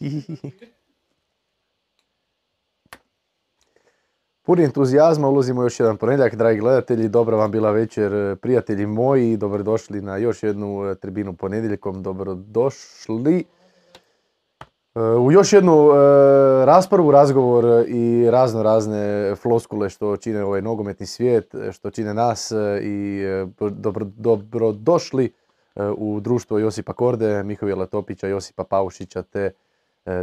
Puni entuzijazma ulazimo još jedan ponedjeljak, dragi gledatelji. Dobra vam bila večer, prijatelji moji. Dobrodošli na još jednu e, tribinu ponedjeljkom. Dobrodošli e, u još jednu e, raspravu, razgovor i razno razne floskule što čine ovaj nogometni svijet, što čine nas i dobro, dobrodošli u društvo Josipa Korde, Mihovila Topića, Josipa Paušića te E,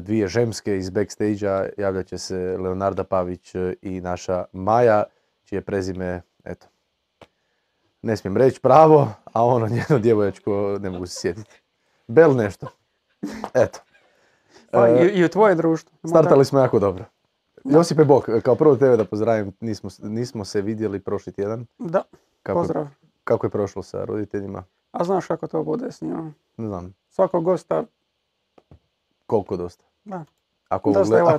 dvije žemske iz backstage-a, javljat će se Leonarda Pavić e, i naša Maja, čije prezime, eto, ne smijem reći pravo, a ono njeno djevoječko ne mogu se sjetiti. Bel nešto. Eto. Pa, I, u tvoje društvo. Startali smo jako dobro. Josipe Bok, kao prvo tebe da pozdravim, nismo, nismo se vidjeli prošli tjedan. Da, kako, pozdrav. Kako je prošlo sa roditeljima? A znaš kako to bude s njima? Ne znam. Svakog gosta koliko dosta? Da. Ako,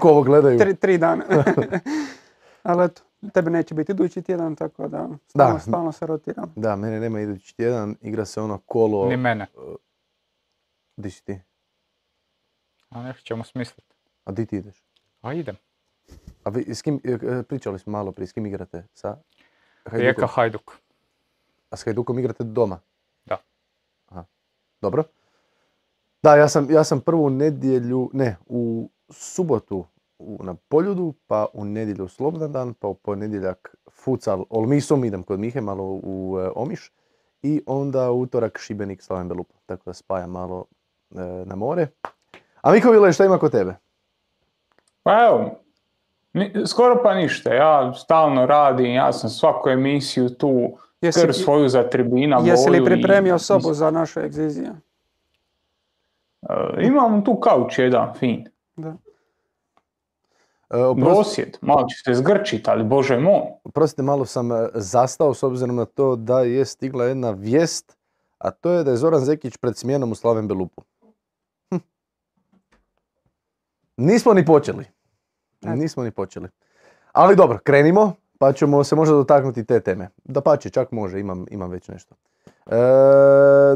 ovo, gledaju... Tri, tri dana. Ali eto, tebe neće biti idući tjedan, tako da stalno, da. stalno se rotiram. Da, mene nema idući tjedan, igra se ono kolo... Ni mene. Di si ti? A nešto ćemo smisliti. A di ti ideš? A idem. A vi, s kim, e, pričali smo malo prije, s kim igrate? Sa Rijeka Hajduk. A s Hajdukom igrate doma? Da. Aha. Dobro. Da, ja sam, ja sam prvu nedjelju, ne, u subotu na Poljudu, pa u nedjelju slobodan dan, pa u ponedjeljak futsal Olmisom, idem kod Mihe malo u e, Omiš i onda utorak Šibenik Slaven Belupa, tako da spajam malo e, na more. A Miko Vile, šta ima kod tebe? Pa evo, skoro pa ništa, ja stalno radim, ja sam svaku emisiju tu, jesi, svoju za tribina, Jesi li pripremio sobu za našu egziziju? Uh, imam tu kauč jedan fin. Da. Prosjed, malo će se zgrčiti, ali bože moj. Oprostite, malo sam e, zastao s obzirom na to da je stigla jedna vijest, a to je da je Zoran Zekić pred smjenom u Slaven Belupu. Hm. Nismo ni počeli. Nismo ni počeli. Ali dobro, krenimo, pa ćemo se možda dotaknuti te teme. Da pače, čak može, imam, imam već nešto. E,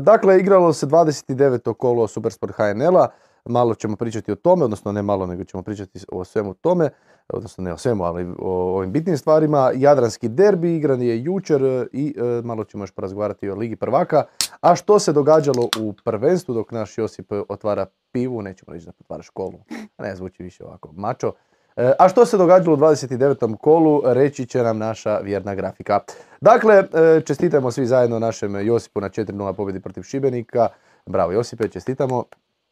dakle, igralo se 29. kolo Supersport HNL-a, malo ćemo pričati o tome, odnosno ne malo, nego ćemo pričati o svemu tome, odnosno ne o svemu, ali o ovim bitnim stvarima. Jadranski derbi igran je jučer i e, malo ćemo još porazgovarati o Ligi prvaka. A što se događalo u prvenstvu dok naš Josip otvara pivu, nećemo reći da otvara školu, ne zvuči više ovako mačo. E, a što se događalo u 29. kolu, reći će nam naša vjerna grafika. Dakle, e, čestitajmo svi zajedno našem Josipu na 4-0 pobjedi protiv Šibenika. Bravo Josipe, čestitamo.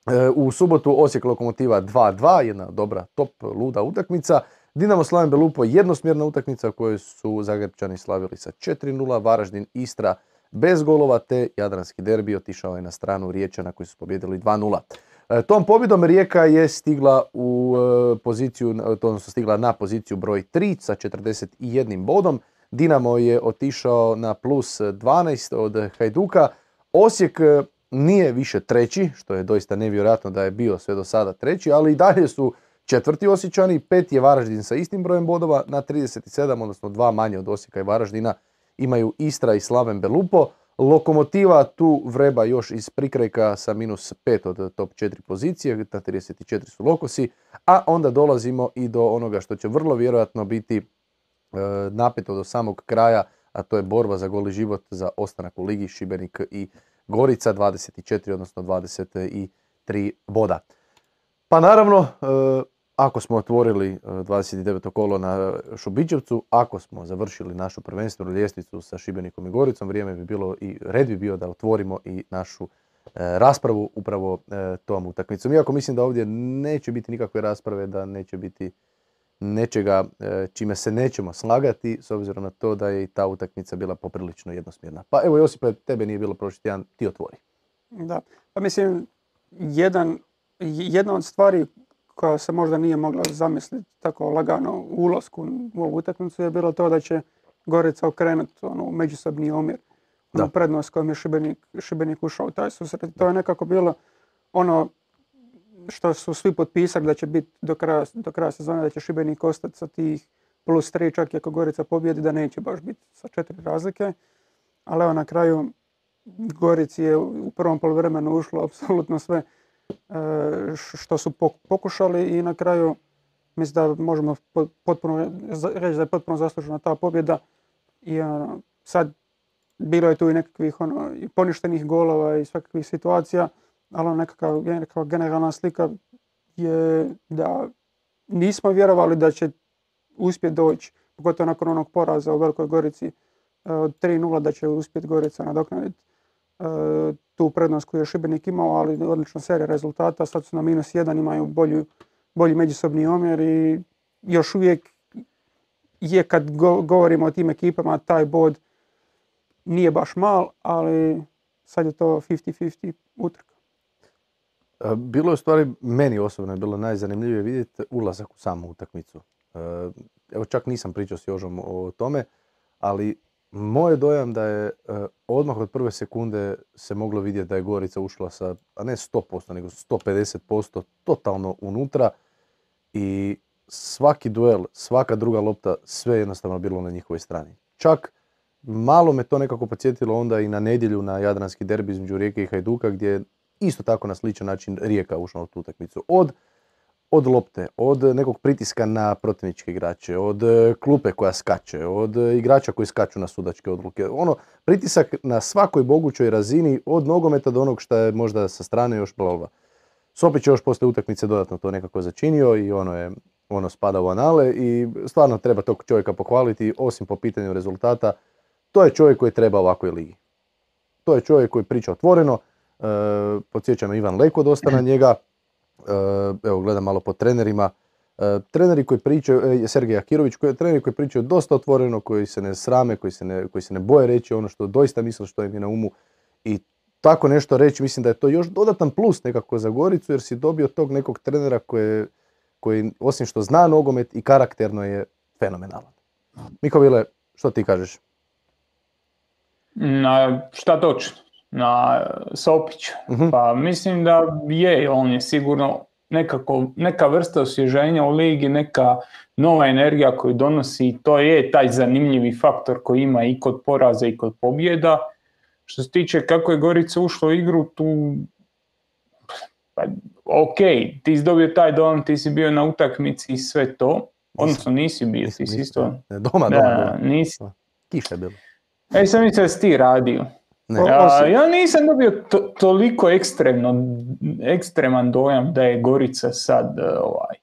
E, u subotu Osijek Lokomotiva 2-2, jedna dobra, top, luda utakmica. Dinamo Slaven Belupo jednosmjerna utakmica koju su Zagrebčani slavili sa 4-0, Varaždin Istra bez golova te Jadranski derbi otišao je na stranu Riječana koji su pobjedili 2-0. E, tom pobjedom Rijeka je stigla u e, poziciju, odnosno stigla na poziciju broj 3 sa 41 bodom. Dinamo je otišao na plus 12 od Hajduka. Osijek e, nije više treći, što je doista nevjerojatno da je bio sve do sada treći, ali i dalje su četvrti Osjećani, pet je Varaždin sa istim brojem bodova na 37, odnosno dva manje od Osijeka i Varaždina imaju Istra i Slaven Belupo. Lokomotiva tu vreba još iz prikrajka sa minus 5 od top 4 pozicije, na 34 su Lokosi, a onda dolazimo i do onoga što će vrlo vjerojatno biti e, napeto do samog kraja, a to je borba za goli život za ostanak u Ligi Šibenik i Gorica, 24 odnosno 23 boda. Pa naravno, e, ako smo otvorili 29. E, kolo na Šubićevcu, ako smo završili našu prvenstvenu ljestvicu sa Šibenikom i Goricom, vrijeme bi bilo i red bi bio da otvorimo i našu e, raspravu upravo e, tom utakmicom. Iako mislim da ovdje neće biti nikakve rasprave, da neće biti nečega čime se nećemo slagati, s obzirom na to da je i ta utakmica bila poprilično jednosmjerna. Pa evo Josipe, tebe nije bilo prošli tjedan, ti otvori. Da, pa mislim, jedan, jedna od stvari koja se možda nije mogla zamisliti tako lagano u ulasku u ovu utakmicu je bilo to da će Gorica okrenuti ono, međusobni omjer. Ono prednost kojom je Šibenik, Šibenik ušao u taj susret. To je nekako bilo ono što su svi potpisali da će biti do kraja, do kraja sezone da će Šibenik ostati sa tih plus tri čak i ako Gorica pobjedi da neće baš biti sa četiri razlike. Ali evo na kraju Gorici je u prvom poluvremenu ušlo apsolutno sve što su pokušali i na kraju mislim da možemo potpuno reći da je potpuno zaslužena ta pobjeda. I ono, sad bilo je tu i nekakvih ono, i poništenih golova i svakakvih situacija, ali ono, nekakva generalna slika je da nismo vjerovali da će uspjeti doći, pogotovo nakon onog poraza u Velikoj Gorici od 3-0 da će uspjeti Gorica nadoknaditi e, tu prednost koju je Šibenik imao, ali odlična serija rezultata. Sad su na minus jedan, imaju bolju, bolji međusobni omjer i još uvijek je kad govorimo o tim ekipama taj bod nije baš mal, ali sad je to 50-50 utrka. E, bilo je u stvari, meni osobno je bilo najzanimljivije vidjeti ulazak u samu utakmicu. E, evo čak nisam pričao s Jožom o tome, ali moj dojam da je e, odmah od prve sekunde se moglo vidjeti da je Gorica ušla sa, a ne 100%, nego 150% totalno unutra i svaki duel, svaka druga lopta, sve je jednostavno bilo na njihovoj strani. Čak malo me to nekako podsjetilo onda i na nedjelju na Jadranski derbi između Rijeke i Hajduka gdje je isto tako na sličan način Rijeka ušla u tu utakmicu. Od od lopte, od nekog pritiska na protivničke igrače, od e, klupe koja skače, od e, igrača koji skaču na sudačke odluke. Ono, pritisak na svakoj mogućoj razini, od nogometa do onog što je možda sa strane još blova. Sopić je još poslije utakmice dodatno to nekako začinio i ono je ono spada u anale i stvarno treba tog čovjeka pohvaliti, osim po pitanju rezultata. To je čovjek koji treba ovakvoj ligi. To je čovjek koji priča otvoreno, e, podsjećam Ivan Leko dosta na njega, evo gledam malo po trenerima, eh, treneri koji pričaju, eh, Sergej Akirović, koji, treneri koji pričaju dosta otvoreno, koji se ne srame, koji se ne, koji se ne boje reći ono što doista misle što im je na umu i tako nešto reći, mislim da je to još dodatan plus nekako za Goricu jer si dobio tog nekog trenera koji, koji osim što zna nogomet i karakterno je fenomenalan. Miko Vile, što ti kažeš? Na šta točno? Na Sopić. Mhm. Pa mislim da je, on je sigurno nekako, neka vrsta osvježenja u ligi, neka nova energija koju donosi, to je taj zanimljivi faktor koji ima i kod poraza i kod pobjeda. Što se tiče kako je Gorica ušla u igru, tu pa, ok, ti si dobio taj dom, ti si bio na utakmici i sve to. Odnosno nisi bio, ti si isto... Doma, doma, Nisi. Kiša je bilo. E, sam mislio da si ti radio. Ne. ja nisam dobio toliko ekstremno, ekstreman dojam da je Gorica sad e, ovaj.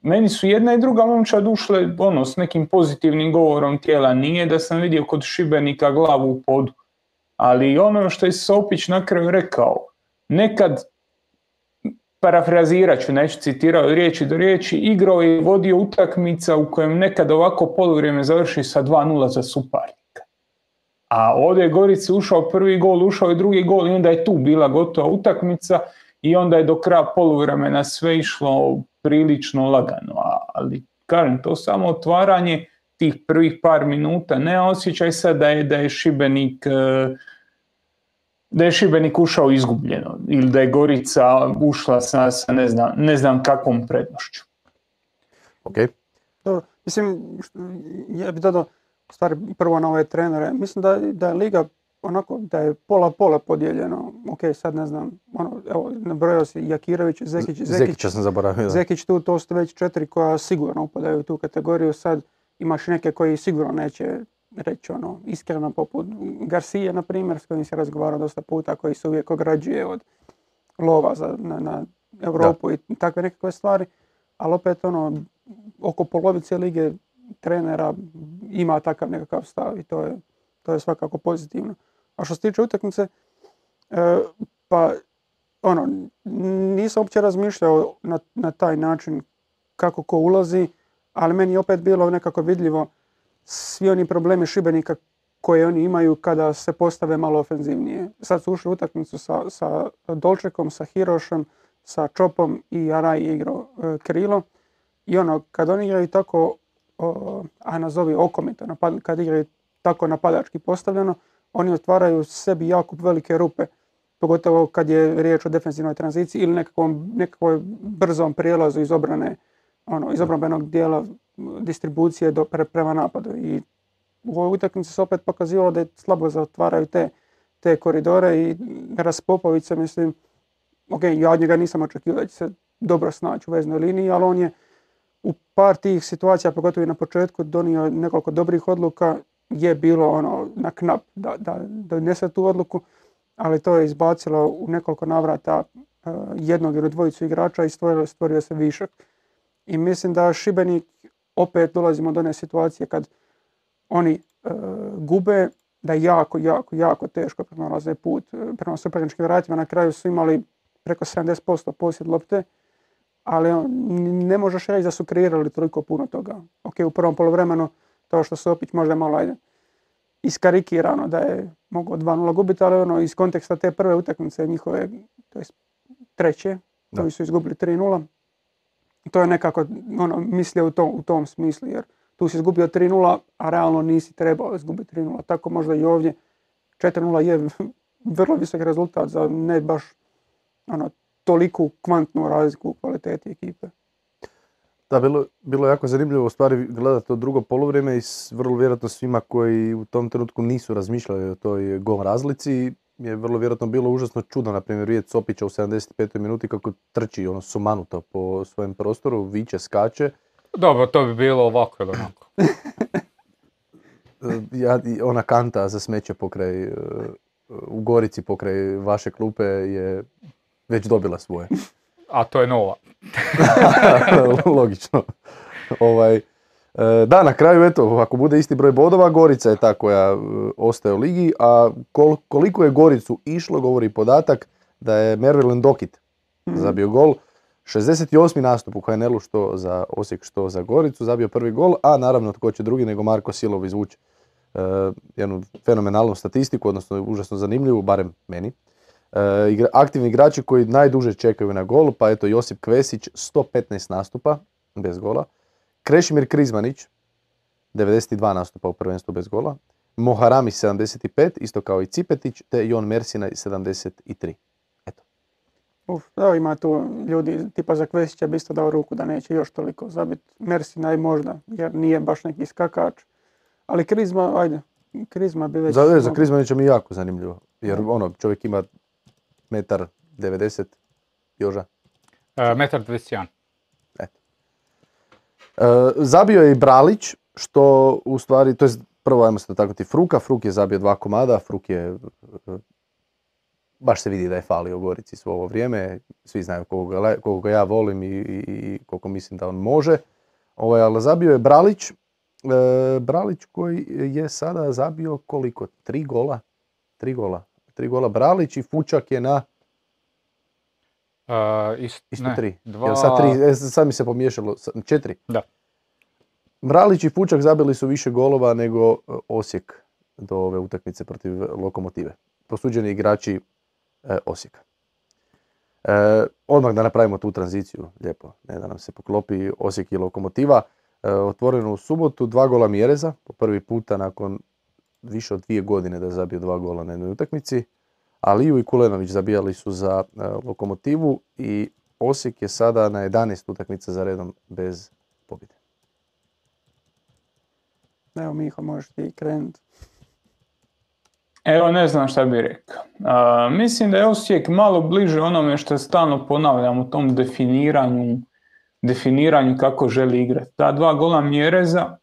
Meni su jedna i druga momčad ušle ono, s nekim pozitivnim govorom tijela. Nije da sam vidio kod Šibenika glavu u podu. Ali ono što je Sopić na kraju rekao, nekad, parafrazirat ću, neću citirao riječi do riječi, igrao je vodio utakmica u kojem nekad ovako poluvrijeme završi sa 2-0 za Supari. A ovdje je Gorici ušao prvi gol, ušao je drugi gol i onda je tu bila gotova utakmica i onda je do kraja poluvremena sve išlo prilično lagano. Ali kažem, to samo otvaranje tih prvih par minuta. Ne osjećaj sad da je, da je Šibenik e, da je Šibenik ušao izgubljeno ili da je Gorica ušla sa, sa ne, znam, ne znam kakvom prednošću. Ok. mislim, ja bih dodao, stvari prvo na ove trenere. Mislim da, da je liga onako da je pola pola podijeljeno. Ok, sad ne znam, ono, evo, nabrojao si Jakirović, Zekić, Zekić, Zekića sam zaboravio. Zekić tu, to su već četiri koja sigurno upadaju u tu kategoriju. Sad imaš neke koji sigurno neće reći ono, iskreno poput Garcia, na primjer, s kojim se razgovarao dosta puta, koji se uvijek ograđuje od lova za, na, na Europu i takve nekakve stvari. Ali opet ono, oko polovice lige trenera ima takav nekakav stav i to je, to je svakako pozitivno. A što se tiče utakmice, e, pa ono, nisam uopće razmišljao na, na taj način kako ko ulazi, ali meni je opet bilo nekako vidljivo svi oni problemi Šibenika koje oni imaju kada se postave malo ofenzivnije. Sad su ušli u utakmicu sa, sa Dolčekom, sa Hirošem, sa Čopom i Araj igrao e, krilo. I ono, kad oni igraju tako a nazovi okomito, kad igraju tako napadački postavljeno, oni otvaraju sebi jako velike rupe, pogotovo kad je riječ o defensivnoj tranziciji ili nekakvom, nekakvom brzom prijelazu iz obrane, ono, iz obrambenog dijela distribucije do, prema napadu. I u ovoj utakmici se opet pokazivalo da je slabo zatvaraju te, te koridore i Raspopović mislim ok, ja od njega nisam očekivao da će se dobro snaći u veznoj liniji, ali on je u par tih situacija, pogotovo i na početku, donio nekoliko dobrih odluka, je bilo ono na knap da, da, donese tu odluku, ali to je izbacilo u nekoliko navrata uh, jednog ili dvojicu igrača i stvorio, stvorio se višak. I mislim da Šibenik opet dolazimo do one situacije kad oni uh, gube, da jako, jako, jako teško pronalaze put uh, prema suparničkim vratima. Na kraju su imali preko 70% posjed lopte, ali ne možeš reći da su kreirali toliko puno toga. Ok, u prvom polovremenu to što Sopić možda malo ajde, iskarikirano da je mogao 2-0 gubiti, ali ono iz konteksta te prve utakmice njihove, to je treće, koji su izgubili 3-0, to je nekako ono, mislio u tom, u tom smislu, jer tu si izgubio 3-0, a realno nisi trebao izgubiti 3-0. Tako možda i ovdje 4-0 je vrlo visok rezultat za ne baš ono, toliku kvantnu razliku u kvaliteti ekipe. Da, bilo, bilo je jako zanimljivo u stvari gledati to drugo polovrijeme i vrlo vjerojatno svima koji u tom trenutku nisu razmišljali o toj gol razlici je vrlo vjerojatno bilo užasno čudno, na primjer vidjeti Copića u 75. minuti kako trči ono sumanuto po svojem prostoru, viče, skače. Dobro, to bi bilo ovako ili onako. ja, ona kanta za smeće pokraj, u Gorici pokraj vaše klupe je već dobila svoje. A to je nova. Logično. Ovaj, e, da, na kraju, eto, ako bude isti broj bodova, Gorica je ta koja e, ostaje u ligi, a koliko je Goricu išlo, govori podatak da je Mervil Dokit mm zabio gol. 68. nastup u HNL-u što za Osijek, što za Goricu, zabio prvi gol, a naravno tko će drugi nego Marko Silov izvući e, jednu fenomenalnu statistiku, odnosno užasno zanimljivu, barem meni. E, aktivni igrači koji najduže čekaju na gol, pa eto Josip Kvesić 115 nastupa bez gola, Krešimir Krizmanić 92 nastupa u prvenstvu bez gola, Moharami 75, isto kao i Cipetić, te Jon Mersinaj 73. Eto. Uf, da, ima tu ljudi, tipa za Kvesića bi isto dao ruku da neće još toliko zabiti. Mersinaj možda, jer nije baš neki skakač. Ali Krizma, ajde, Krizma bi već... Za, za Krizmanića mi je jako zanimljivo, jer ono, čovjek ima metar 90, Joža? E, metar 21. Eto. E, zabio je i Bralić, što u stvari, to je prvo ajmo se tako ti Fruka, Fruk je zabio dva komada, Fruk je, e, baš se vidi da je falio Gorici svo ovo vrijeme, svi znaju koga, koga ja volim i, i, koliko mislim da on može. Ovaj, ali zabio je Bralić, e, Bralić koji je sada zabio koliko? Tri gola? Tri gola tri gola Bralić i Fučak je na uh, ist, isto ne, tri. Dva... sad, tri e, sad mi se pomiješalo, četiri. Da. Bralić i Fučak zabili su više golova nego e, Osijek do ove utakmice protiv Lokomotive. Posuđeni igrači e, Osijeka. E, odmah da napravimo tu tranziciju, lijepo, ne da nam se poklopi Osijek i Lokomotiva. E, otvoreno u subotu, dva gola Mjereza, po prvi puta nakon više od dvije godine da zabio dva gola na jednoj utakmici. Aliju i Kulenović zabijali su za e, lokomotivu i Osijek je sada na 11 utakmica za redom bez pobjede. Evo Miho, možeš ti krenuti. Evo ne znam šta bih rekao. mislim da je Osijek malo bliže onome što stalno ponavljam u tom definiranju, definiranju kako želi igrati. Ta dva gola Mjereza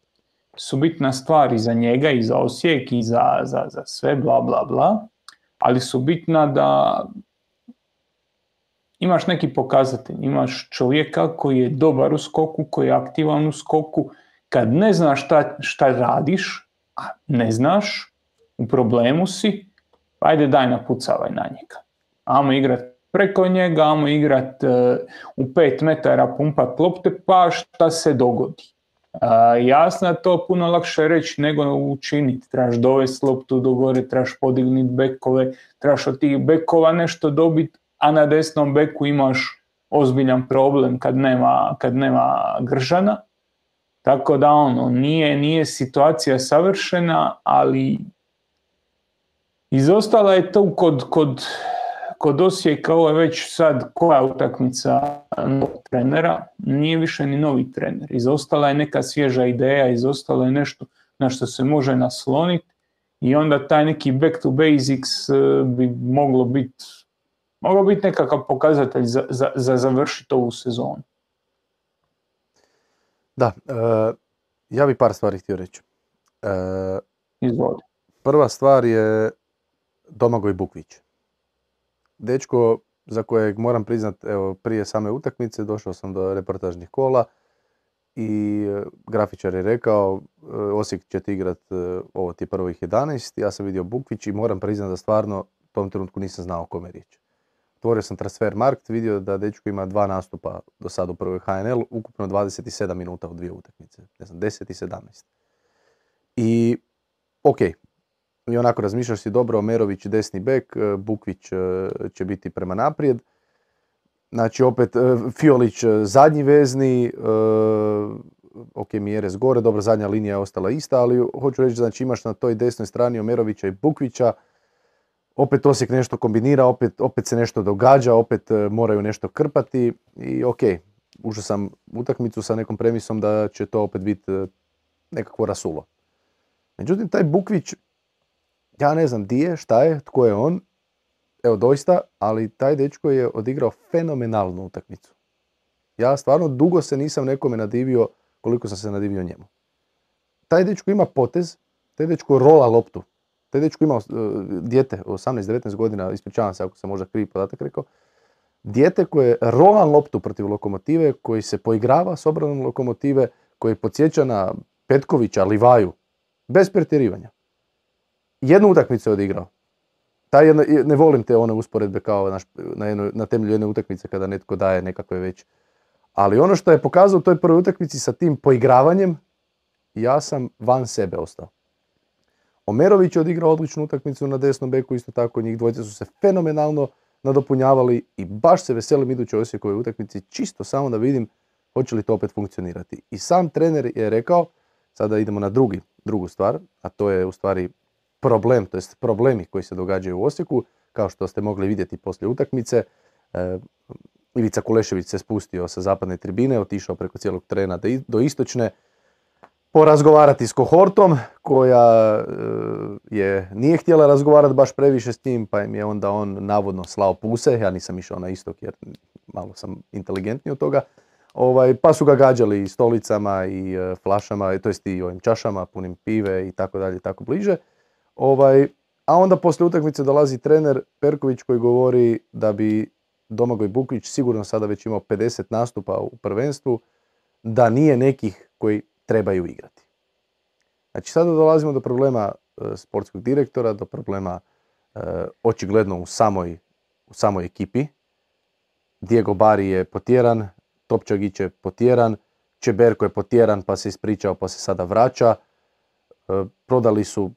su bitna stvar i za njega i za Osijek i za, za, za sve bla bla bla, ali su bitna da imaš neki pokazatelj, imaš čovjeka koji je dobar u skoku, koji je aktivan u skoku, kad ne znaš šta, šta radiš, a ne znaš, u problemu si, ajde daj napucavaj na njega. Amo igrat preko njega, amo igrat uh, u pet metara pumpat lopte, pa šta se dogodi. Jasno je to puno lakše reći nego učiniti. Trebaš dovesti loptu do gore, trebaš podignuti bekove, trebaš od tih bekova nešto dobiti, a na desnom beku imaš ozbiljan problem kad nema, kad nema gržana. Tako da ono, nije, nije situacija savršena, ali izostala je to kod, kod kod Osijeka ovo je već sad koja utakmica novog trenera, nije više ni novi trener. Izostala je neka svježa ideja, izostalo je nešto na što se može nasloniti i onda taj neki back to basics e, bi moglo biti mogao biti nekakav pokazatelj za, za, za završiti ovu sezonu. Da, e, ja bi par stvari htio reći. E, Izvoli. prva stvar je Domagoj Bukvić. Dečko za kojeg moram priznat, evo, prije same utakmice došao sam do reportažnih kola i e, grafičar je rekao e, Osijek će ti igrat, e, ovo ti prvih 11, ja sam vidio Bukvić i moram priznat da stvarno u tom trenutku nisam znao kome je riječ. Otvorio sam transfer markt, vidio da dečko ima dva nastupa do sada u prvoj HNL, ukupno 27 minuta u dvije utakmice, ne znam, 10 i 17. I, ok, i onako razmišljaš si dobro, Omerović desni bek, e, Bukvić e, će biti prema naprijed. Znači opet e, Fiolić zadnji vezni, ok Mjerez gore, dobro zadnja linija je ostala ista, ali hoću reći znači imaš na toj desnoj strani Omerovića i Bukvića, opet Osijek nešto kombinira, opet, opet se nešto događa, opet moraju nešto krpati i ok, ušao sam utakmicu sa nekom premisom da će to opet biti nekakvo rasulo. Međutim, taj Bukvić, ja ne znam di je, šta je, tko je on, evo doista, ali taj dečko je odigrao fenomenalnu utakmicu. Ja stvarno dugo se nisam nekome nadivio koliko sam se nadivio njemu. Taj dečko ima potez, taj dečko rola loptu. Taj dečko ima uh, dijete, 18-19 godina, ispričavam se ako sam možda krivi podatak rekao, dijete koje rola loptu protiv lokomotive, koji se poigrava s obranom lokomotive, koji podsjeća na Petkovića, Livaju, bez pretjerivanja. Jednu utakmicu je odigrao. Taj jedna, ne volim te one usporedbe kao na, šp- na, jednoj- na temelju jedne utakmice kada netko daje nekakve već. Ali ono što je pokazao u toj prvoj utakmici sa tim poigravanjem, ja sam van sebe ostao. Omerović je odigrao odličnu utakmicu na desnom beku, isto tako njih dvojice su se fenomenalno nadopunjavali i baš se veselim idućoj Osijekovoj utakmici, čisto samo da vidim hoće li to opet funkcionirati. I sam trener je rekao, sada idemo na drugi, drugu stvar, a to je u stvari problem, to jest problemi koji se događaju u Osijeku, kao što ste mogli vidjeti poslije utakmice. E, Ivica Kulešević se spustio sa zapadne tribine, otišao preko cijelog trena do istočne, porazgovarati s kohortom koja e, je nije htjela razgovarati baš previše s njim, pa im je onda on navodno slao puse, ja nisam išao na istok jer malo sam inteligentniji od toga, ovaj, pa su ga gađali i stolicama i e, flašama, to jest i ovim čašama punim pive i tako dalje tako bliže. Ovaj, a onda poslije utakmice dolazi trener Perković koji govori da bi Domagoj Bukvić sigurno sada već imao 50 nastupa u prvenstvu, da nije nekih koji trebaju igrati. Znači sada dolazimo do problema e, sportskog direktora, do problema e, očigledno u samoj, u samoj ekipi. Diego Bari je potjeran, Topčagić je potjeran, Čeberko je potjeran pa se ispričao pa se sada vraća. E, prodali su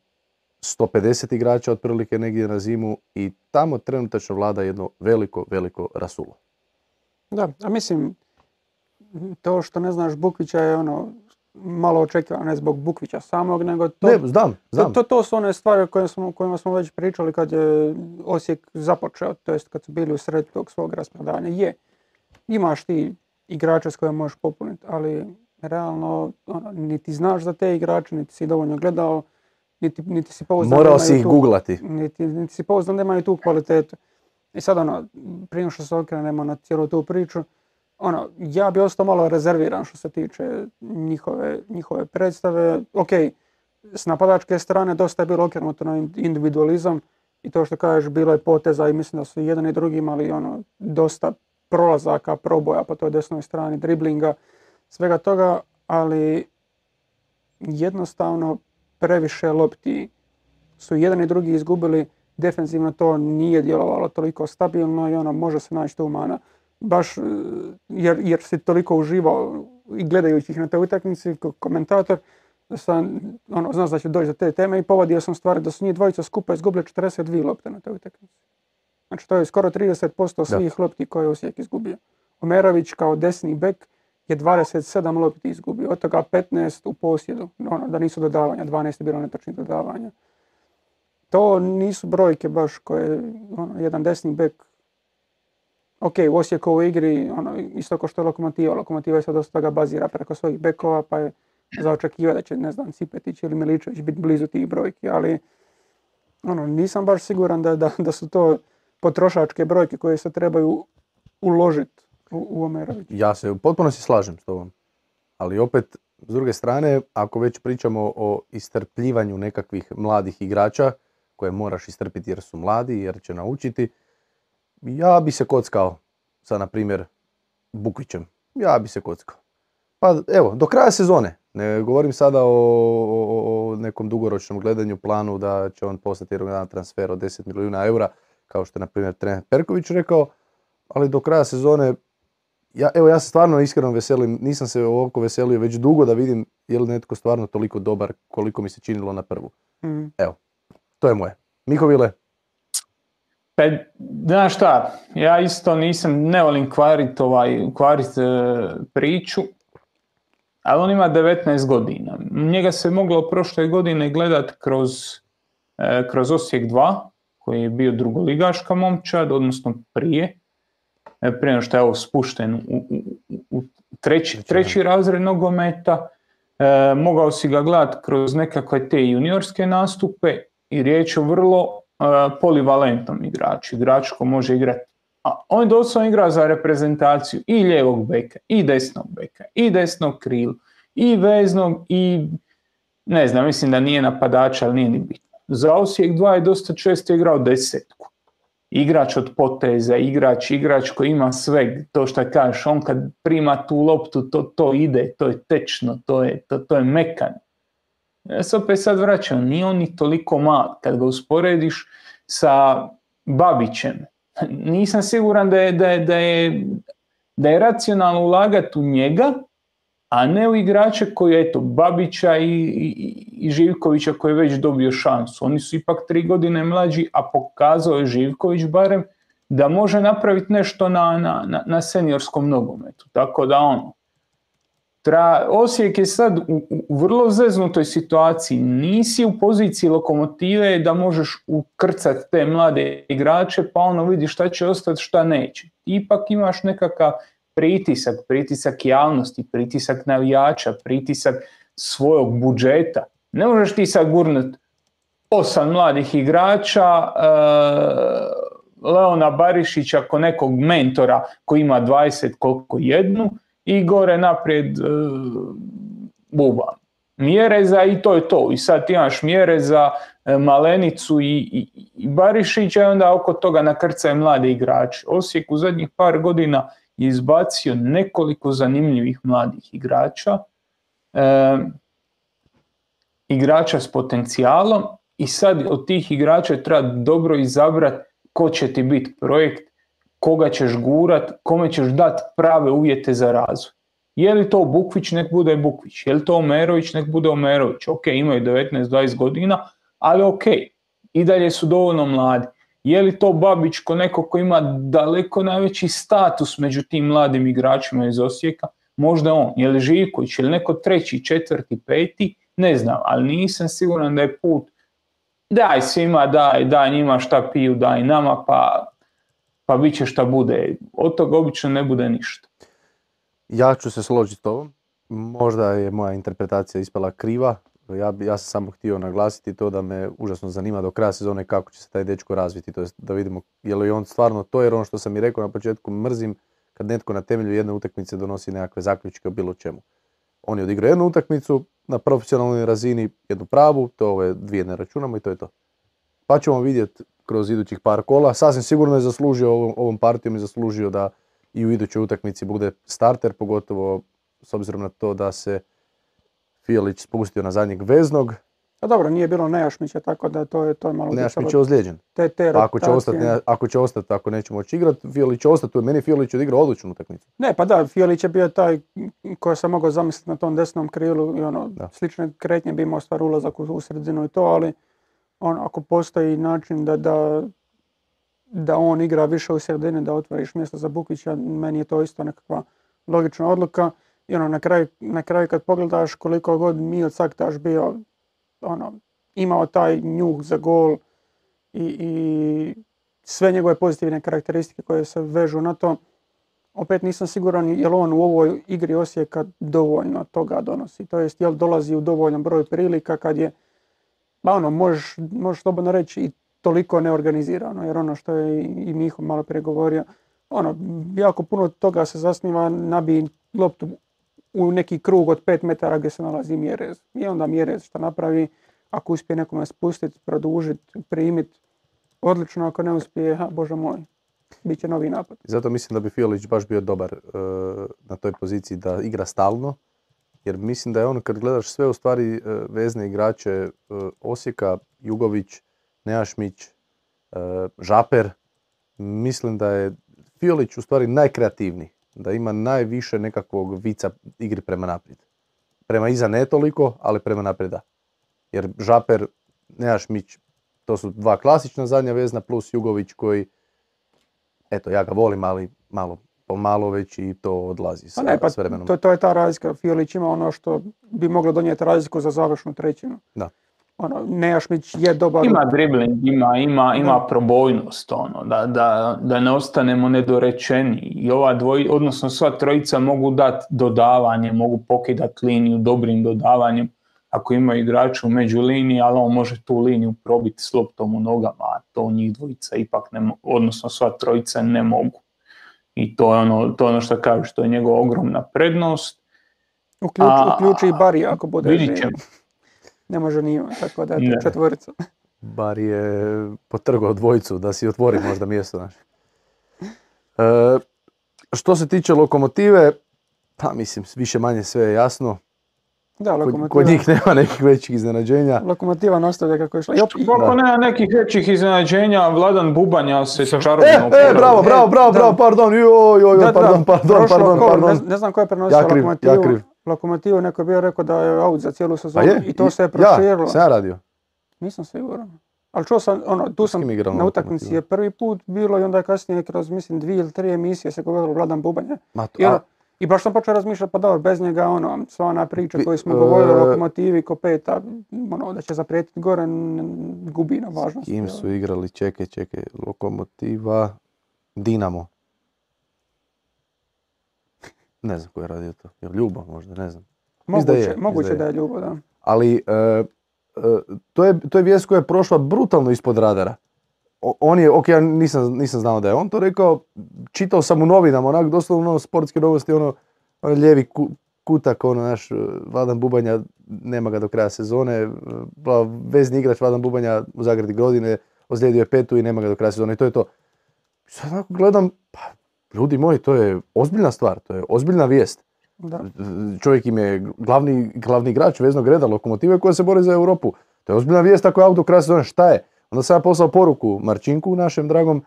150 igrača otprilike negdje na zimu i tamo trenutačno vlada jedno veliko, veliko rasulo. Da, a mislim, to što ne znaš Bukvića je ono malo očekivano, ne zbog Bukvića samog, nego to, ne, znam, to, znam. to, to su one stvari o kojima smo, kojima smo već pričali kad je Osijek započeo, to jest kad su bili u sred tog svog rasprodanja. Je, imaš ti igrače s koje možeš popuniti, ali realno ono, niti znaš za te igrače, niti si dovoljno gledao, niti, niti si pouzdan da Morao si ih tu- googlati. niti, niti si pouzdan da imaju tu kvalitetu. I sad ono, prije što se okrenemo na cijelu tu priču, ono, ja bi ostao malo rezerviran što se tiče njihove, njihove predstave. Ok, s napadačke strane dosta je bilo okrenuto na individualizam i to što kažeš bilo je poteza i mislim da su i jedan i drugi imali ono, dosta prolazaka, proboja po toj desnoj strani, driblinga, svega toga, ali jednostavno previše lopti su jedan i drugi izgubili, defensivno to nije djelovalo toliko stabilno i ono može se naći tu mana. Baš e, jer, jer si toliko uživao i gledajući ih na toj utakmici kao komentator, da sam, ono, znaš da će doći do te teme i povadio sam stvari da su njih dvojica skupa izgubili 42 lopte na toj utakmici. Znači to je skoro 30% svih lopti koje je Osijek izgubio. Omerović kao desni bek je 27 lopti izgubio, od toga 15 u posjedu, ono, da nisu dodavanja, 12 je bilo netočnih dodavanja. To nisu brojke baš koje, ono, jedan desni bek, ok, u Osijekovoj igri, ono, isto kao što je Lokomotiva, Lokomotiva sad dosta toga bazira preko svojih bekova, pa je za očekivati da će, ne znam, Cipetić ili Miličević biti blizu tih brojki, ali ono, nisam baš siguran da, da, da su to potrošačke brojke koje se trebaju uložiti u, u. Ja se u potpunosti slažem s tobom. Ali opet, s druge strane, ako već pričamo o istrpljivanju nekakvih mladih igrača, koje moraš istrpiti jer su mladi, jer će naučiti, ja bi se kockao sa, na primjer, Bukvićem. Ja bi se kockao. Pa evo, do kraja sezone. Ne govorim sada o, o- o nekom dugoročnom gledanju, planu da će on postati jednog dana transfer od 10 milijuna eura, kao što je na primjer trener Perković rekao, ali do kraja sezone ja, evo ja se stvarno iskreno veselim, nisam se ovoliko veselio već dugo da vidim je li netko stvarno toliko dobar koliko mi se činilo na prvu. Mm. To je moje. Mihovile, Pa, znaš šta, ja isto nisam, ne volim kvarit, ovaj, kvarit e, priču, ali on ima 19 godina. Njega se moglo prošle godine gledat kroz, e, kroz Osijek 2, koji je bio drugoligaška momčad, odnosno prije, prije nego što je ovo spušten u, u, u- treći, treći razred nogometa. E, mogao si ga gledat kroz nekakve te juniorske nastupe i riječ je o vrlo e, polivalentnom igraču, igrač ko može igrati. A on doslovno igra za reprezentaciju i lijevog beka, i desnog beka, i desnog krilu, i veznog, i ne znam, mislim da nije napadač, ali nije ni bitno. Za Osijek 2 je dosta često igrao desetku. Igrač od poteza, igrač, igrač koji ima sve, to što kažeš, on kad prima tu loptu, to, to ide, to je tečno, to je, to, to je mekan. Ja se opet sad vraćam, nije on ni toliko mal. Kad ga usporediš sa Babićem, nisam siguran da je, da je, da je, da je racionalno ulagati u njega, a ne u igrače koji, eto, Babića i, i, i Živkovića koji je već dobio šansu. Oni su ipak tri godine mlađi, a pokazao je Živković barem da može napraviti nešto na, na, na, seniorskom nogometu. Tako da ono, Tra, Osijek je sad u, u- vrlo zeznutoj situaciji. Nisi u poziciji lokomotive da možeš ukrcat te mlade igrače, pa ono vidi šta će ostati, šta neće. Ipak imaš nekakav pritisak, pritisak javnosti, pritisak navijača, pritisak svojog budžeta. Ne možeš ti sad gurnut osam mladih igrača, e, Leona Barišića ko nekog mentora koji ima 20 koliko jednu i gore naprijed e, buba. Mjere za i to je to. I sad ti imaš mjere za e, Malenicu i, i, i Barišića i onda oko toga nakrcaju mlade igrače. Osijek u zadnjih par godina je izbacio nekoliko zanimljivih mladih igrača. E, igrača s potencijalom i sad od tih igrača treba dobro izabrati ko će ti biti projekt, koga ćeš gurat, kome ćeš dati prave uvjete za razvoj. Je li to Bukvić, nek bude Bukvić. Je li to Omerović, nek bude Omerović. Ok, imaju 19-20 godina, ali ok, i dalje su dovoljno mladi. Je li to Babić ko neko ko ima daleko najveći status među tim mladim igračima iz Osijeka? Možda on. Je li Živković ili neko treći, četvrti, peti? Ne znam, ali nisam siguran da je put daj svima, daj, daj njima šta piju, daj nama, pa, pa bit će šta bude. Od toga obično ne bude ništa. ja ću se složiti s. Možda je moja interpretacija ispala kriva. Ja, ja sam samo htio naglasiti to da me užasno zanima do kraja sezone kako će se taj dečko razviti. To jest da vidimo je li on stvarno to, jer ono što sam i rekao na početku, mrzim kad netko na temelju jedne utakmice donosi nekakve zaključke o bilo čemu. On je odigrao jednu utakmicu na profesionalnoj razini, jednu pravu, to ove dvije ne računamo i to je to. Pa ćemo vidjeti kroz idućih par kola. Sasvim sigurno je zaslužio ovom, ovom partijom i zaslužio da i u idućoj utakmici bude starter, pogotovo s obzirom na to da se Fijelić spustio na zadnjeg veznog. A dobro, nije bilo Nejašmića, tako da to je, to je malo Nejašmić je ozlijeđen. te, te Pa ako će, ostati, ne- ako će ostati, ako neće moći igrati, Fijelić će ostati. Meni je Fijelić odigrao odličnu utakmicu. Ne, pa da, Fijelić je bio taj koji sam mogao zamisliti na tom desnom krilu i ono, Da. slične kretnje bi imao stvar ulazak u, u sredinu i to, ali on, ako postoji način da, da, da on igra više u sredini, da otvoriš mjesto za Bukića, meni je to isto nekakva logična odluka. I ono, na kraju, na kraju kad pogledaš koliko god Mio Caktaš bio, ono, imao taj njuh za gol i, i sve njegove pozitivne karakteristike koje se vežu na to, opet nisam siguran je li on u ovoj igri Osijeka dovoljno toga donosi. To jest, jel dolazi u dovoljan broj prilika kad je, ba ono, možeš, možeš slobodno reći i toliko neorganizirano, jer ono što je i Miho malo prije govorio, ono, jako puno toga se zasniva nabij loptu u neki krug od 5 metara gdje se nalazi mjerez. I onda mjerez što napravi, ako uspije nekome spustiti, produžiti, primiti, odlično, ako ne uspije, ha, bože moj, bit će novi napad. Zato mislim da bi Fiolić baš bio dobar e, na toj poziciji da igra stalno. Jer mislim da je on, kad gledaš sve u stvari e, vezne igrače e, Osijeka, Jugović, Nejašmić, e, Žaper, mislim da je Fiolić u stvari najkreativniji. Da ima najviše nekakvog vica igri prema naprijed. Prema iza ne toliko, ali prema naprijed da. Jer Žaper, Nejašmić, to su dva klasična zadnja vezna plus Jugović koji, eto ja ga volim, ali malo pomalo već i to odlazi sa, Pa ne, pa s vremenom. to, to je ta razlika. Fiolić ima ono što bi moglo donijeti razliku za završnu trećinu. Da. Ono, Nejašmić je dobar. Ima dribling, ima, ima, ima probojnost, ono, da, da, da ne ostanemo nedorečeni. I ova dvoj, odnosno sva trojica mogu dati dodavanje, mogu pokidati liniju dobrim dodavanjem ako imaju igrača u među liniji, ali on može tu liniju probiti s loptom u nogama, a to njih dvojica ipak ne mogu, odnosno sva trojica ne mogu. I to je ono, to je ono što kažeš, to je njegova ogromna prednost. Uključ, A, uključi i Barija ako bude vidit ćemo. Ne može ni on, tako da je četvorica. Bar je potrgao dvojicu da si otvori možda mjesto. Znaš. E, što se tiče lokomotive, pa mislim, više manje sve je jasno. Da, Kod, lokomotiva, kod njih nema nekih većih iznenađenja. lokomotiva nastavlja kako je Koliko Da. nema nekih većih iznenađenja, Vladan Bubanja se Sa- čarobno E, e, bravo, bravo, bravo, bravo, pardon, joj, joj, pardon, pardon, pardon, pardon. Ne, ne znam ko je prenosio Ja kriv, ja lokomotivu. kriv. Lokomotivu neko je bio rekao da je out za cijelu sezonu je, i to se je ja, proširilo. sam ja radio. Nisam siguran. Ali čuo sam, ono, tu sam na utakmici je prvi put bilo i onda je kasnije kroz, mislim, dvije ili tri emisije se govorilo Vladan. Ma, to- I, ono, a, I baš sam počeo razmišljati, pa dobro, bez njega, ono, sva ona priča koju smo govorili o e, lokomotivi ko peta, ono, da će zaprijetiti gore, n- n- gubi na važnosti. kim su igrali, čekaj, čekaj, Lokomotiva, Dinamo. Ne znam ko je radio to. Jel Ljubo možda, ne znam. Mislim da Moguće, je, moguće da da je. je ljubo, da. ali e, e, to, je, to je vijest koja je prošla brutalno ispod radara. O- on je, ok, ja nisam, nisam znao da je on to rekao, čitao sam u novinama, onak doslovno ono, sportske novosti, ono, ono lijevi ku- kutak, ono naš, e, Vladan Bubanja, nema ga do kraja sezone, e, bla- vezni igrač Vladan Bubanja u zagradi godine, ozlijedio je petu i nema ga do kraja sezone i to je to. Sad onako gledam, pa ljudi moji, to je ozbiljna stvar, to je ozbiljna vijest da. čovjek im je glavni, glavni igrač veznog reda lokomotive koja se bori za Europu. To je ozbiljna vijest ako je auto kraj sezone, šta je? Onda sam ja poslao poruku Marčinku, našem dragom,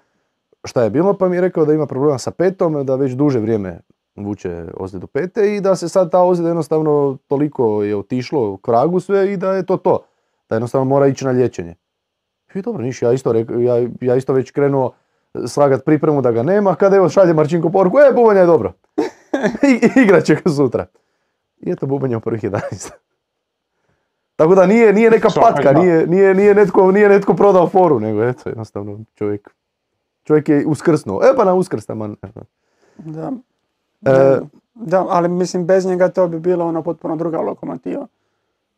šta je bilo, pa mi je rekao da ima problema sa petom, da već duže vrijeme vuče ozljedu pete i da se sad ta ozljeda jednostavno toliko je otišlo k vragu sve i da je to to. Da jednostavno mora ići na liječenje. I dobro, niš, ja isto, rekao, ja, ja isto već krenuo slagat pripremu da ga nema, kada evo šalje Marčinko poruku, e, bubanja je dobro. I, igrat će ga sutra. I eto bubanja u prvih 11. Tako da nije, nije neka patka, nije, nije, nije, netko, nije netko prodao foru, nego eto, jednostavno čovjek, čovjek je uskrsnuo. E pa na uskrs taman. Da. E, da, ali mislim bez njega to bi bilo ono potpuno druga lokomotiva.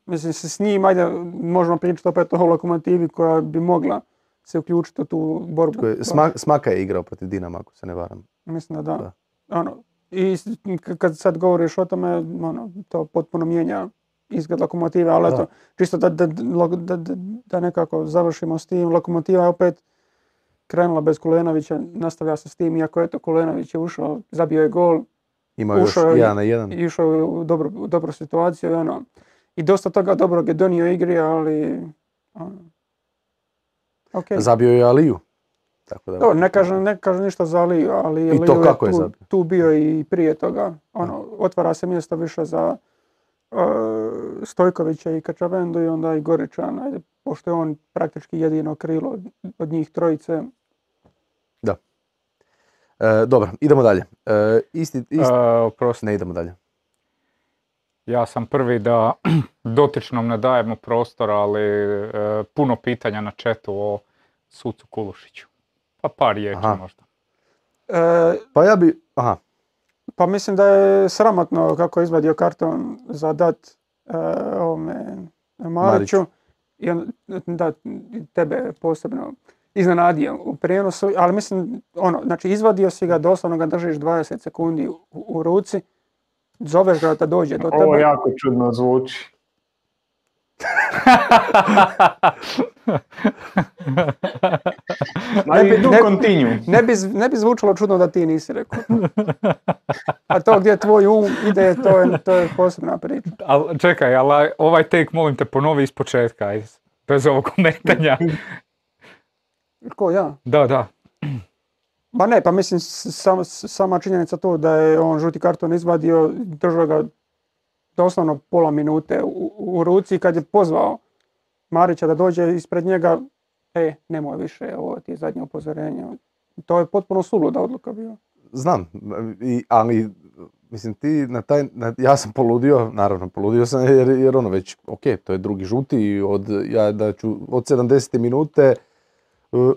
Mislim se s njim, ajde, možemo pričati opet o lokomotivi koja bi mogla se uključiti u tu borbu. Koje- Sma- Smaka je igrao protiv Dinama, ako se ne varam. Mislim da da. Da. Ono, I kad sad govoriš o tome, ono, to potpuno mijenja izgled lokomotive, ali Da. eto, čisto da, da, da, da, da nekako završimo s tim. Lokomotiva je opet krenula bez Kulenovića, nastavlja se s tim, iako eto Kulenović je ušao, zabio je gol, Ima još Ušao je- jedan na jedan. i išao je u dobru, u dobru situaciju i ono, i dosta toga dobrog je donio igri, ali ono, ok. Zabio je Aliju. Tako da, Dobro, ne kažem, ne kažem ništa za Aliju, ali I to Aliju kako je tu, zabio? tu bio i prije toga. Ono, otvara se mjesto više za uh, Stojkovića i Kačavendu i onda i Goričan, ajde, pošto je on praktički jedino krilo od, njih trojice. E, dobro, idemo dalje. E, isti, isti, E, ne idemo dalje. Ja sam prvi da dotičnom ne dajemo prostora, ali e, puno pitanja na četu o sucu Kulušiću. Pa par riječi Aha. možda. E, Pa ja bi, aha, Pa mislim da je sramotno kako je izvadio karton za dat e, ovome Mariću. i on, da, tebe posebno iznenadio u prijenosu, ali mislim, ono, znači izvadio si ga, doslovno ga držiš 20 sekundi u, u ruci, zoveš ga da dođe do Ovo tebe. jako čudno zvuči. Ne bi- ne- continue. Ne bi, ne bi zvučalo čudno da ti nisi rekao. A to gdje tvoj um ide, to je, to je posebna priča. Al, čekaj, ali ovaj take molim te ponovi iz početka. Bez ovog ometanja. Ko ja? Da, da. Ma ne, pa mislim sam, sama činjenica to da je on žuti karton izvadio, držao ga doslovno pola minute u, u ruci kad je pozvao Marića da dođe ispred njega, e, nemoj više, ovo ti je zadnje upozorenje. To je potpuno suluda odluka bila. Znam, i, ali mislim ti na taj, na- ja sam poludio, naravno poludio sam jer, jer ono već, ok, to je drugi žuti od, ja da ću, od 70. minute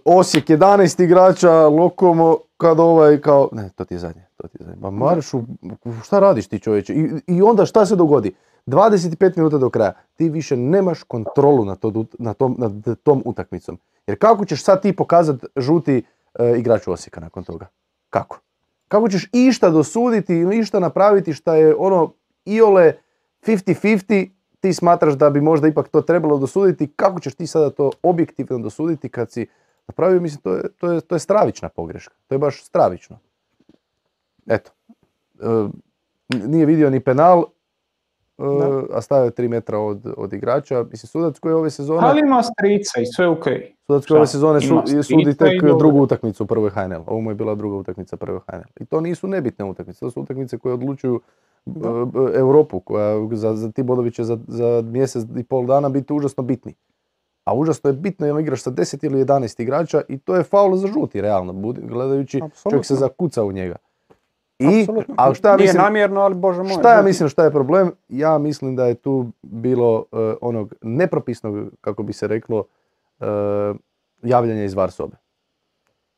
Osijek 11 igrača, Lokomo, kad ovaj kao, ne, to ti je zadnje, to ti je zadnje. Ma Maršu, šta radiš ti čovječe? I, I onda šta se dogodi? 25 minuta do kraja, ti više nemaš kontrolu nad, to, na tom, nad tom utakmicom. Jer kako ćeš sad ti pokazati žuti e, igraču Osijeka nakon toga? Kako? Kako ćeš išta dosuditi ili išta napraviti šta je ono iole 50-50, ti smatraš da bi možda ipak to trebalo dosuditi, kako ćeš ti sada to objektivno dosuditi kad si napravio, mislim, to je, to je, to je stravična pogreška. To je baš stravično. Eto. E, nije vidio ni penal, e, Da. a stavio je 3 metra od, od igrača. Mislim, sudac koji je ove sezone... Ali ima strica i sve ok. Sudac koji ove sezone su, sudi tek drugu utakmicu u prvoj HNL. Ovo mu je bila druga utakmica prvoj HNL. I to nisu nebitne utakmice, to su utakmice koje odlučuju Da. e, Europu, koja za, za ti bodovi će za, za mjesec i pol dana biti užasno bitni. A užasno je bitno jel igraš sa 10 ili 11 igrača i to je faul za žuti, realno, budi- gledajući, čovjek se zakuca u njega. I, ali šta ja Nije mislim, namjerno, ali bože moj. Šta ja žuti. mislim šta je problem? Ja mislim da je tu bilo e, onog nepropisnog, kako bi se reklo, e, javljanja iz VAR sobe.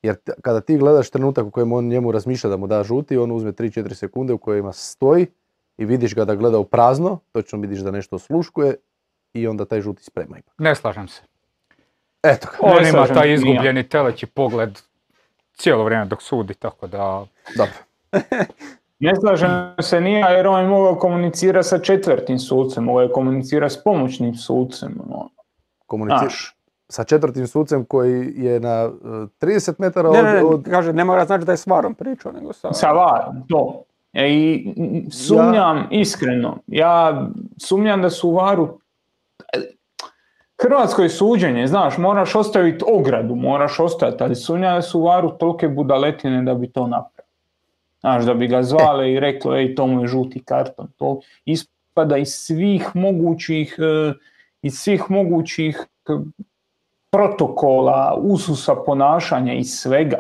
Jer t- kada ti gledaš trenutak u kojem on njemu razmišlja da mu da žuti, on uzme 3-4 sekunde u kojima stoji i vidiš ga da gleda u prazno, točno vidiš da nešto osluškuje i onda taj žuti sprema ipak. Ne slažem se. Eto ga. On ima taj izgubljeni teleći pogled cijelo vrijeme dok sudi, tako da... Dobro. Ne slažem se nije jer on je mogao komunicirati sa četvrtim sucem, mogao je komunicirati s pomoćnim sucem. ono, Komunici- Znaš, sa četvrtim sucem koji je na e, 30 metara Ne, ne, ne, od, od... kaže, ne mora znači da je s varom pričao, nego sa... sa varom, to. E, I sumnjam iskreno, ja sumnjam da su u varu Hrvatsko je suđenje, znaš, moraš ostaviti ogradu, moraš ostaviti, ali sumnjam da su varu tolike budaletine da bi to napravili. Znaš, da bi ga zvale i reklo, ej, to mu je žuti karton. To ispada iz svih mogućih, e, iz svih mogućih e, protokola, ususa ponašanja i svega.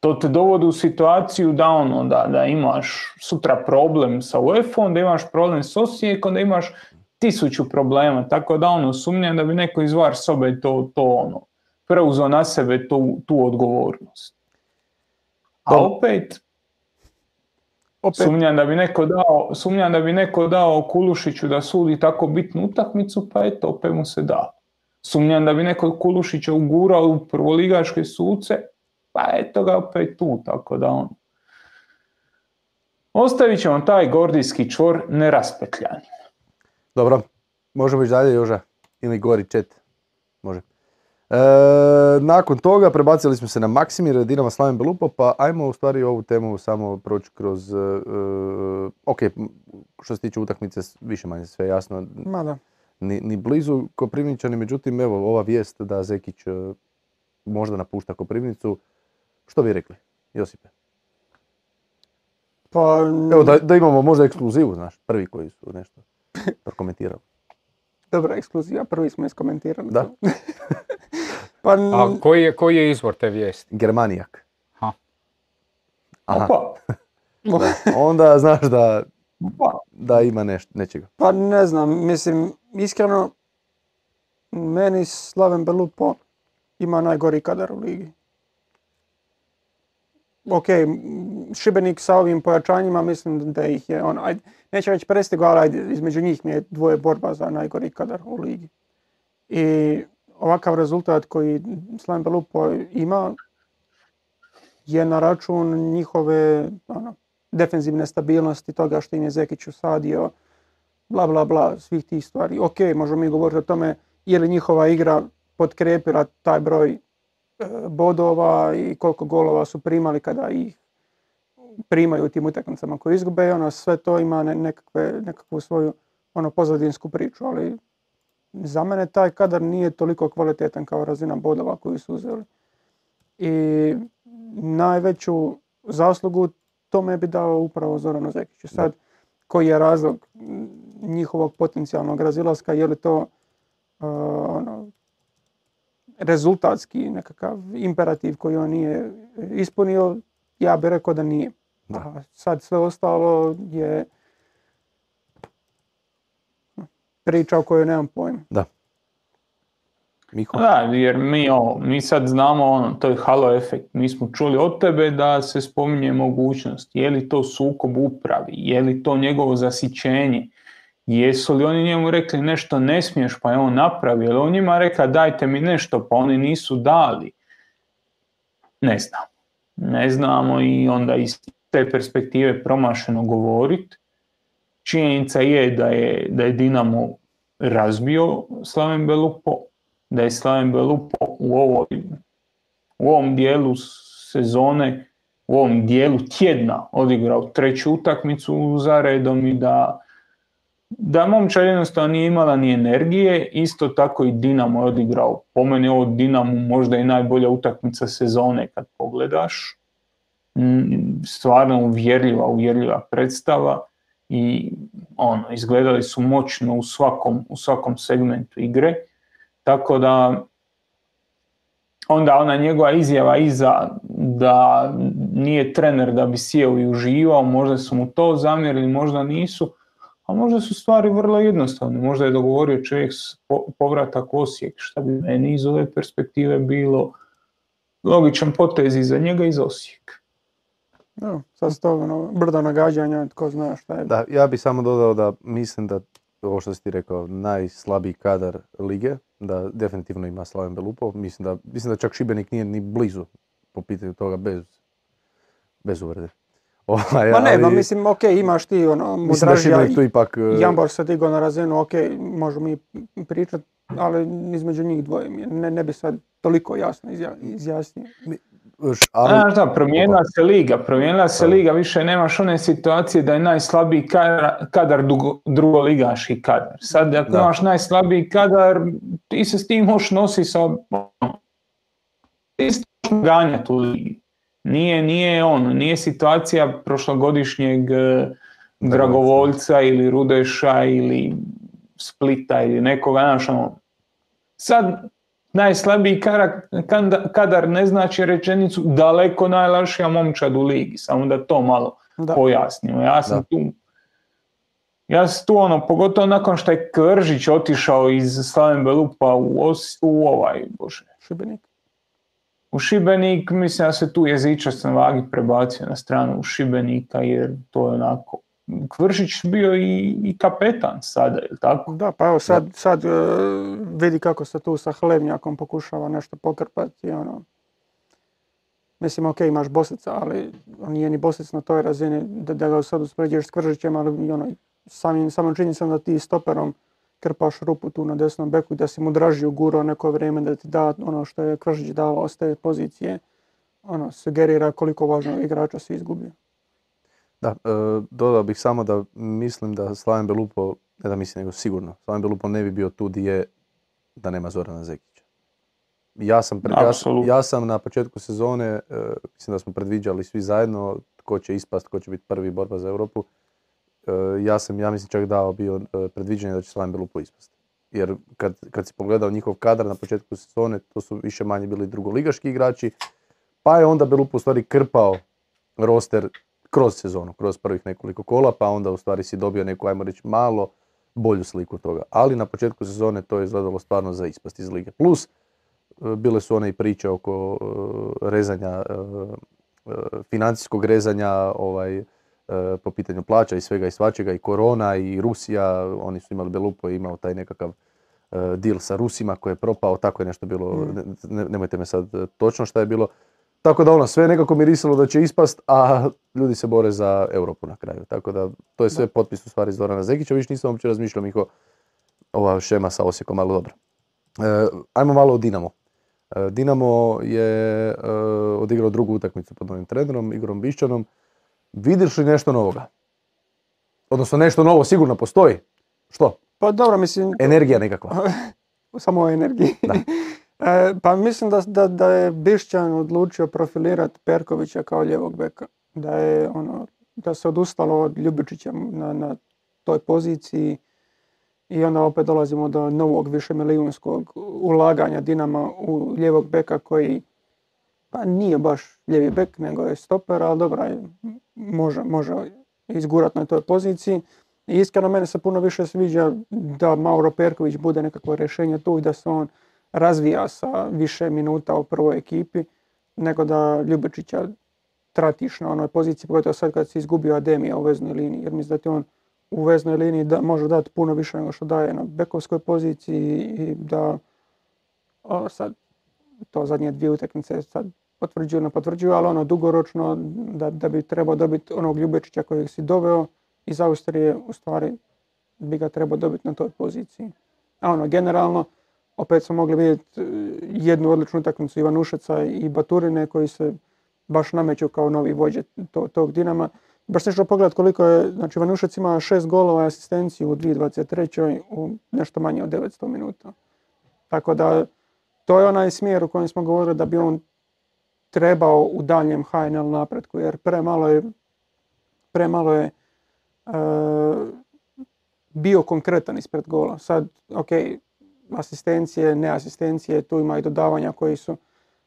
To te dovodi u situaciju da ono, da, imaš sutra problem sa UEFA-om, da imaš problem s Osijekom, da imaš tisuću problema, tako da ono, sumnjam da bi neko iz VAR sobe to, to ono, preuzeo na sebe tu, tu odgovornost. A Dobro. opet, Opet, sumnjam da bi neko dao, sumnjam da bi neko dao Kulušiću da sudi tako bitnu utakmicu, pa eto, opet mu se da. Sumnjam da bi neko Kulušića ugurao u prvoligaške suce, pa eto ga opet tu, tako da on. Ostavit ćemo taj gordijski čvor neraspetljan. Dobro, možemo ići dalje Joža, ili gori chat, može. E, nakon toga prebacili smo se na Maksimir, Dinamo Slaven Belupo, pa ajmo u stvari ovu temu samo proći kroz, e, e, ok, što se tiče utakmice, više manje sve jasno, ma da. ni, ni blizu Koprivničani, međutim evo ova vijest da Zekić e, možda napušta Koprivnicu, što bi rekli, Josipe? Pa, Evo da, da imamo možda ekskluzivu, znaš, prvi koji su nešto prokomentirali. dobra ekskluziva, prvi smo iskomentirali. Da. pa, n- A koji je, koji je izvor te vijesti? Germanijak. Aha. Aha, Opa, da. onda znaš da, da ima nešto, nečega. pa ne znam, mislim, iskreno, meni Slaven Belupo ima najgori kadar u ligi. Ok, Šibenik sa ovim pojačanjima mislim da ih je, ono, ajde, neću reći prestigo, ali ajde, između njih mi je dvoje borba za najgori kadar u ligi. I ovakav rezultat koji Slaven Belupo ima je na račun njihove ono, defenzivne stabilnosti, toga što im je Zekić usadio, bla bla bla, svih tih stvari. Ok, možemo mi govoriti o tome je li njihova igra potkrepila taj broj bodova i koliko golova su primali kada ih primaju u tim utakmicama koje izgube ono sve to ima nekakve, nekakvu svoju ono pozadinsku priču, ali za mene taj kadar nije toliko kvalitetan kao razina bodova koju su uzeli. I najveću zaslugu tome bi dao upravo Zoranu Zekiću. Sad, koji je razlog njihovog potencijalnog razilaska, je li to uh, ono, rezultatski nekakav imperativ koji on nije ispunio, ja bih rekao da nije. A sad sve ostalo je priča o kojoj nemam pojma. Da. Da, jer mi, mi sad znamo, ono, to je halo efekt. Mi smo čuli od tebe da se spominje mogućnost. Je li to sukob upravi? Je li to njegovo zasićenje? Jesu li oni njemu rekli nešto ne smiješ pa je on napravio? Ili on njima rekao dajte mi nešto pa oni nisu dali? Ne znam. Ne znamo i onda iz te perspektive promašeno govoriti. Činjenica je da je, da je Dinamo razbio Slaven Belupo, da je Slaven Belupo u, ovoj, u ovom dijelu sezone, u ovom dijelu tjedna odigrao treću utakmicu za redom i da da momčad jednostavno nije imala ni energije, isto tako i Dinamo je odigrao. Po meni ovo Dinamo možda i najbolja utakmica sezone kad pogledaš. Mm, stvarno uvjerljiva, uvjerljiva predstava i ono, izgledali su moćno u svakom, u svakom segmentu igre. Tako da onda ona njegova izjava iza da nije trener da bi sjeo i uživao, možda su mu to zamjerili, možda nisu, a možda su stvari vrlo jednostavne. Možda je dogovorio čovjek povratak Osijek, šta bi meni iz ove perspektive bilo logičan potez za njega iz Osijeka. Da, sad to ono, brda nagađanja, tko zna šta je. Da, ja bih samo dodao da mislim da, ovo što si ti rekao, najslabiji kadar lige, da definitivno ima Slaven Belupov. Mislim da, mislim da čak Šibenik nije ni blizu po pitanju toga bez, bez uvrede. Ovaj, ma ne, ma mislim, ok, imaš ti ono, Mudražija, tu ipak... E, Jambor se digao na razinu, ok, možemo mi pričati, ali između njih dvoje ne, ne bi sad toliko jasno izjasnio. Ali... da, promijenila se liga, promijenila se liga, više nemaš one situacije da je najslabiji kadar, kadar drugoligaški kadar. Sad ako imaš najslabiji kadar, ti se s tim možeš nositi sa... Ti se ganjati u ligi. Nije, nije on, nije situacija prošlogodišnjeg e, Dragovoljca ili Rudeša ili Splita ili nekoga, znaš ono, sad najslabiji kadar ne znači rečenicu daleko najlašija momčad u ligi, samo da to malo da. pojasnimo. Ja sam tu ja sam tu ono, pogotovo nakon što je Kržić otišao iz Slaven Belupa u, u ovaj, bože. Šibenik. U Šibenik, mislim da se tu jezičast vagi prebacio na stranu u Šibenika jer to je onako Kvršić bio i, i kapetan sada, je tako? Da, pa evo sad, sad e, vidi kako se tu sa Hlevnjakom pokušava nešto pokrpati. Ono. Mislim, ok, imaš Bosica, ali on nije ni Bosic na toj razini da, da ga sad uspoređuješ s Kvržićem, ali ono, samim, samom činjenicom da ti stoperom krpaš rupu tu na desnom beku i da si mu draži ugurao neko vrijeme da ti da ono što je Kvržić dao s te pozicije, ono, sugerira koliko važno igrača si izgubio. Da, e, dodao bih samo da mislim da Slaven Belupo, ne da mislim nego sigurno, Slaven Belupo ne bi bio tu di je da nema Zorana Zekića. Ja sam, ja, sam na početku sezone, e, mislim da smo predviđali svi zajedno tko će ispast, tko će biti prvi borba za Europu. E, ja sam, ja mislim čak dao bio predviđenje da će Slaven Belupo ispast. Jer kad, kad si pogledao njihov kadar na početku sezone, to su više manje bili drugoligaški igrači, pa je onda Belupo u stvari krpao roster kroz sezonu, kroz prvih nekoliko kola, pa onda u stvari si dobio neku, ajmo reći, malo bolju sliku toga. Ali na početku sezone to je izgledalo stvarno za ispast iz lige. Plus, e, bile su one i priče oko rezanja, financijskog rezanja ovaj, po pitanju plaća i svega i svačega, i korona i Rusija, oni su imali Belupo i imao taj nekakav e, deal sa Rusima koji je propao, tako je nešto bilo, Mm. ne- ne- nemojte me sad e, točno šta je bilo. Tako da ono, sve nekako mirisalo da će ispast, a ljudi se bore za Europu na kraju. Tako da, to je sve potpis u stvari Zorana Zekića, više nisam uopće razmišljao Miho, ova šema sa Osijekom, ali dobro. E, ajmo malo o Dinamo. E, Dinamo je e, odigrao drugu utakmicu pod novim trenerom, Igorom Bišćanom. Vidiš li nešto novoga? Odnosno nešto novo sigurno postoji. Što? Pa dobro, mislim, Energija nekakva. samo o energiji. Da. E, pa mislim da, da, da je Bišćan odlučio profilirati Perkovića kao ljevog beka. Da je ono, da se odustalo od Ljubičića na, na toj poziciji i onda opet dolazimo do novog višemilijunskog ulaganja Dinama u ljevog beka koji pa nije baš lijevi bek, nego je stoper, ali dobro, je, može, može na toj poziciji. I iskreno mene se puno više sviđa da Mauro Perković bude nekakvo rješenje tu i da se on razvija sa više minuta u prvoj ekipi, nego da Ljubičića tratiš na onoj poziciji, pogotovo sad kad si izgubio Ademija u veznoj liniji, jer mislim da ti on u veznoj liniji da, može dati puno više nego što daje na bekovskoj poziciji i da o, sad to zadnje dvije utakmice sad potvrđuju, ne potvrđuju, ali ono dugoročno da, da bi trebao dobiti onog Ljubičića kojeg si doveo iz Austrije, u stvari bi ga trebao dobiti na toj poziciji. A ono, generalno, opet smo mogli vidjeti e, jednu odličnu utakmicu Ivanušeca i Baturine koji se baš nameću kao novi vođe to- tog Dinama. Baš sam išao pogledat koliko je, znači Ivanušec ima šest golova i asistenciju u 2023. u nešto manje od 900 minuta. Tako da to je onaj smjer u kojem smo govorili da bi on trebao u daljem HNL napretku, jer premalo je, premalo je e, bio konkretan ispred gola. Sad, ok, asistencije, ne asistencije, tu ima i dodavanja koji su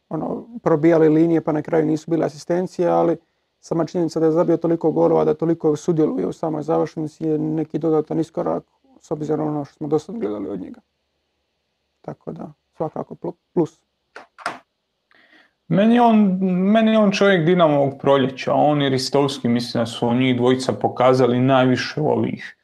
ono, probijali linije pa na kraju nisu bile asistencije, ali sama činjenica da je zabio toliko golova, da toliko sudjeluje u samoj završnici je neki dodatan iskorak s obzirom na ono što smo do sad gledali od njega. Tako da, svakako plu- plus. Meni on, meni on čovjek Dinamovog proljeća, on i Ristovski, mislim da su njih dvojica pokazali najviše ovih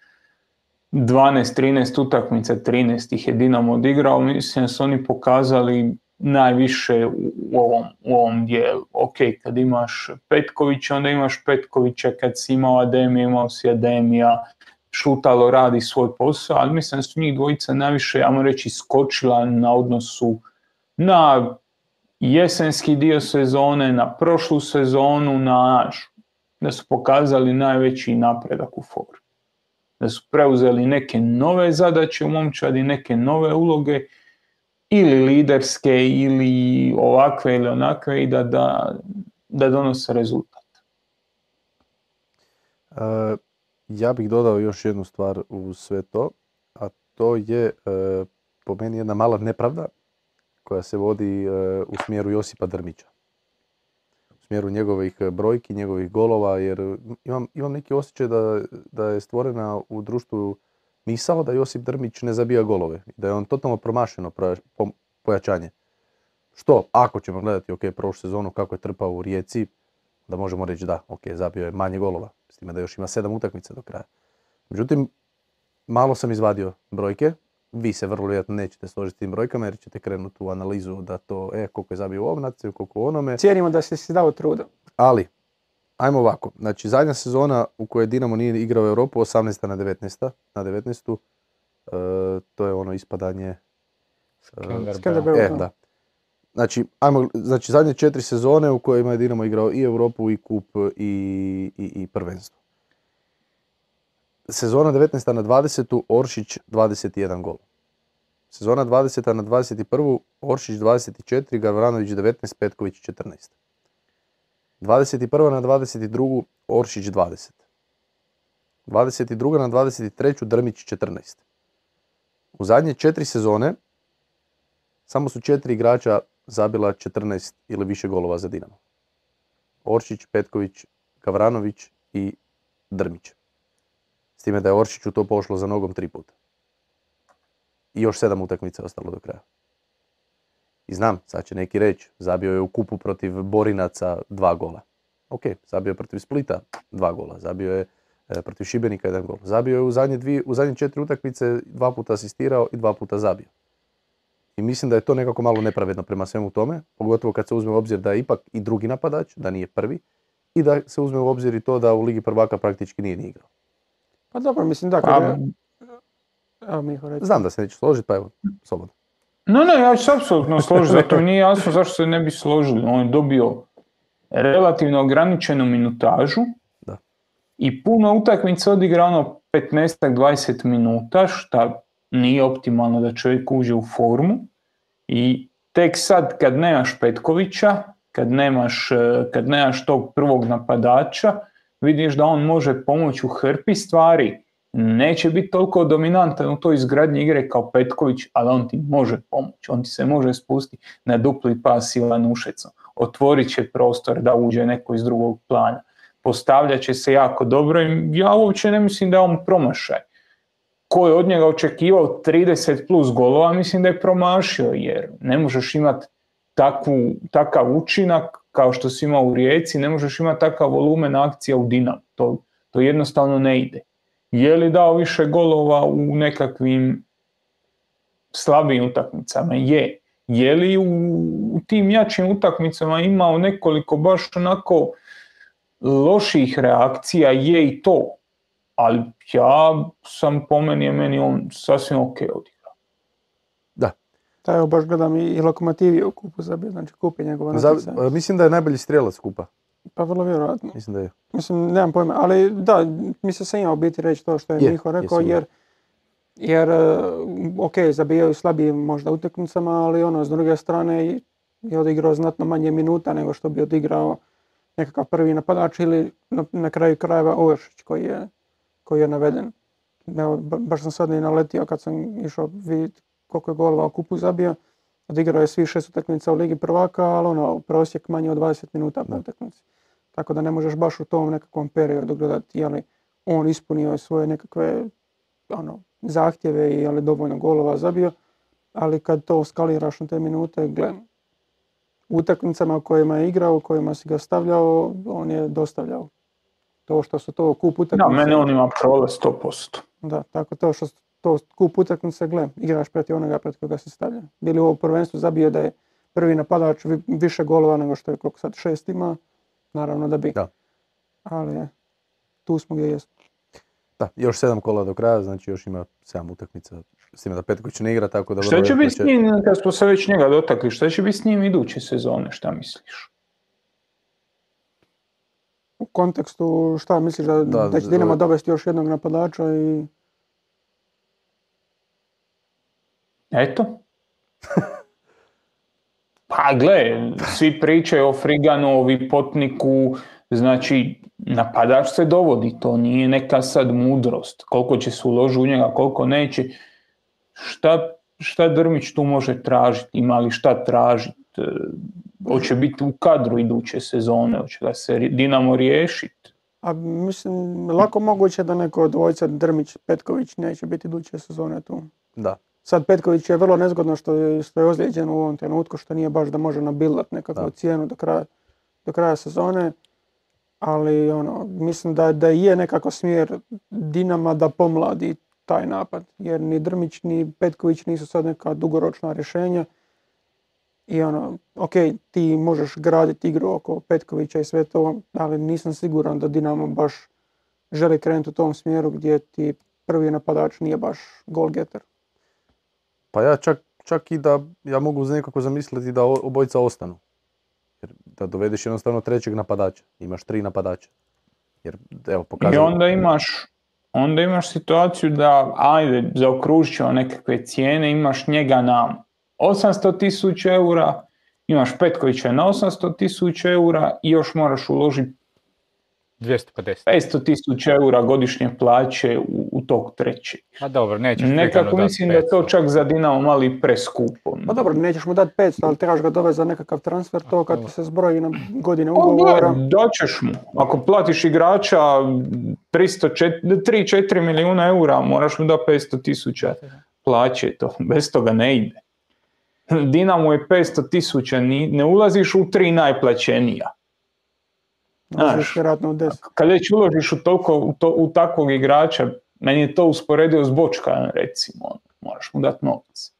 12-13 utakmica, 13 ih je Dinamo odigrao, mislim da su oni pokazali najviše u u ovom, u ovom dijelu. Ok, kad imaš Petkovića, onda imaš Petkovića, kad si imao Ademija, imao si Ademija, Šutalo radi svoj posao, ali mislim da su njih dvojica najviše, ajmo reći, skočila na odnosu na jesenski dio sezone, na prošlu sezonu, na naš, da su pokazali najveći napredak u foru. Da su preuzeli neke nove zadaće u momčadi, neke nove uloge, ili liderske, ili ovakve ili onakve i da, da, da donose rezultat. E, ja bih dodao još jednu stvar u sve to, a to je e, po meni jedna mala nepravda koja se vodi e, u smjeru Josipa Drmića. U smjeru njegovih brojki, njegovih golova, jer imam, imam neki osjećaj da, da je stvorena u društvu misao da Josip Drmić ne zabija golove. Da je on totalno promašeno pojačanje. Što, ako ćemo gledati, ok, prošlu sezonu kako je trpao u Rijeci, da možemo reći da, ok, zabio je manje golova, s time da još ima sedam utakmica do kraja. Međutim, malo sam izvadio brojke, vi se vrlo vjerojatno nećete složiti s tim brojkama jer ćete krenuti u analizu da to, e, koliko je zabio u ovom naciju, koliko u onome, Cijenimo da si si dao truda. ali, ajmo ovako, znači zadnja sezona u kojoj Dinamo nije igrao Europu, 18. na 19. na 19. e, to je ono ispadanje e. E, da. da. Znači, ajmo, znači zadnje četiri sezone u kojima je Dinamo igrao i Europu i kup i, i, i prvenstvo. Sezona 19. na 20. Oršić 21 gol. Sezona 20. na 21. Oršić 24, Gavranović 19, Petković 14. 21. na 22. Oršić 20. 22. na 23. Drmić 14. U zadnje četiri sezone samo su četiri igrača zabila 14 ili više golova za Dinamo. Oršić, Petković, Gavranović i Drmić. S time da je Oršiću to pošlo za nogom tri puta. I još sedam utakmica ostalo do kraja. I znam, sad će neki reći, zabio je u kupu protiv Borinaca dva gola. Ok, zabio je protiv Splita dva gola, zabio je e, protiv Šibenika jedan gol. Zabio je u zadnje, dvije, u zadnje četiri utakmice, dva puta asistirao i dva puta zabio. I mislim da je to nekako malo nepravedno prema svemu tome, pogotovo kad se uzme u obzir da je ipak i drugi napadač, da nije prvi, i da se uzme u obzir i to da u Ligi prvaka praktički nije ni igrao. Pa dobro, mislim da, kad Pa, je... Evo Miho, reci. Znam da se neće složiti, pa evo, slobodno. No, ne, ja ću se apsolutno složiti, zato mi nije jasno zašto se ne bi složili. On je dobio relativno ograničenu minutažu Da. i puno utakmica odigrao ono 15-20 minuta, šta nije optimalno da čovjek uđe u formu. I tek sad kad nemaš Petkovića, kad nemaš, eh, kad nemaš tog prvog napadača, vidiš da on može pomoći u hrpi stvari. Neće biti toliko dominantan u toj izgradnji igre kao Petković, ali on ti može pomoći. On ti se može spustiti na dupli pas Ivanušecom. Otvorit će prostor da uđe neko iz drugog plana. Postavljat će se jako dobro i ja uopće ne mislim da je on promašaj. Ko je od njega očekivao 30 plus golova, mislim da je promašio, jer ne možeš imati takav učinak kao što si imao u Rijeci, ne možeš imati takav volumen akcija u Dinamo. To, to jednostavno ne ide. Je li dao više golova u nekakvim slabijim utakmicama? Je. Je li u, u tim jačim utakmicama imao nekoliko baš onako loših reakcija? Je i to. Ali ja sam po meni, meni on sasvim ok odigrao. Da, evo baš gledam i, i Lokomotivi u kupu zabio, znači kup je njegova e, mislim da je najbolji strelac skupa. Pa vrlo vjerojatno. Mislim da je. Mislim, nemam pojma, ali da, mislim sam imao biti reći to što je, Je, Miho je rekao, jer, jer e, ok, zabijaju slabijim možda utakmicama, ali ono, s druge strane je odigrao znatno manje minuta nego što bi odigrao nekakav prvi napadač ili na, na kraju krajeva Ovršić koji je, koji je naveden. Evo, baš sam sad i naletio kad sam išao vidjeti koliko je golova u kupu zabio. Odigrao je svih šest utakmica u Ligi prvaka, ali ono, prosjek manje od 20 minuta po Da. utakmici. Tako da ne možeš baš u tom nekakvom periodu gledati je li on ispunio svoje nekakve ono, zahtjeve i je li dovoljno golova zabio, ali kad to skaliraš na te minute, gle, u utakmicama u kojima je igrao, u kojima si ga stavljao, on je dostavljao. To što su to kup Da, utakmice. mene on ima prolaz 100%. Da, tako to što su to kup utakmice, gle, igraš protiv onoga protiv koga si stavljen. Bili u ovo prvenstvu zabio da je prvi napadač vi- više golova nego što je koliko sad šest ima, naravno da bi. Da. Ali je, tu smo gdje jesmo. Da, još sedam kola do kraja, znači još ima sedam utakmica. S time da Petković ne igra, tako da... Šta će biti s njim, kad smo se već njega dotakli, šta će biti s njim iduće sezone, šta misliš? U kontekstu šta misliš da, Da, da, će Dinamo ove- dovesti još jednog napadača i Eto. Pa gle, svi pričaju o Friganu, o Vipotniku, znači napadač se dovodi, to nije neka sad mudrost. Koliko će se uložiti u njega, koliko neće. Šta, šta Drmić tu može tražiti, ima li šta tražiti? E, Hoće biti u kadru iduće sezone, hoće ga se Dinamo riješiti. A mislim, lako moguće da neko od dvojica Drmić, Petković neće biti iduće sezone tu. Da. Sad Petković je vrlo nezgodno što je, što je ozlijeđen u ovom trenutku, što nije baš da može nabildat nekakvu Da. cijenu do kraja, do kraja sezone. Ali ono, mislim da, da je nekako smjer Dinama da pomladi taj napad. Jer ni Drmić ni Petković nisu sad neka dugoročna rješenja. I ono, ok, ti možeš graditi igru oko Petkovića i sve to, ali nisam siguran da Dinamo baš želi krenuti u tom smjeru gdje ti prvi napadač nije baš goal getter. Pa ja čak, čak i da, ja mogu nekako zamisliti da obojica ostanu. Jer da dovedeš jednostavno trećeg napadača. Imaš tri napadača. Jer, evo, I pokazalo... onda imaš, onda imaš situaciju da, ajde, zaokružit ćemo nekakve cijene, imaš njega na 800 tisuća eura, imaš Petkovića na 800 tisuća eura i još moraš uložiti 250. 500 tisuća eura godišnje plaće u, u tog trećeg. A dobro, nećeš Nekako mislim da je to 500. čak za Dinamo mali preskupo. Pa dobro, nećeš mu dati 500, ali trebaš ga dovesti za nekakav transfer, to kad ti se zbroji na godine Pa, ugovora. daćeš mu. Ako platiš igrača 3-4 milijuna eura, moraš mu da 500 tisuća plaće. To, bez toga ne ide. Dinamo je 500 tisuća, ne ulaziš u tri najplaćenija. Možeš Znaš, vjerojatno u 10. kad već uložiš u, toliko, u, to, u takvog igrača, meni je to usporedio s Bočka, recimo, ono, moraš mu dati novac.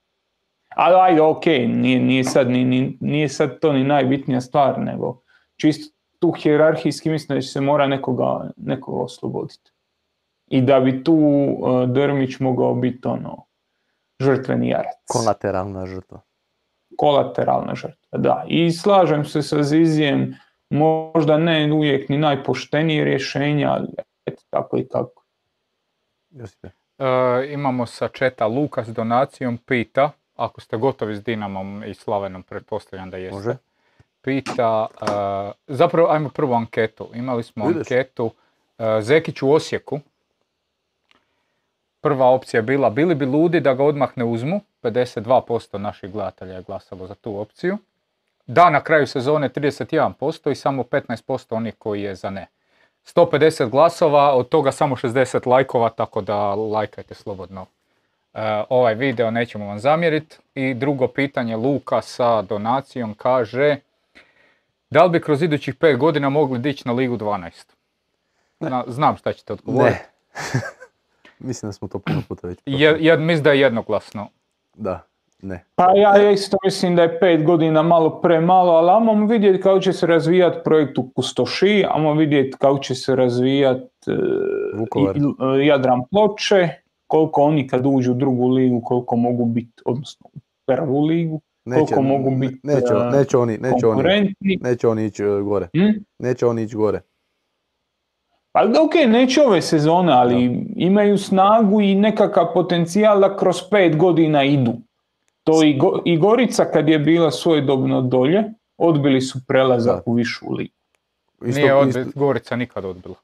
Ali ajde, ok, nije, nije, sad, ni, ni- nije sad to ni najbitnija stvar, nego čisto tu hjerarhijski mislim da će se mora nekoga, nekoga osloboditi. I da bi tu uh, Drmić mogao biti ono, žrtveni jarac. Kolateralna žrtva. Kolateralna žrtva, da. I slažem se sa Zizijem, možda ne uvijek ni najpoštenije rješenja, ali eto tako i tako. E, imamo sa četa Lukas s donacijom, pita, ako ste gotovi s Dinamom i Slavenom, pretpostavljam da jeste. Može. Pita, e, zapravo ajmo prvu anketu. Imali smo Ideš. anketu e, Zekić u Osijeku. Prva opcija je bila, bili bi ludi da ga odmah ne uzmu. 52% naših gledatelja je glasalo za tu opciju. Da, na kraju sezone 31% i samo 15% onih koji je za ne. 150 glasova, od toga samo 60 lajkova, tako da lajkajte slobodno e, ovaj video, nećemo vam zamjeriti. I drugo pitanje, Luka sa donacijom kaže da li bi kroz idućih 5 godina mogli dići na Ligu 12? Na- znam šta ćete odgovoriti. Ne. Mislim da smo to puno puta već Je, je, mislim da je jednoglasno. Da, ne. Pa ja isto mislim da je pet godina malo premalo, ali ajmo vidjeti kako će se razvijati projekt u Kustoši, ajmo vidjeti kako će se razvijati Vukovar. Jadran Ploče, koliko oni kad uđu u drugu ligu, koliko mogu biti, odnosno u prvu ligu, koliko mogu biti neće, e, neće oni, neće oni, konkurentni. neće oni ići e, gore. Hm? Neće oni ići gore. Pa ok, neće ove sezone, ali imaju snagu i nekakav potencijal da kroz pet godina idu. To i, Go- i Gorica kad je bila svojedobno dolje, odbili su prelazak Da. u višu ligu. Isto, Nije isto- odbi- Gorica nikad odbila.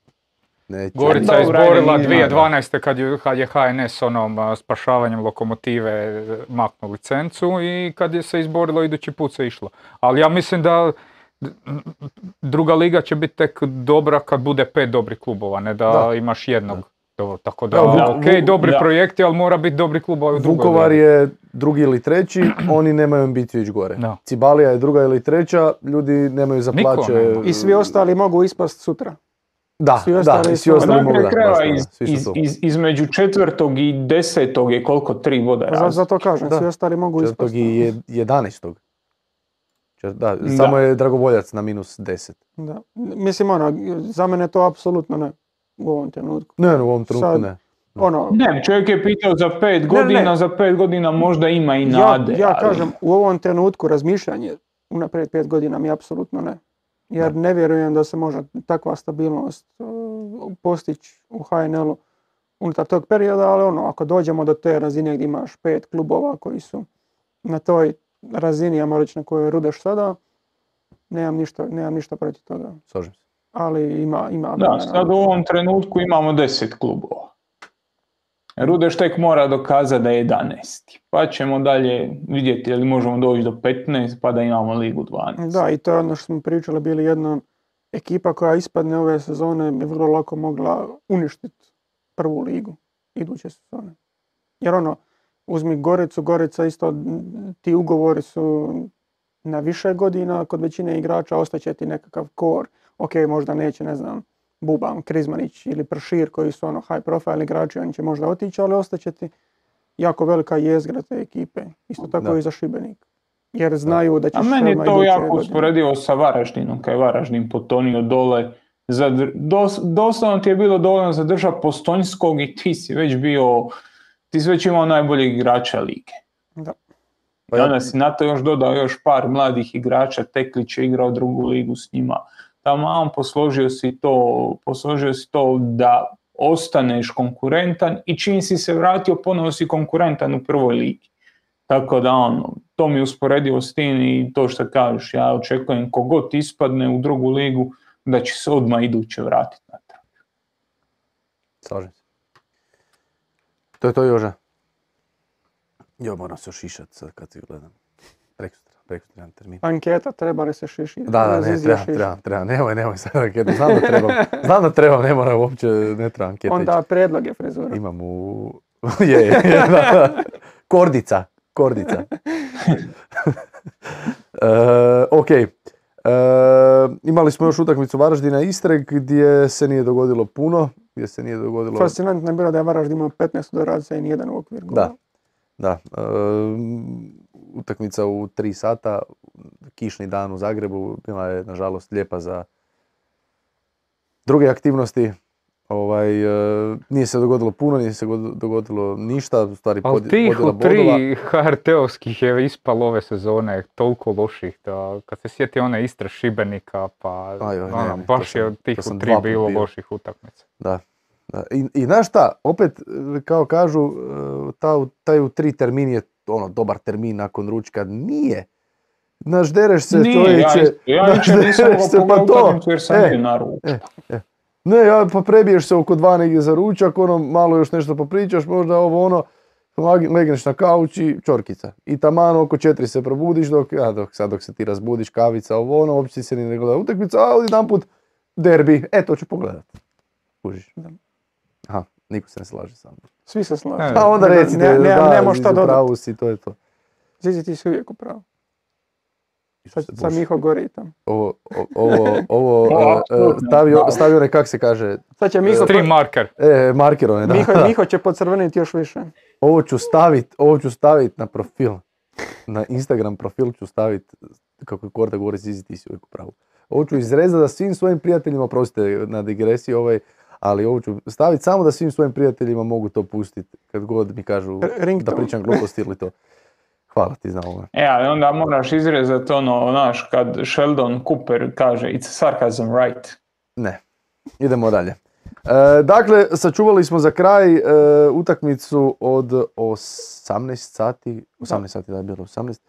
neće. Gorica je izborila nije- 2012. kad je, kad je HNS onom spašavanjem lokomotive e, maknuo licencu i kad je se izborilo idući put se išlo. Ali ja mislim da druga liga će biti tek dobra kad bude pet dobrih klubova, ne da, Da. imaš jednog. Dobro, tako da, Da, ok, dobri da. projekti, ali mora biti dobri klubovi u drugoj Vukovar je drugi ili treći, oni nemaju ambiciju ići gore. Da. Cibalija je druga ili treća, ljudi nemaju za plaće. nema. I svi ostali mogu ispast sutra. Da, svi da, ostali i svi ostali mogu da. da, iz, iz, iz- između četvrtog i desetog je koliko tri boda Za, razlike. zato kažem, Da. svi ostali mogu ispast. Četvrtog i je- jedanaestog. Čet- Da, Da. samo je Dragovoljac na minus 10. Da. Mislim, ono, za mene to apsolutno ne u ovom trenutku. Ne, ne, u ovom trenutku Sad- ne. Ono, Ne, čovjek je pitao za pet ne. godina, za pet godina možda ima i ja, nade. ja ali- kažem, u ovom trenutku razmišljanje unaprijed pet godina mi apsolutno ne. Jer ne vjerujem da se može takva stabilnost uh, postići u HNL-u unutar tog perioda, ali ono, ako dođemo do te razine gdje imaš pet klubova koji su na toj razini, ja moram reći na kojoj rudeš sada, nemam ništa, nemam ništa protiv toga. Slažem se. Ali ima, ima Da, sad u ovom trenutku imamo 10 klubova. Rudeš tek mora dokazati da je 11. Pa ćemo dalje vidjeti je li možemo doći do 15 pa da imamo ligu 12. Da, i to je ono što smo pričali, bili jedna ekipa koja ispadne ove sezone bi vrlo lako mogla uništiti prvu ligu iduće sezone. Jer ono, uzmi Goricu, Gorica isto, ti ugovori su na više godina, kod većine igrača ostaće ti nekakav kor. Ok, možda neće, ne znam, Buban, Krizmanić ili Pršir koji su ono high profile igrači, oni će možda otići, ali ostaće ti jako velika jezgra te ekipe. Isto tako Da. i za Šibenik. Jer znaju da će A meni je to jako godine- usporedivo sa Varaždinom, kad je Varaždin potonio dole. Zadr- dos- doslovno ti je bilo dovoljno zadržati Postonjskog i ti si već bio, ti si već imao najboljeg igrača lige. Da. Pa I ja- onda si na to još dodao još par mladih igrača, Teklić je igrao drugu ligu s njima. Tamo posložio si to, posložio si to da ostaneš konkurentan i čim si se vratio ponovo si konkurentan u prvoj ligi. Tako da ono, to mi je usporedivo s tim i to što kažeš, ja očekujem kogod ispadne u drugu ligu da će se odmah iduće vratiti natrag. Slažem se. To je to Joža. Jo, moram se ošišat kad ti gledam. Prekosutra, prekosutra jedan termin. Anketa, treba li se šišiti? Da, da, ne, treba, treba, treba. Nemoj, nemoj sad anketu. Znam da trebam, znam da trebam, ne mora uopće, ne treba anketa Onda predlog je frizura. Imam u... je, je, je, da, da. Kordica, kordica. E, ok, E, imali smo još utakmicu Varaždina Istre gdje se nije dogodilo puno, gdje se nije dogodilo... Fascinantno je bilo da je Varaždin imao 15 udaraca i nijedan u okvir gola. Da. Da, e, utakmica u tri sata, kišni dan u Zagrebu, bila je nažalost lijepa za druge aktivnosti. Ovaj, e, nije se dogodilo puno, nije se god- dogodilo ništa, u stvari Ali pod- tih u tri. HRT-ovskih je ispalo ove sezone toliko loših da kad se sjeti one Istre Šibenika pa Aj, ono, baš je od tih u tri bilo bio. loših utakmica. Da. da. I, I znaš šta, opet, e, kao kažu, e, ta, taj u tri termin je ono, dobar termin nakon ručka. Nije. Znaš, dereš se, Nije, ja, čovječe. ja znaš, jučer nisam se, pa to. jer sam E, bio na ručku. Ne, ja, pa prebiješ se oko dva negdje za ručak, ono, malo još nešto popričaš, možda ovo ono, legneš na kauč i čorkica. I taman oko četiri se probudiš, dok, ja, dok, sad dok se ti razbudiš, kavica, ovo ono, uopće se ni ne gleda utakmica, a jedan put derbi, e, to ću pogledat. Kužiš. Aha, niko se ne slaže sa mnom. Svi se slažu. Ne, A onda Ne, recite, ne, ne, da, nemo šta dodati. pravu si, to je to. Zizi ti si uvijek u pravu. Sad, Bože. Miho gori tam. Ovo, ovo, ovo, O, e, e, apsolutno, stavio, stavio onaj, kak se kaže, Sad će Miho, Stream marker. e, marker onaj, da. Miho, Miho će pocrveniti još više. Ovo ću stavit, ovo ću stavit na profil. Na Instagram profil ću stavit, kako je Korda govori, Zizi ti si uvijek u pravu. Ovo ću izrezati da svim svojim prijateljima, oprostite na digresiji ovaj, ali ovo ću staviti samo da svim svojim prijateljima mogu to pustiti kad god mi kažu da pričam gluposti ili to. Hvala ti za ovo. E, ali onda moraš izrezati ono, znaš, kad Sheldon Cooper kaže it's sarcasm, right? Ne. Idemo dalje. E, dakle, sačuvali smo za kraj e, utakmicu od 18 sati, 18 sati da je bilo 18,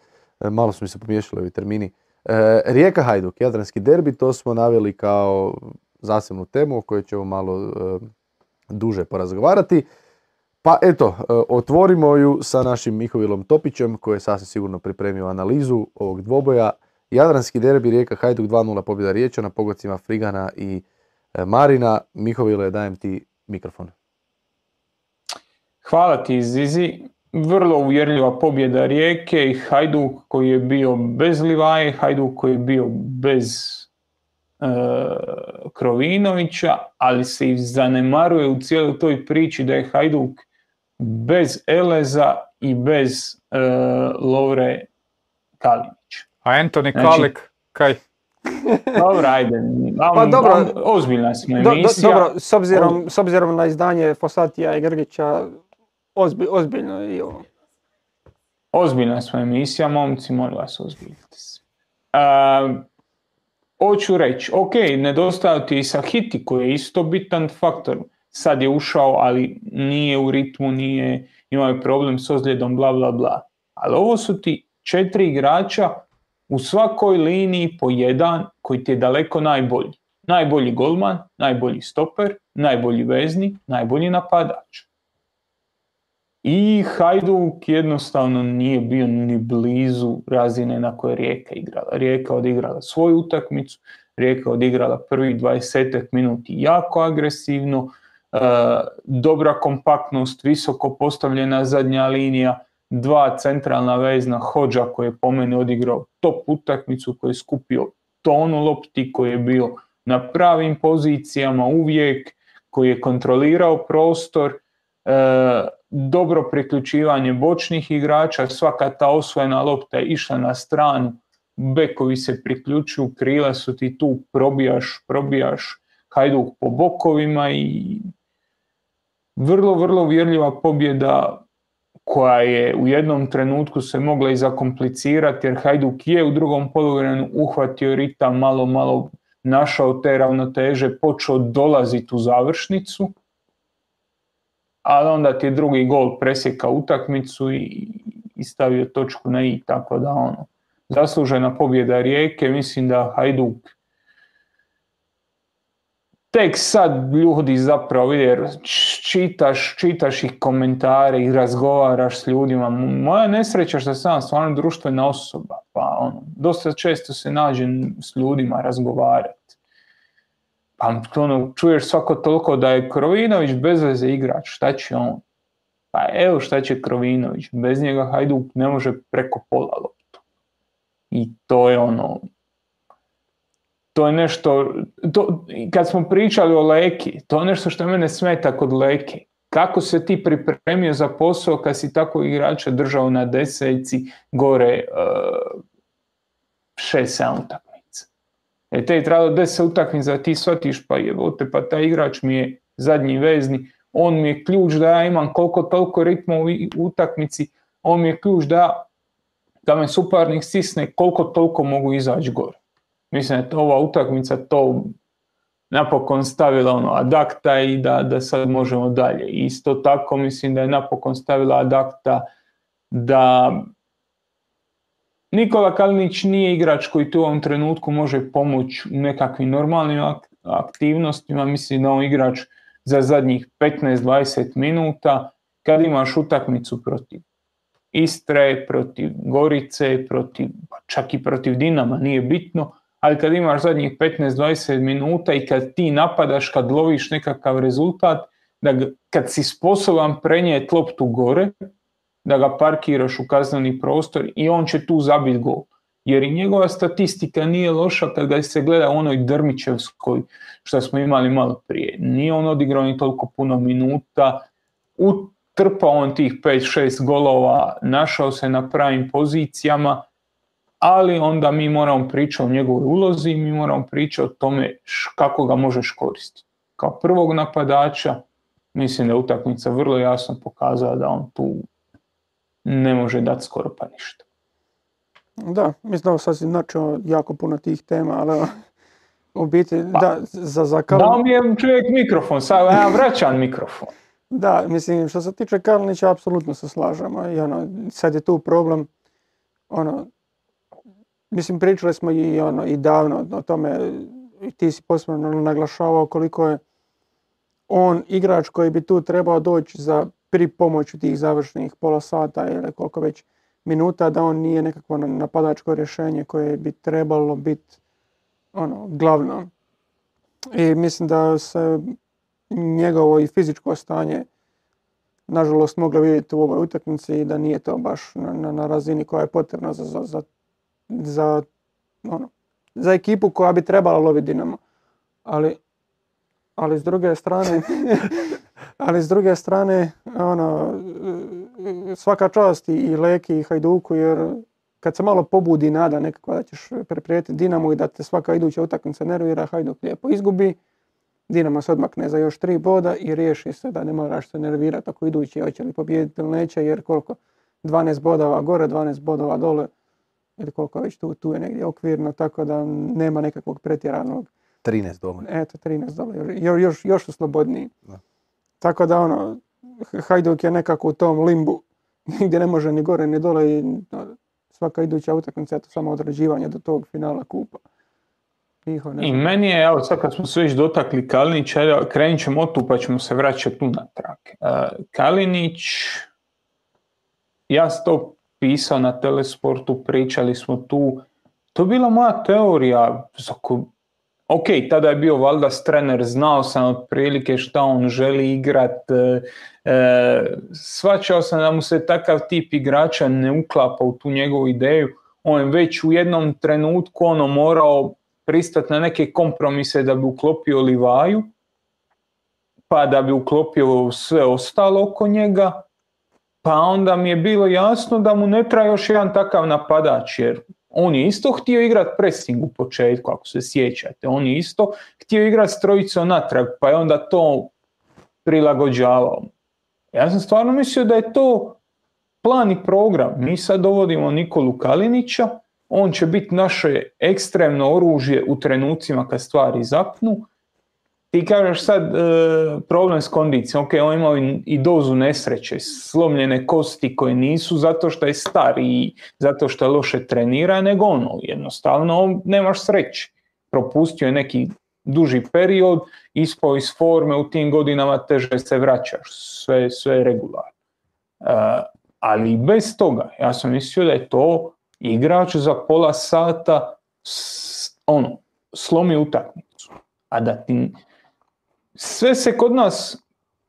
e, malo su mi se pomiješali ovi termini. E, Rijeka Hajduk, Jadranski derbi, to smo naveli kao zasebnu temu o kojoj ćemo malo e, duže porazgovarati. Pa eto, e, otvorimo ju sa našim Mihovilom Topićem koji je sasvim sigurno pripremio analizu ovog dvoboja. Jadranski derbi Rijeka Hajduk 2-0 pobjeda Riječa na pogodcima Frigana i e, Marina. Mihovile, dajem ti mikrofon. Hvala ti Zizi. Vrlo uvjerljiva pobjeda Rijeke i Hajduk koji je bio bez Livaje, Hajduk koji je bio bez Krovinovića, ali se i zanemaruje u cijeloj toj priči da je Hajduk bez Eleza i bez e, Lovre Kalinića. A Anthony Znači- Kalik, kaj? Dobro, ajde. Pa dobro. am- ozbiljna smo Do- do- emisija. dobro, s obzirom, s obzirom na izdanje Fosatija i Grgića, ozbi- ozbiljno je i ovo. Ozbiljna smo emisija, momci, molim vas, ozbiljite se. A, hoću reći, ok, nedostao ti i Sahiti koji je isto bitan faktor. Sad je ušao, ali nije u ritmu, nije, imao problem s ozljedom, bla, bla, bla. Ali ovo su ti četiri igrača u svakoj liniji po jedan koji ti je daleko najbolji. Najbolji golman, najbolji stoper, najbolji vezni, najbolji napadač. I Hajduk jednostavno nije bio ni blizu razine na kojoj je Rijeka igrala. Rijeka je odigrala svoju utakmicu, Rijeka je odigrala prvih 20 minuti jako agresivno, e, dobra kompaktnost, visoko postavljena zadnja linija, dva centralna vezna, Hođa koji je po meni odigrao top utakmicu, koji je skupio tonu lopti, koji je bio na pravim pozicijama uvijek, koji je kontrolirao prostor, e, dobro priključivanje bočnih igrača, svaka ta osvojena lopta je išla na stranu, bekovi se priključuju, krila su ti tu, probijaš, probijaš Hajduk po bokovima i vrlo, vrlo uvjerljiva pobjeda koja je u jednom trenutku se mogla i zakomplicirati jer Hajduk je u drugom poluvremenu uhvatio ritam, malo, malo našao te ravnoteže, počeo dolaziti u završnicu, ali onda ti je drugi gol presjeka utakmicu i, i stavio točku na i, tako da ono, zaslužena pobjeda Rijeke, mislim da Hajduk tek sad ljudi zapravo vide, čitaš, čitaš ih komentare i razgovaraš s ljudima. Moja nesreća što sam stvarno društvena osoba, pa ono, dosta često se nađem s ljudima razgovarati. Pa ono, čuješ svako toliko da je Krovinović bez veze igrač, šta će on? Pa evo šta će Krovinović, bez njega Hajduk ne može preko pola loptu. I to je ono, to je nešto, to, kad smo pričali o Leki, to je nešto što mene smeta kod Leki. Kako se ti pripremio za posao kad si tako igrača držao na deseci gore uh, šest. E te je trebalo deset utakmica da ti shvatiš pa jebote, pa taj igrač mi je zadnji vezni, on mi je ključ da ja imam koliko toliko ritma u utakmici, on mi je ključ da, da me suparnik stisne koliko toliko mogu izaći gore. Mislim da ova utakmica to napokon stavila ono adakta i da, da sad možemo dalje. Isto tako mislim da je napokon stavila adakta da Nikola Kalinić nije igrač koji tu u ovom trenutku može pomoći u nekakvim normalnim aktivnostima. Mislim da on igrač za zadnjih 15-20 minuta kad imaš utakmicu protiv Istre, protiv Gorice, protiv, pa čak i protiv Dinama, nije bitno, ali kad imaš zadnjih 15-20 minuta i kad ti napadaš, kad loviš nekakav rezultat, da kad si sposoban prenijeti loptu gore, da ga parkiraš u kazneni prostor i on će tu zabiti gol. Jer i njegova statistika nije loša kad ga se gleda u onoj Drmićevskoj što smo imali malo prije. Nije on odigrao ni toliko puno minuta, utrpao on tih 5-6 golova, našao se na pravim pozicijama, ali onda mi moramo pričati o njegovoj ulozi, mi moramo pričati o tome kako ga možeš koristiti. Kao prvog napadača, mislim da je utakmica vrlo jasno pokazala da on tu ne može dati skoro pa ništa. Da, mislim da sad si načeo jako puno tih tema, ali u biti, pa, da, za, za Dao mi je čovjek mikrofon, sad ja vraćam mikrofon. Da, mislim, što se tiče Kalinića, apsolutno se slažemo. I ono, sad je tu problem, ono, mislim, pričali smo i, ono, i davno o tome, i ti si posebno naglašavao koliko je on igrač koji bi tu trebao doći za pri pomoću tih završnih pola sata ili koliko već minuta, da on nije nekakvo napadačko rješenje koje bi trebalo biti ono, glavno. I mislim da se njegovo i fizičko stanje nažalost moglo vidjeti u ovoj utakmici i da nije to baš na, na, razini koja je potrebna za, za, za, za, ono, za ekipu koja bi trebala loviti Dinamo. Ali, ali s druge strane, ali s druge strane, ono, svaka čast i Leki i Hajduku jer kad se malo pobudi nada nekako da ćeš preprijetiti Dinamo i da te svaka iduća utakmica nervira, Hajduk lijepo izgubi. Dinamo se odmakne za još tri boda i riješi se da ne moraš se nervirati ako idući hoće li pobijediti ili neće jer koliko 12 bodova gore, 12 bodova dole ili koliko već tu, tu je negdje okvirno tako da nema nekakvog pretjeranog 13 dole. Eto, 13 dole, još, još, još su slobodniji. Tako da ono, Hajduk je nekako u tom limbu gdje ne može ni gore ni dole i svaka iduća utakmica je to samo određivanje do tog finala kupa. I meni je, evo sad kad smo se već dotakli Kalinića, krenit ćemo tu pa ćemo se vraćati tu natrag. Uh, Kalinić, ja sam to pisao na Telesportu, pričali smo tu, to je bila moja teorija za koju ok, tada je bio valjda trener, znao sam otprilike šta on želi igrat, e, e, svačao sam da mu se takav tip igrača ne uklapa u tu njegovu ideju, on je već u jednom trenutku ono morao pristati na neke kompromise da bi uklopio Livaju, pa da bi uklopio sve ostalo oko njega, pa onda mi je bilo jasno da mu ne treba još jedan takav napadač, jer on je isto htio igrati pressing u početku, ako se sjećate. On je isto htio igrati strojicu natrag, pa je onda to prilagođavao. Ja sam stvarno mislio da je to plan i program. Mi sad dovodimo Nikolu Kalinića, on će biti naše ekstremno oružje u trenucima kad stvari zapnu ti kažeš sad e, problem s kondicijom, ok, on imao i, dozu nesreće, slomljene kosti koje nisu zato što je star i zato što je loše trenira, nego ono, jednostavno nemaš sreće. Propustio je neki duži period, ispao iz forme, u tim godinama teže se vraćaš, sve, sve je regularno. E, ali bez toga, ja sam mislio da je to igrač za pola sata ono, slomi utakmicu. A da ti sve se kod nas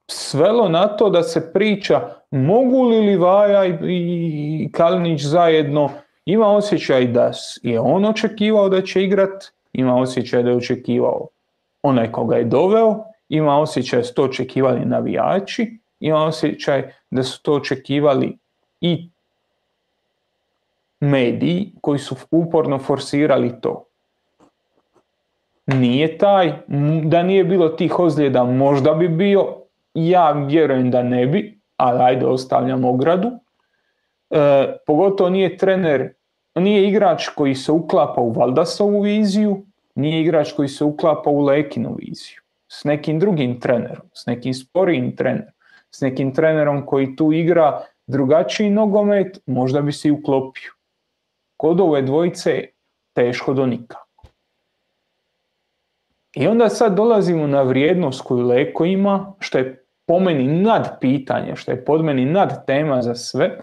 svelo na to da se priča mogu li Livaja i Kalinić zajedno, ima osjećaj da je on očekivao da će igrat ima osjećaj da je očekivao onaj koga je doveo, ima osjećaj da su to očekivali navijači, ima osjećaj da su to očekivali i mediji koji su uporno forsirali to. Nije taj, da nije bilo tih ozljeda možda bi bio, ja vjerujem da ne bi, ali ajde ostavljam ogradu. E, pogotovo nije trener, nije igrač koji se uklapa u Valdasovu viziju, nije igrač koji se uklapa u Lekinu viziju. S nekim drugim trenerom, s nekim sporijim trenerom, s nekim trenerom koji tu igra drugačiji nogomet, možda bi se i uklopio. Kod ove dvojice teško do nikako. I onda sad dolazimo na vrijednost koju Leko ima, što je po meni nad pitanje, što je pod meni nad tema za sve,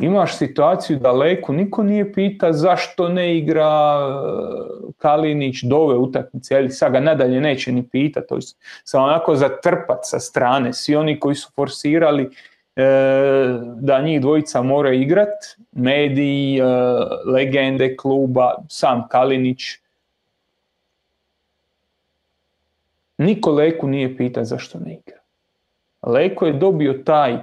imaš situaciju da Leku niko nije pita zašto ne igra e, Kalinić do ove utakmice, ali sad ga nadalje neće ni pita, to je samo onako zatrpat sa strane, svi oni koji su forsirali e, da njih dvojica mora igrat, mediji, e, legende kluba, sam Kalinić, Niko Leku nije pita zašto ne igra. Leko je dobio taj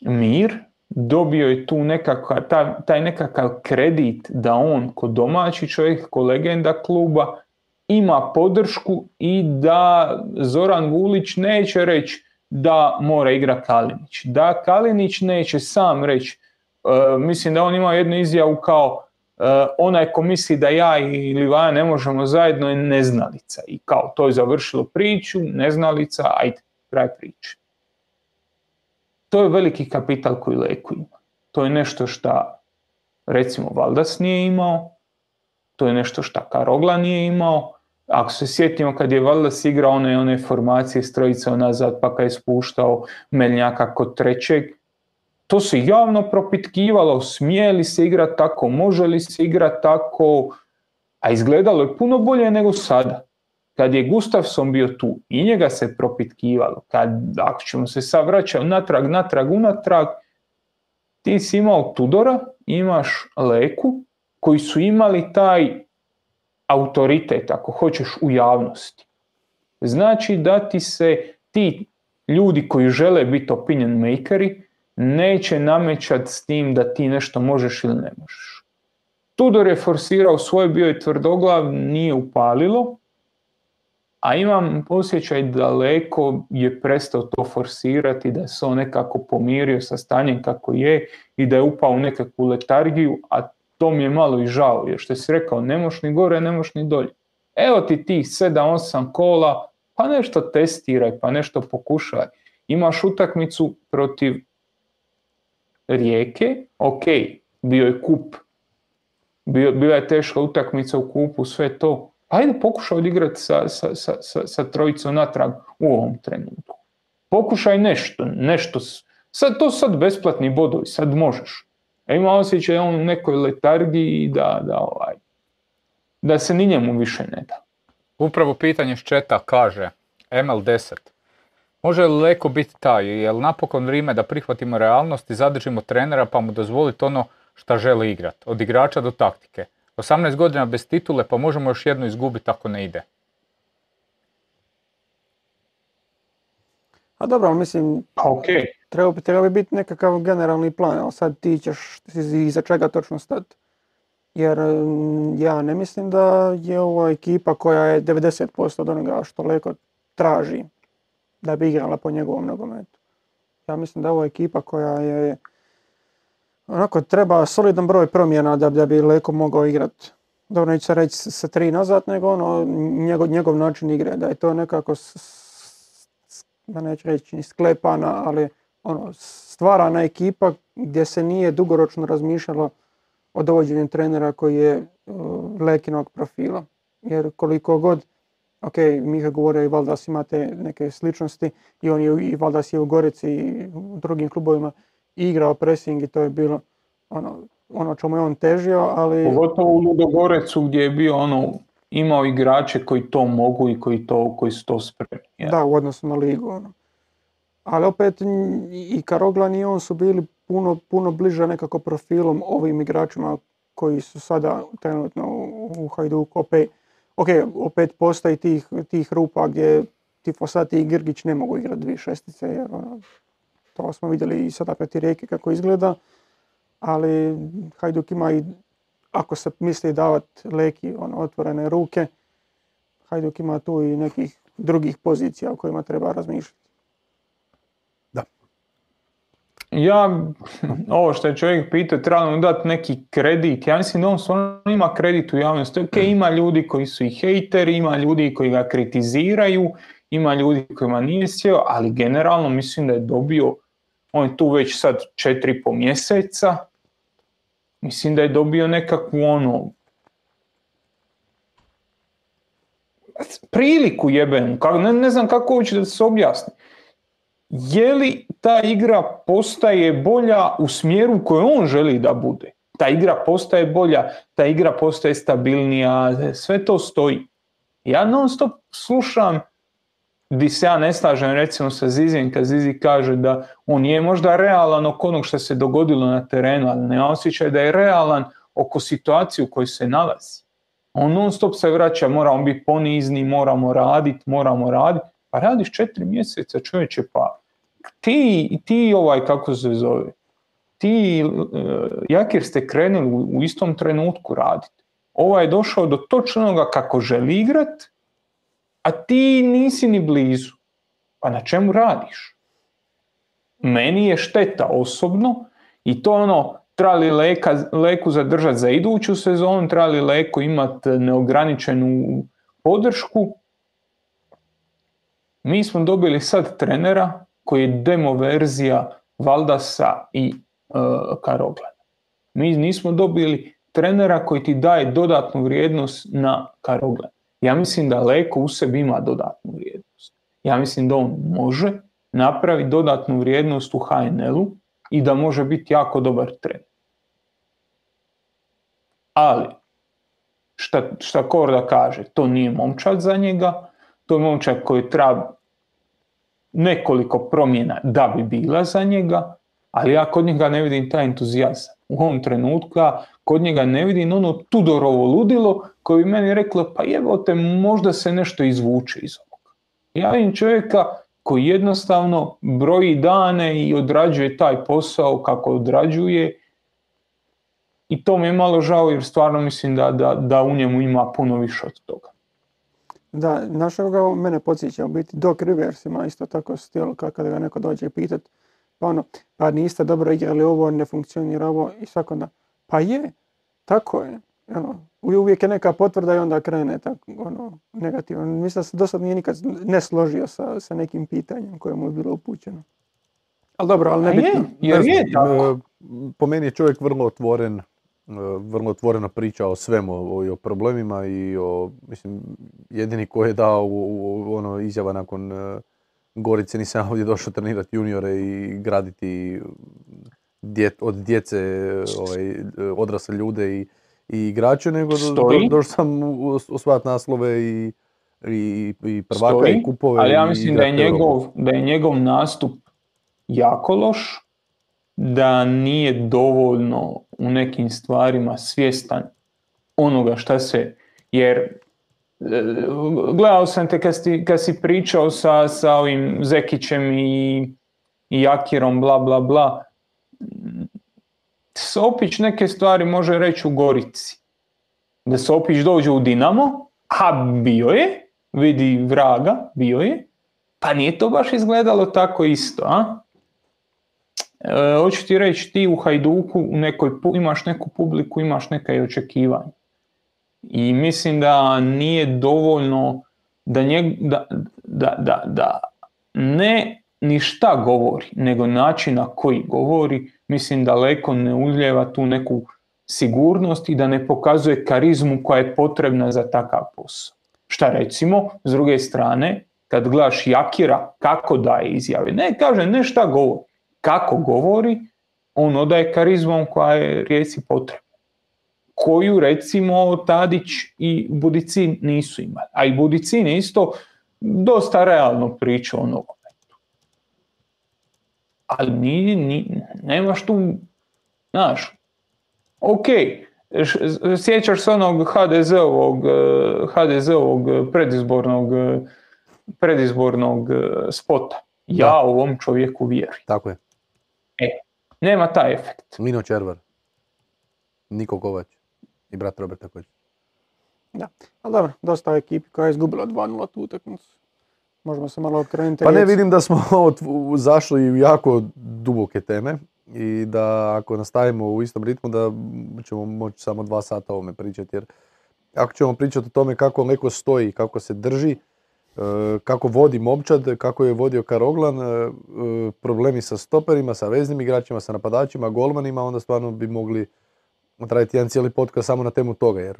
mir, dobio je tu nekakav, taj, taj nekakav kredit da on ko domaći čovjek, ko legenda kluba ima podršku i da Zoran Gulić neće reći da mora igra Kalinić. Da Kalinić neće sam reći, uh, mislim da on ima jednu izjavu kao onaj ko misli da ja i Livaja ne možemo zajedno je neznalica. I kao to je završilo priču, neznalica, ajde, kraj priče. To je veliki kapital koji Leku ima. To je nešto što recimo Valdas nije imao, to je nešto što Karogla nije imao. Ako se sjetimo kad je Valdas igrao one, one formacije strojice nazad pa kad je spuštao Meljnjaka kod trećeg, to se javno propitkivalo, smije li se igrati tako, može li se igrati tako, a izgledalo je puno bolje nego sada. Kad je Gustafsson bio tu i njega se propitkivalo, kad, ako ćemo se sad vraćati natrag, natrag, unatrag, ti si imao Tudora, imaš Leku, koji su imali taj autoritet, ako hoćeš, u javnosti. Znači da ti se ti ljudi koji žele biti opinion makeri neće namećati s tim da ti nešto možeš ili ne možeš. Tudor je forsirao svoj, bio je tvrdoglav, nije upalilo, a imam osjećaj daleko je prestao to forsirati, da se on nekako pomirio sa stanjem kako je i da je upao u nekakvu letargiju, a to mi je malo i žao, jer što si rekao, ne moš ni gore, ne moš ni dolje. Evo ti tih 7-8 kola, pa nešto testiraj, pa nešto pokušaj. Imaš utakmicu protiv Rijeke, ok, bio je kup, bio, bila je teška utakmica u kupu, sve to, Ajde pokušaj odigrati sa, sa, sa, sa, sa trojicom natrag u ovom trenutku. Pokušaj nešto, nešto. Sad to sad besplatni bodovi, sad možeš. A ima osjećaj on u nekoj letargiji da, da, ovaj, da se ni njemu više ne da. Upravo pitanje ščeta kaže ML10. Može li Leko biti taj? Je li napokon vrijeme da prihvatimo realnost i zadržimo trenera pa mu dozvoliti ono šta želi igrati? Od igrača do taktike. 18 godina bez titule, pa možemo još jednu izgubiti ako ne ide. A dobro, ali mislim, Okay. treba bi, treba bi biti nekakav generalni plan, ali sad ti ćeš iza čega točno stati. Jer mm, ja ne mislim da je ovo ekipa koja je 90% od onoga što Leko traži da bi igrala po njegovom nogometu. Ja mislim da je ekipa koja je onako treba solidan broj promjena da, da bi Leko mogao igrati. Dobro, neću se reći sa tri nazad, nego ono, njegov, njegov način igre, da je to nekako, s, s- da neću reći ni sklepana, ali ono, stvarana ekipa gdje se nije dugoročno razmišljalo o dovođenju trenera koji je uh, Lekinog profila. Jer koliko god, ok, Miha govorio i Valdas imate neke sličnosti i on je, i Valdas je u Gorici i u drugim klubovima igrao pressing i to je bilo ono, ono čemu je on težio, ali Pogotovo u Ludogorecu gdje je bio ono, imao igrače koji to mogu i koji, to, koji su to spremni. jel? da, u odnosu na ligu. Ono. Ali opet i Karoglan i on su bili puno, puno bliže nekako profilom ovim igračima koji su sada trenutno u Hajduku. Opet, ok, opet postoji tih, tih rupa gdje ti Fosati i Grgić ne mogu igrati dvije šestice, jer ono, to smo vidjeli i sada protiv Rijeke kako izgleda, ali Hajduk ima i, ako se misli davati Leki ono, otvorene ruke, Hajduk ima tu i nekih drugih pozicija o kojima treba razmišljati. Ja, ovo što je čovjek pitao, treba mu dati neki kredit. Ja mislim da on stvarno ima kredit u javnosti. Ok, ima ljudi koji su i hejteri, ima ljudi koji ga kritiziraju, ima ljudi kojima nije sjeo, ali generalno mislim da je dobio, on je tu već sad četiri po mjeseca, mislim da je dobio nekakvu ono, priliku jebenu, ne, ne znam kako uopće da se objasni. Je li ta igra postaje bolja u smjeru u kojoj on želi da bude? Ta igra postaje bolja, ta igra postaje stabilnija, sve to stoji. Ja non stop slušam di se ja ne slažem recimo sa Zizijem kad Zizi kaže da on je možda realan oko onog što se dogodilo na terenu, ali nema osjećaj da je realan oko situacije u kojoj se nalazi. On non stop se vraća, moramo biti ponizni, moramo raditi, moramo raditi. Pa radiš četiri mjeseca čovječe, pa ti, ti ovaj, kako se zove, ti uh, Jakir ste krenuli u, istom trenutku raditi. Ovaj je došao do točnoga kako želi igrat, a ti nisi ni blizu. Pa na čemu radiš? Meni je šteta osobno i to ono, treba li leka, Leku zadržati za iduću sezonu, treba li Leko imati neograničenu podršku. Mi smo dobili sad trenera koji je demo verzija Valdasa i uh, Karoglena. Mi nismo dobili trenera koji ti daje dodatnu vrijednost na Karoglen. Ja mislim da Leko u sebi ima dodatnu vrijednost. Ja mislim da on može napraviti dodatnu vrijednost u HNL-u i da može biti jako dobar trener. Ali, šta, šta Korda kaže, to nije momčad za njega, to je momčad koji treba nekoliko promjena da bi bila za njega, ali ja kod njega ne vidim taj entuzijazam. U ovom trenutku ja kod njega ne vidim ono Tudorovo ludilo koje bi meni reklo pa evo te možda se nešto izvuče iz ovoga. Ja vidim čovjeka koji jednostavno broji dane i odrađuje taj posao kako odrađuje i to mi je malo žao jer stvarno mislim da, da, da u njemu ima puno više od toga. Da, znaš ovoga mene podsjeća u biti Doc Rivers ima isto tako stil ka- kada ga neko dođe pitat pa ono, pa niste dobro igrali ovo, ne funkcionira ovo i svako onda, pa je, tako je. Ono, u- uvijek je neka potvrda i onda krene tako, ono, negativno. Mislim da se do sad nije nikad ne složio sa, sa nekim pitanjem koje mu je bilo upućeno. Ali dobro, ali je, nebitno. jer je tako. e, Po meni je čovjek vrlo otvoren, vrlo otvoreno priča o svemu, o, i o problemima i o, mislim, jedini koji je dao u, u- ono izjava nakon e, Gorice, nisam ovdje došao trenirati juniore i graditi dje- od djece ovaj, odrasle ljude i, i igrače, nego do- Stoji. do- došao sam osvajati naslove i, i, i prvaka Stoji, i kupove. Ali ja mislim da je, njegov, da je njegov nastup jako loš, da nije dovoljno u nekim stvarima svjestan onoga šta se, jer e, gledao sam te kad si, kad si pričao sa, sa ovim Zekićem i, i Jakirom, bla bla bla, Sopić neke stvari može reći u Gorici. Da Sopić dođe u Dinamo, a bio je, vidi vraga, bio je, pa nije to baš izgledalo tako isto, a? E, hoću ti reći, ti u Hajduku u nekoj, imaš neku publiku, imaš neka i očekivanja. I mislim da nije dovoljno da, njeg, da, da, da, da ne ni šta govori, nego način na koji govori, mislim da Leko ne uljeva tu neku sigurnost i da ne pokazuje karizmu koja je potrebna za takav posao. Šta recimo, s druge strane, kad gledaš Jakira kako daje izjave, ne kaže ne šta govori, kako govori, on odaje karizmom koja je rijeci potrebna. Koju recimo Tadić i Budicin nisu imali. A i Budicin je isto dosta realno pričao o nogometu. Ali ni, ni, nemaš tu, znaš, ok, sjećaš se onog HDZ-ovog, eh, HDZ-ovog predizbornog, eh, predizbornog eh, spota. Ja Da. ovom čovjeku vjerujem. Tako je. Nema taj efekt. Mino Červar. Niko Kovač. I brat Robert također. Ali dobro, dosta ekipi koja je izgubila 2-0 tu utakmicu. Možemo se malo okrenuti. Pa ne vidim da smo zašli u jako duboke teme i da ako nastavimo u istom ritmu da ćemo moći samo dva sata o ovome pričati jer ako ćemo pričati o tome kako neko stoji, kako se drži, e, kako vodi momčad, kako je vodio Karoglan, e, e, problemi sa stoperima, sa veznim igračima, sa napadačima, golmanima, onda stvarno bi mogli napraviti jedan cijeli podcast samo na temu toga jer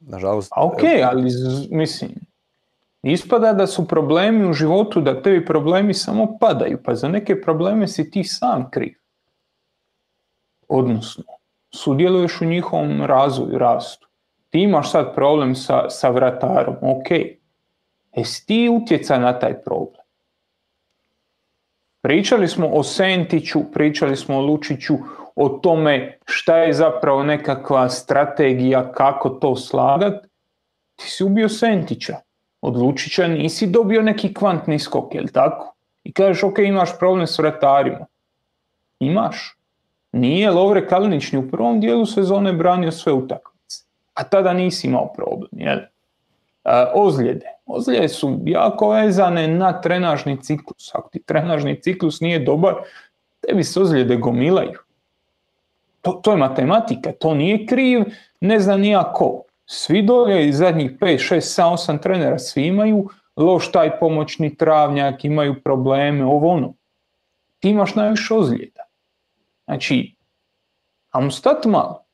nažalost... A ok, ali z- mislim, ispada da su problemi u životu, da tebi problemi samo padaju, pa za neke probleme si ti sam kriv. Odnosno, sudjeluješ u njihovom razvoju, rastu. Ti imaš sad problem sa, sa vratarom, ok. Jesi ti utjecaj na taj problem? Pričali smo o Sentiću, pričali smo o Lučiću, o tome šta je zapravo nekakva strategija, kako to slagat. Ti si ubio Sentića. Od Lučića nisi dobio neki kvantni skok, jel tako? I kažeš, ok, imaš problem s vratarima. Imaš. Nije Lovre Kalinić ni u prvom dijelu sezone branio sve utakmice. A tada nisi imao problem, jel? A, ozljede. Ozljede su jako vezane na trenažni ciklus. Ako ti trenažni ciklus nije dobar, tebi se ozljede gomilaju. To, to je matematika, to nije kriv, ne zna ni ja ko. Svi dolje iz zadnjih 5, 6, 7, 8 trenera, svi imaju loš taj pomoćni travnjak, imaju probleme, ovo ono. Ti imaš najviše ozljeda. Znači, ajmo stati malo.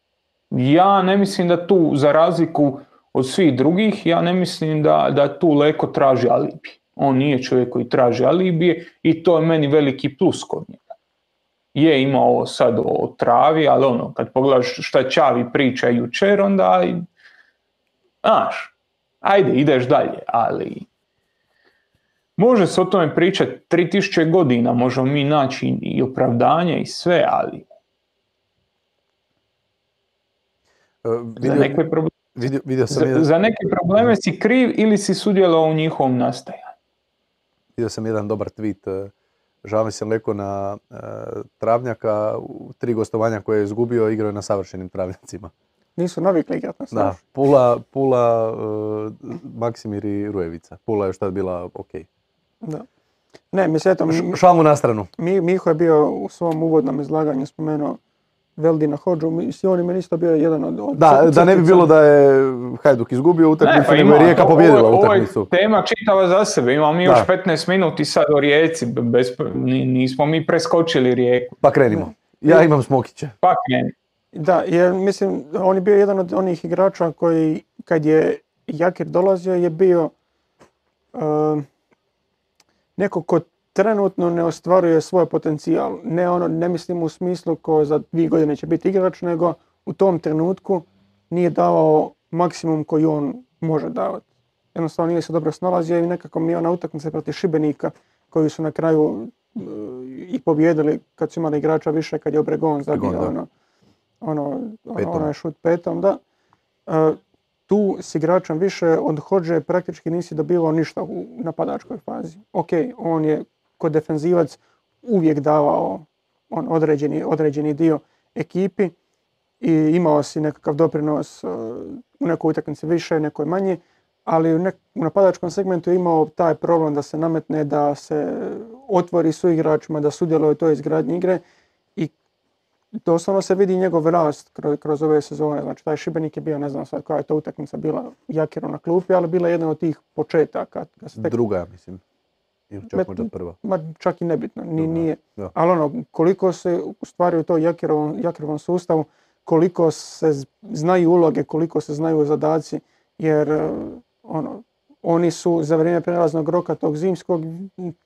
Ja ne mislim da tu, za razliku od svih drugih, ja ne mislim da, da tu Leko traži alibi. On nije čovjek koji traži alibije i to je meni veliki plus kod njega. Je imao ovo sad o travi, ali ono, kad pogledaš šta Čavi priča jučer, onda, znaš, ajde, ideš dalje, ali može se o tome pričati 3000 godina, možemo mi naći i opravdanje i sve, ali E, za vidio, neke, pro- vidio, vidio sam za, jedan- za neke probleme si kriv ili si sudjelovao u njihovom nastajanju. Vidio sam jedan dobar tweet. e, Žao mi se Leko na e, travnjaka, u tri gostovanja koje je izgubio, igrao je na savršenim travnjacima. Nisu navikli igrati na Da. Pula, Pula e, Maksimir i Rujevica. Pula je još tad bila ok. Da. Ne, mislim, eto, Š- mi- Šalu na stranu. Mi, Miho je bio u svom uvodnom izlaganju spomenuo Veldina Hođu, mislim, on je meni isto bio jedan od... od Da, da ne bi bilo da je Hajduk izgubio utakmicu, pa nego je Rijeka pobjedila ovo- ovo je utakmicu. tema čitava za sebe, imamo mi još Da. 15 minuti sad o Rijeci, be- bez, ni- nismo mi preskočili Rijeku. Pa krenimo. Ja imam Smokića. Pa kreni. Da, jer mislim, on je bio jedan od onih igrača koji, kad je Jakir dolazio, je bio um, neko ko trenutno ne ostvaruje svoj potencijal. Ne ono, ne mislim u smislu ko za dvije godine će biti igrač, nego u tom trenutku nije davao maksimum koji on može davati. Jednostavno nije se dobro snalazio i nekako mi je ona utakmica protiv Šibenika koji su na kraju uh, i pobjedili kad su imali igrača više, kad je Obregon zabio ono, ono, ono, onaj šut petom, da. E, tu s igračem više od Hođe praktički nisi dobivao ništa u napadačkoj fazi. Ok, on je kod defenzivac uvijek davao on određeni, određeni dio ekipi i imao si nekakav doprinos e, u nekoj utakmici više, nekoj manje, ali u, nek- u napadačkom segmentu je imao taj problem da se nametne, da se otvori su igračima, da sudjeluje u toj izgradnji igre i doslovno se vidi njegov rast kroz, kroz ove sezone. Znači taj Šibenik je bio, ne znam sad koja je to utakmica bila Jakiru na klupi, ali bila je jedna od tih početaka. Kad se tek, Druga, mislim. Ili čak možda prva. ma čak i nebitno, ni, nije. da. Ali ono, koliko se stvari u toj Jakirovom, Jakirovom sustavu, koliko se znaju uloge, koliko se znaju zadaci, jer e, ono, oni su za vrijeme prelaznog roka tog zimskog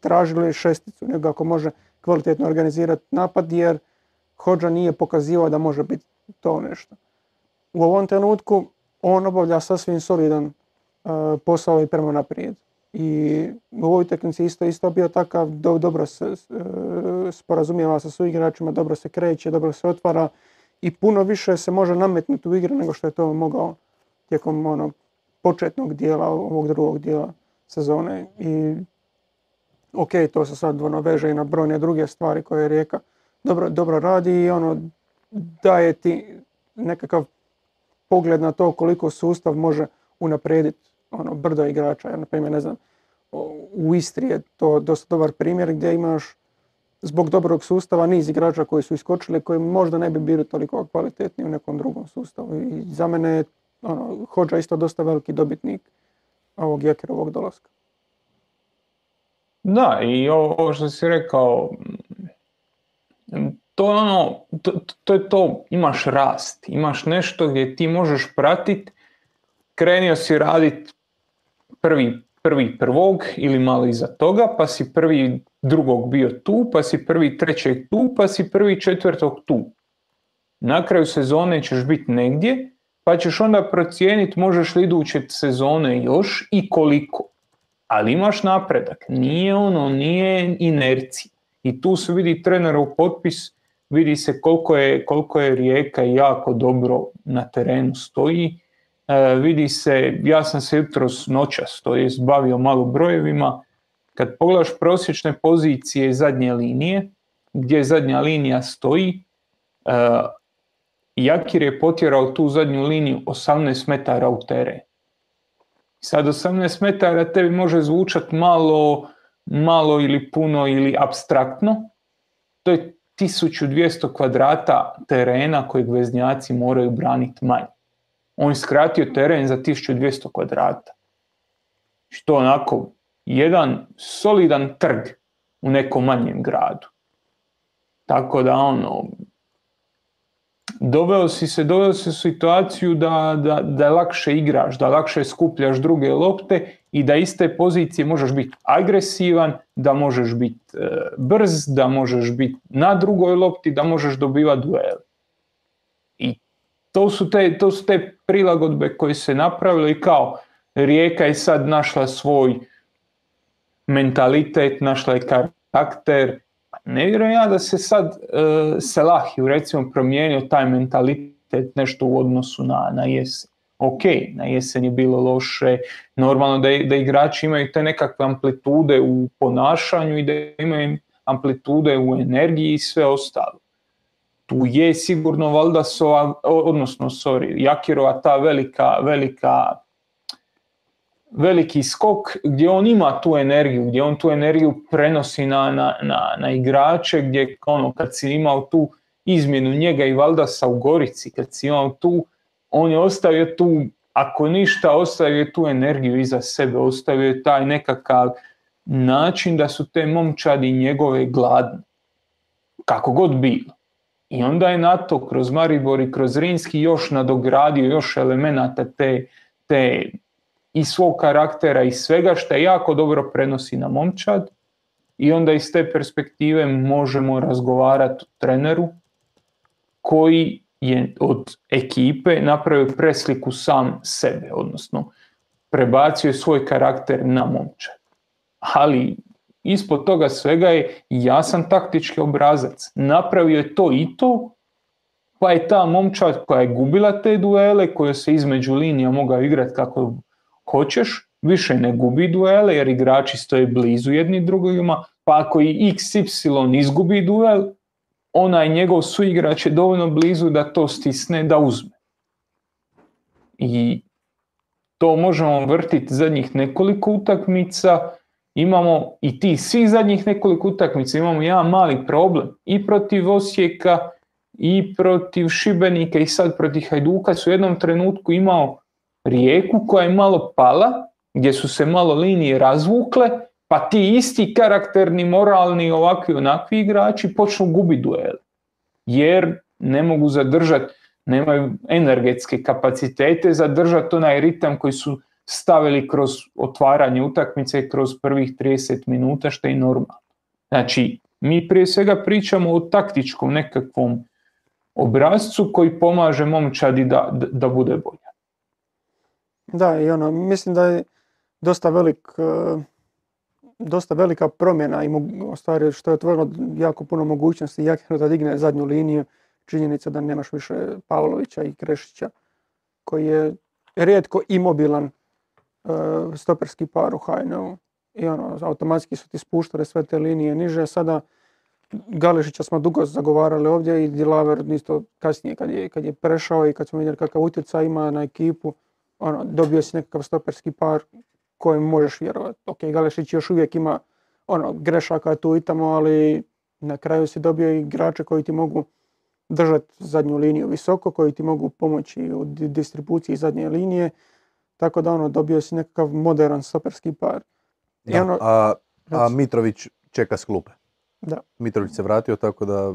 tražili šesticu, nego ako može kvalitetno organizirati napad, jer Hođa nije pokazivao da može biti to nešto. U ovom trenutku on obavlja sasvim solidan e, posao i prema naprijed. I u ovoj utakmici isto isto bio takav, do- dobro se e, sporazumijeva sa suigračima, dobro se kreće, dobro se otvara i puno više se može nametnuti u igri nego što je to mogao tijekom onog početnog dijela ovog drugog dijela sezone. I ok, to se sad ono veže i na brojne druge stvari koje Rijeka dobro, dobro radi i ono daje ti nekakav pogled na to koliko sustav može unaprijediti ono brdo igrača. Ja, na primjer, ne znam, u Istri je to dosta dobar primjer gdje imaš zbog dobrog sustava niz igrača koji su iskočili koji možda ne bi bili toliko kvalitetni u nekom drugom sustavu. I za mene je ono, Hođa isto dosta veliki dobitnik ovog Jekerovog dolaska. Da, i ovo što si rekao, to je ono, to, to je to, imaš rast, imaš nešto gdje ti možeš pratiti, krenio si raditi prvi, prvi prvog ili malo iza toga, pa si prvi drugog bio tu, pa si prvi trećeg tu, pa si prvi četvrtog tu. Na kraju sezone ćeš biti negdje, pa ćeš onda procijeniti možeš li iduće sezone još i koliko. Ali imaš napredak, nije ono, nije inercija. I tu se vidi trenerov potpis, vidi se koliko je, koliko je Rijeka jako dobro na terenu stoji. E, vidi se, ja sam se jutros noćas, to je bavio malo brojevima, kad pogledaš prosječne pozicije zadnje linije, gdje zadnja linija stoji, e, Jakir je potjerao tu zadnju liniju 18 metara u teren. Sad 18 metara tebi može zvučati malo, malo ili puno ili abstraktno. To je 1200 kvadrata terena kojeg veznjaci moraju braniti manje. On skratio teren za 1200 kvadrata. Što onako jedan solidan trg u nekom manjem gradu. Tako da ono, doveo si se, doveo si situaciju da, da, da lakše igraš, da lakše skupljaš druge lopte i da iste pozicije možeš biti agresivan, da možeš biti e, brz, da možeš biti na drugoj lopti, da možeš dobivati duel. I to su, te, to su te prilagodbe koje se napravile i kao Rijeka je sad našla svoj mentalitet, našla je karakter, ne vjerujem ja da se sad uh, Selahiju recimo promijenio taj mentalitet nešto u odnosu na, na jesen. Ok, na jesen je bilo loše, normalno da, da igrači imaju te nekakve amplitude u ponašanju i da imaju amplitude u energiji i sve ostalo. Tu je sigurno Valdasova, odnosno sorry, Jakirova ta velika, velika veliki skok gdje on ima tu energiju, gdje on tu energiju prenosi na, na, na, na igrače, gdje ono, kad si imao tu izmjenu njega i Valdasa u Gorici, kad si imao tu, on je ostavio tu, ako ništa, ostavio tu energiju iza sebe, ostavio je taj nekakav način da su te momčadi njegove gladne, kako god bilo. I onda je na to kroz Maribor i kroz Rinski još nadogradio još elemenata te, te i svog karaktera i svega što je jako dobro prenosi na momčad i onda iz te perspektive možemo razgovarati o treneru koji je od ekipe napravio presliku sam sebe, odnosno prebacio svoj karakter na momčad. Ali ispod toga svega je jasan taktički obrazac. Napravio je to i to, pa je ta momčad koja je gubila te duele, koja se između linija mogao igrati kako hoćeš, više ne gubi duele jer igrači stoje blizu jedni drugima, pa ako i XY izgubi duel, onaj njegov suigrač je dovoljno blizu da to stisne, da uzme. I to možemo vrtiti zadnjih nekoliko utakmica, imamo i ti svi zadnjih nekoliko utakmica, imamo jedan mali problem i protiv Osijeka i protiv Šibenika i sad protiv Hajduka su u jednom trenutku imao rijeku koja je malo pala, gdje su se malo linije razvukle, pa ti isti karakterni, moralni, ovakvi onakvi igrači počnu gubiti duel. Jer ne mogu zadržati, nemaju energetske kapacitete zadržati onaj ritam koji su stavili kroz otvaranje utakmice kroz prvih 30 minuta što je normalno. Znači, mi prije svega pričamo o taktičkom nekakvom obrazcu koji pomaže momčadi da, da bude bolje. Da, i ono, mislim da je dosta velik, e, dosta velika promjena i stvari što je otvorilo jako puno mogućnosti Jakinu da digne zadnju liniju. činjenica da nemaš više Pavlovića i Krešića koji je rijetko imobilan stoperski par u HNU. I ono, automatski su ti spuštale sve te linije niže. Sada Galešića smo dugo zagovarali ovdje i Dilaver isto kasnije kad je, kad je prešao i kad smo vidjeli kakav utjecaj ima na ekipu, ono, dobio si nekakav stoperski par kojem možeš vjerovati. Ok, Galešić još uvijek ima ono, grešaka tu i tamo, ali na kraju si dobio igrače koji ti mogu držati zadnju liniju visoko, koji ti mogu pomoći u di- distribuciji zadnje linije. Tako da ono, dobio si nekakav modern stoperski par. I Da, ono- a, a. Mitrović čeka s klupe. Da. Mitrović se vratio, tako da...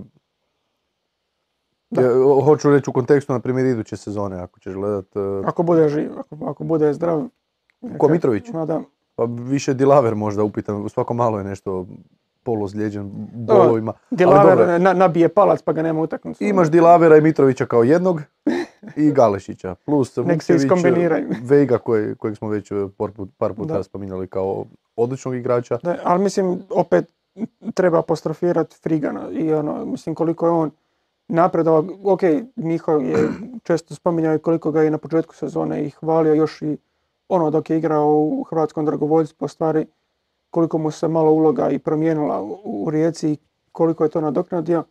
Da. Ja, hoću reći u kontekstu, na primjer, iduće sezone, ako ćeš gledat... e, Ako bude živ, ako, ako bude zdrav. Ko Mitrović? Ma da, Pa više Dilaver možda upitan, svako malo je nešto polozlijeđen bolovima. Dilaver na, nabije palac pa ga nema utakmicu. Imaš Dilavera i Mitrovića kao jednog i Galešića, plus Vukčević, iskombiniraju. Veiga koje- kojeg smo već e, par put- par puta Da. spominjali kao odličnog igrača. Da, ali mislim, opet treba apostrofirati Frigana i ono, mislim koliko je on napredovao. Ok, Miho je često spominjao i koliko ga je na početku sezone i hvalio još i ono dok je igrao u hrvatskom dragovoljstvu, stvari koliko mu se malo uloga i promijenila u, u Rijeci i koliko je to nadoknadio.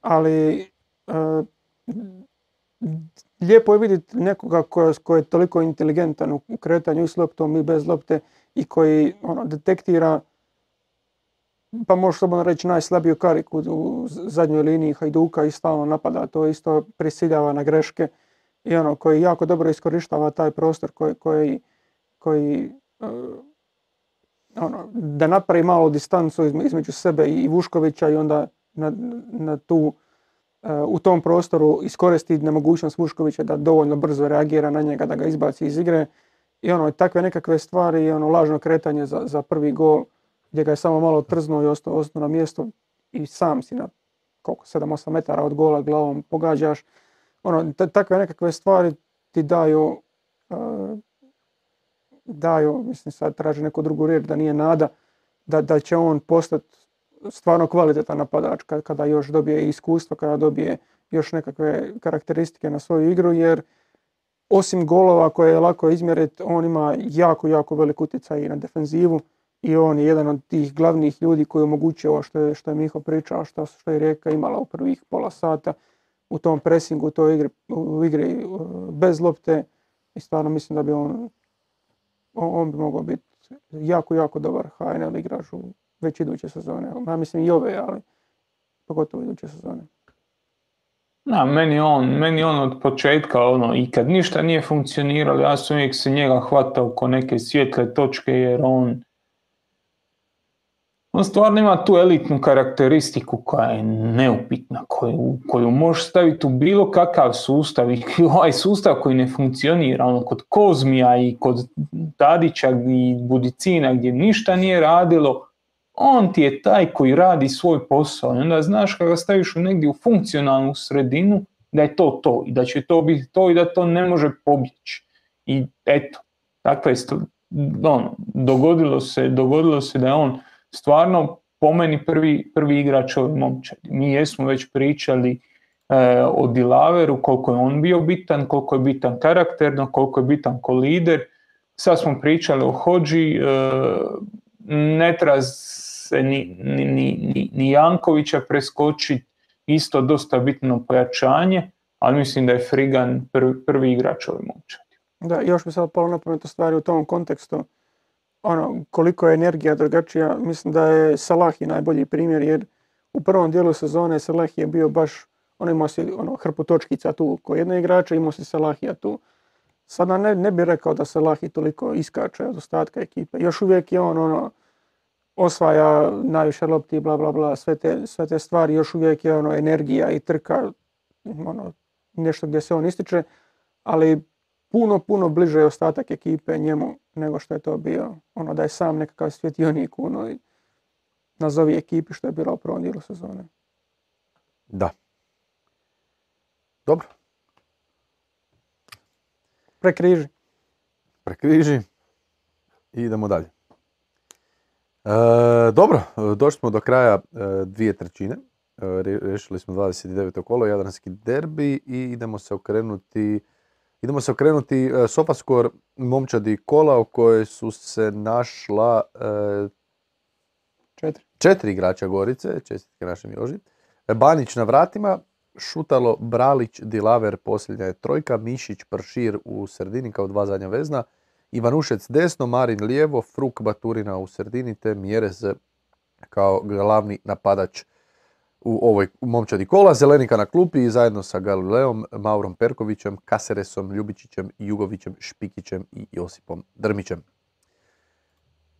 Ali e, lijepo je vidjeti nekoga ko, ko je toliko inteligentan u, kretanju s loptom i bez lopte i koji ono, detektira pa možeš slobodno reći najslabiju kariku u zadnjoj liniji Hajduka i stalno napada, to isto prisiljava na greške i ono koji jako dobro iskorištava taj prostor koji, koji, koji eh, ono, da napravi malu distancu izme- između sebe i Vuškovića i onda na, na tu, u tom prostoru iskoristi nemogućnost Vuškovića da dovoljno brzo reagira na njega, da ga izbaci iz igre i ono, takve nekakve stvari i ono lažno kretanje za, za prvi gol gdje ga je samo malo trznuo i ostao, ostao na mjesto i sam si na koliko, 7-8 metara od gola glavom pogađaš. Ono, ta- takve nekakve stvari ti daju, eh, daju, mislim sad traži neku drugu riječ da nije nada, da, da će on postati stvarno kvalitetan napadač kad- kada još dobije iskustvo, kada dobije još nekakve karakteristike na svoju igru, jer osim golova koje je lako izmjeriti, on ima jako, jako velik utjecaj i na defenzivu i on je jedan od tih glavnih ljudi koji omogućuje ovo što je, što je Miho pričao, što, što je Rijeka imala u prvih pola sata u tom presingu, u toj igri, u igri uh, bez lopte i stvarno mislim da bi on, on bi mogao biti jako, jako dobar HNL igrač u već iduće sezone. Ja mislim i ove, ali pogotovo iduće sezone. Da, meni on, meni on od početka, ono, i kad ništa nije funkcioniralo, ja sam uvijek se njega hvatao ko neke svjetle točke, jer on, on stvarno ima tu elitnu karakteristiku koja je neupitna, koju, koju možeš staviti u bilo kakav sustav i ovaj sustav koji ne funkcionira, ono, kod Kozmija i kod Tadića i Budicina gdje ništa nije radilo, on ti je taj koji radi svoj posao i onda znaš kada staviš u negdje u funkcionalnu sredinu da je to to i da će to biti to i da to ne može pobjeći. I eto, dakle, sto- ono, dogodilo se, dogodilo se da je on stvarno po meni prvi, prvi igrač ove momčadi. Mi jesmo već pričali e, o Dilaveru, koliko je on bio bitan, koliko je bitan karakterno, koliko je bitan ko lider. Sad smo pričali o Hođi, e, ne treba se ni, ni, ni, ni- Jankovića preskočiti, isto dosta bitno pojačanje, ali mislim da je Frigan prvi, prvi igrač ove momčadi. Da, još bi sad palo na pamet u stvari u tom kontekstu. Ono, koliko je energija drugačija, mislim da je Salah i najbolji primjer, jer u prvom dijelu sezone Salah je bio baš, on imao si ono, hrpu točkica tu ko jedno igrača, imao si Salahija tu. Sada ne, ne bi rekao da Salah i toliko iskače od ostatka ekipe. Još uvijek je on ono, osvaja najviše lopti, bla, bla, bla, sve te, sve te stvari, još uvijek je ono energija i trka, ono, nešto gdje se on ističe, ali puno, puno bliže je ostatak ekipe njemu nego što je to bio. Ono da je sam nekakav svjetionik u onoj nazovi ekipi što je bilo u prvom dijelu sezone. Da. Dobro, Prekriži. prekriži i idemo dalje. E, dobro, e, došli smo do kraja e, dvije trećine. re- Rešili smo 29. kolo, Jadranski derbi i idemo se okrenuti Idemo se okrenuti e, Sofaskor momčadi kola u kojoj su se našla e, Četiri. četiri igrača Gorice, čestitke našem Joži. Banić na vratima, Šutalo, Bralić, Dilaver, posljednja je trojka, Mišić, Pršir u sredini kao dva zadnja vezna, Ivanušec desno, Marin lijevo, Fruk Baturina u sredini te Mjerez kao glavni napadač u ovoj momčadi kola. Zelenika na klupi i zajedno sa Galileom, Maurom Perkovićem, Kaseresom, Ljubičićem, Jugovićem, Špikićem i Josipom Drmićem.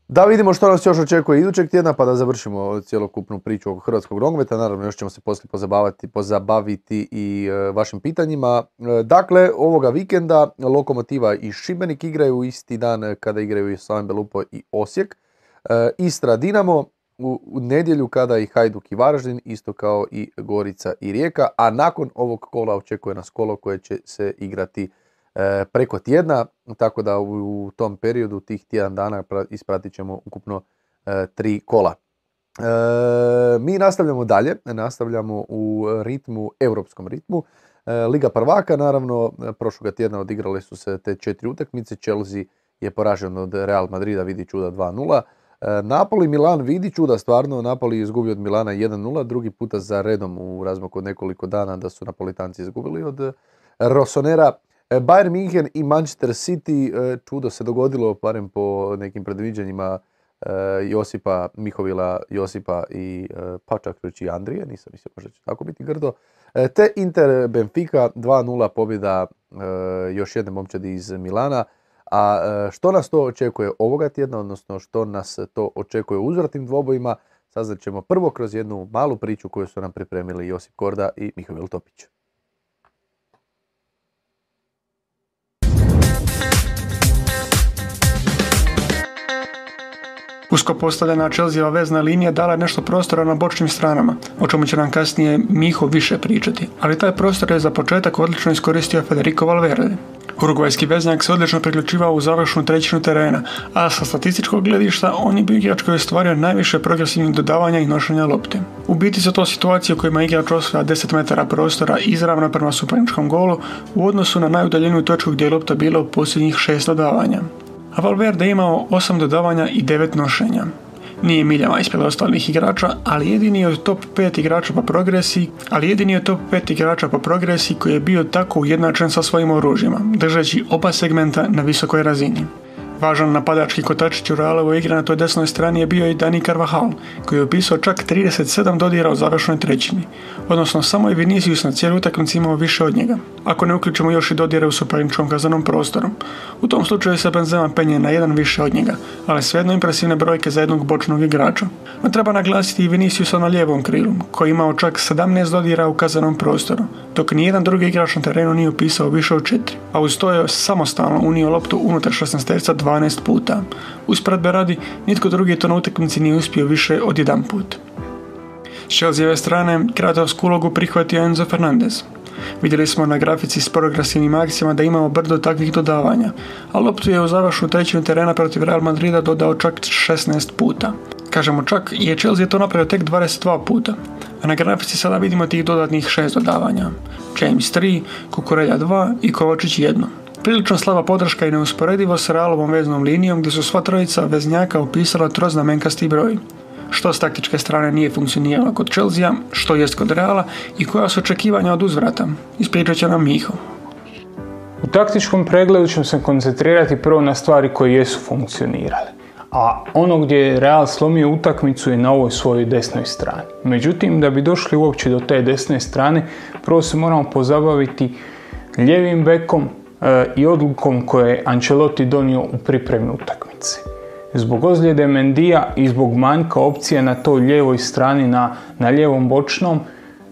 Da vidimo što nas još očekuje idućeg tjedna pa da završimo cjelokupnu priču oko hrvatskog nogometa. Naravno još ćemo se poslije pozabaviti, pozabaviti i e, vašim pitanjima. E, dakle, ovoga vikenda Lokomotiva i Šibenik igraju isti dan kada igraju i Slaven Belupo i Osijek. E, Istra Dinamo u, u nedjelju kada i Hajduk i Varaždin, isto kao i Gorica i Rijeka, a nakon ovog kola očekuje nas kolo koje će se igrati preko tjedna, tako da u, tom periodu tih tjedan dana pra- ispratit ćemo ukupno e, tri kola. E, mi nastavljamo dalje, nastavljamo u ritmu, europskom ritmu. E, Liga prvaka, naravno, prošloga tjedna odigrale su se te četiri utakmice. Chelsea je poražen od Real Madrida, vidi čuda 2-0. E, Napoli, Milan vidi čuda stvarno, Napoli je izgubio od Milana 1-0, drugi puta za redom u razmaku od nekoliko dana da su Napolitanci izgubili od e, Rossonera. E, Bayern München i Manchester City, e, čudo se dogodilo, barem po nekim predviđanjima e, Josipa, Mihovila, Josipa i pa čak reći i Andrije, nisam mislio možda će tako biti grdo. Te Inter Benfica 2-0 pobjeda još jedne momčadi iz Milana. A što nas to očekuje ovoga tjedna, odnosno što nas to očekuje u uzvratnim dvobojima, saznat ćemo prvo kroz jednu malu priču koju su nam pripremili Josip Korda i Mihovil Topić. Usko postavljena Chelseava vezna linija dala je nešto prostora na bočnim stranama, o čemu će nam kasnije Miho više pričati, ali taj prostor je za početak odlično iskoristio Federico Valverde. Urugvajski veznjak se odlično priključivao u završnu trećinu terena, a sa statističkog gledišta on je bio igrač koji je ostvario najviše progresivnih dodavanja i nošenja lopte. U biti su to situacije u kojima igrač osvaja 10 metara prostora izravno prema suparničkom golu u odnosu na najudaljeniju točku gdje je lopta bila u posljednjih šest dodavanja a Valverde je imao 8 dodavanja i 9 nošenja. Nije miljama ispred ostalih igrača, ali jedini je od top 5 igrača po progresiji, ali jedini je od top 5 igrača po progresiji koji je bio tako ujednačen sa svojim oružjima, držeći oba segmenta na visokoj razini. Važan napadački kotačić u Realovoj igri na toj desnoj strani je bio i Dani Carvajal, koji je upisao čak 37 dodira u završnoj trećini, odnosno samo je Vinicius na cijelu utakmici imao više od njega, ako ne uključimo još i dodire u suparničkom kaznenom prostoru. U tom slučaju se Benzema penje na jedan više od njega, ali svejedno impresivne brojke za jednog bočnog igrača. No treba naglasiti i Viniciusa na lijevom krilu, koji je imao čak 17 dodira u kaznenom prostoru, dok nijedan drugi igrač na terenu nije upisao više od 4, a uz to je samostalno unio loptu unutar 16 12 puta. Usporedbe radi, nitko drugi to na utakmici nije uspio više od jedan put. S Chelseave strane, kreatorsku ulogu prihvatio Enzo Fernandez. Vidjeli smo na grafici s progresivnim akcijama da imamo brdo takvih dodavanja, a loptu je u završnu trećinu terena protiv Real Madrida dodao čak 16 puta. Kažemo čak, je Chelsea to napravio tek 22 puta, a na grafici sada vidimo tih dodatnih 6 dodavanja. James 3, Kukurelja 2 i Kovačić 1. Prilično slaba podrška i neusporedivo s Realovom veznom linijom gdje su sva trojica veznjaka upisala troznamenkasti broj. Što s taktičke strane nije funkcioniralo kod Chelsea, što jest kod Reala i koja su očekivanja od uzvrata. Ispričat će nam Miho. U taktičkom pregledu ćemo se koncentrirati prvo na stvari koje jesu funkcionirale. A ono gdje je Real slomio utakmicu je na ovoj svojoj desnoj strani. Međutim, da bi došli uopće do te desne strane, prvo se moramo pozabaviti ljevim bekom i odlukom koje je Ancelotti donio u pripremi utakmice. Zbog ozljede Mendija i zbog manjka opcije na toj lijevoj strani, na, na lijevom bočnom,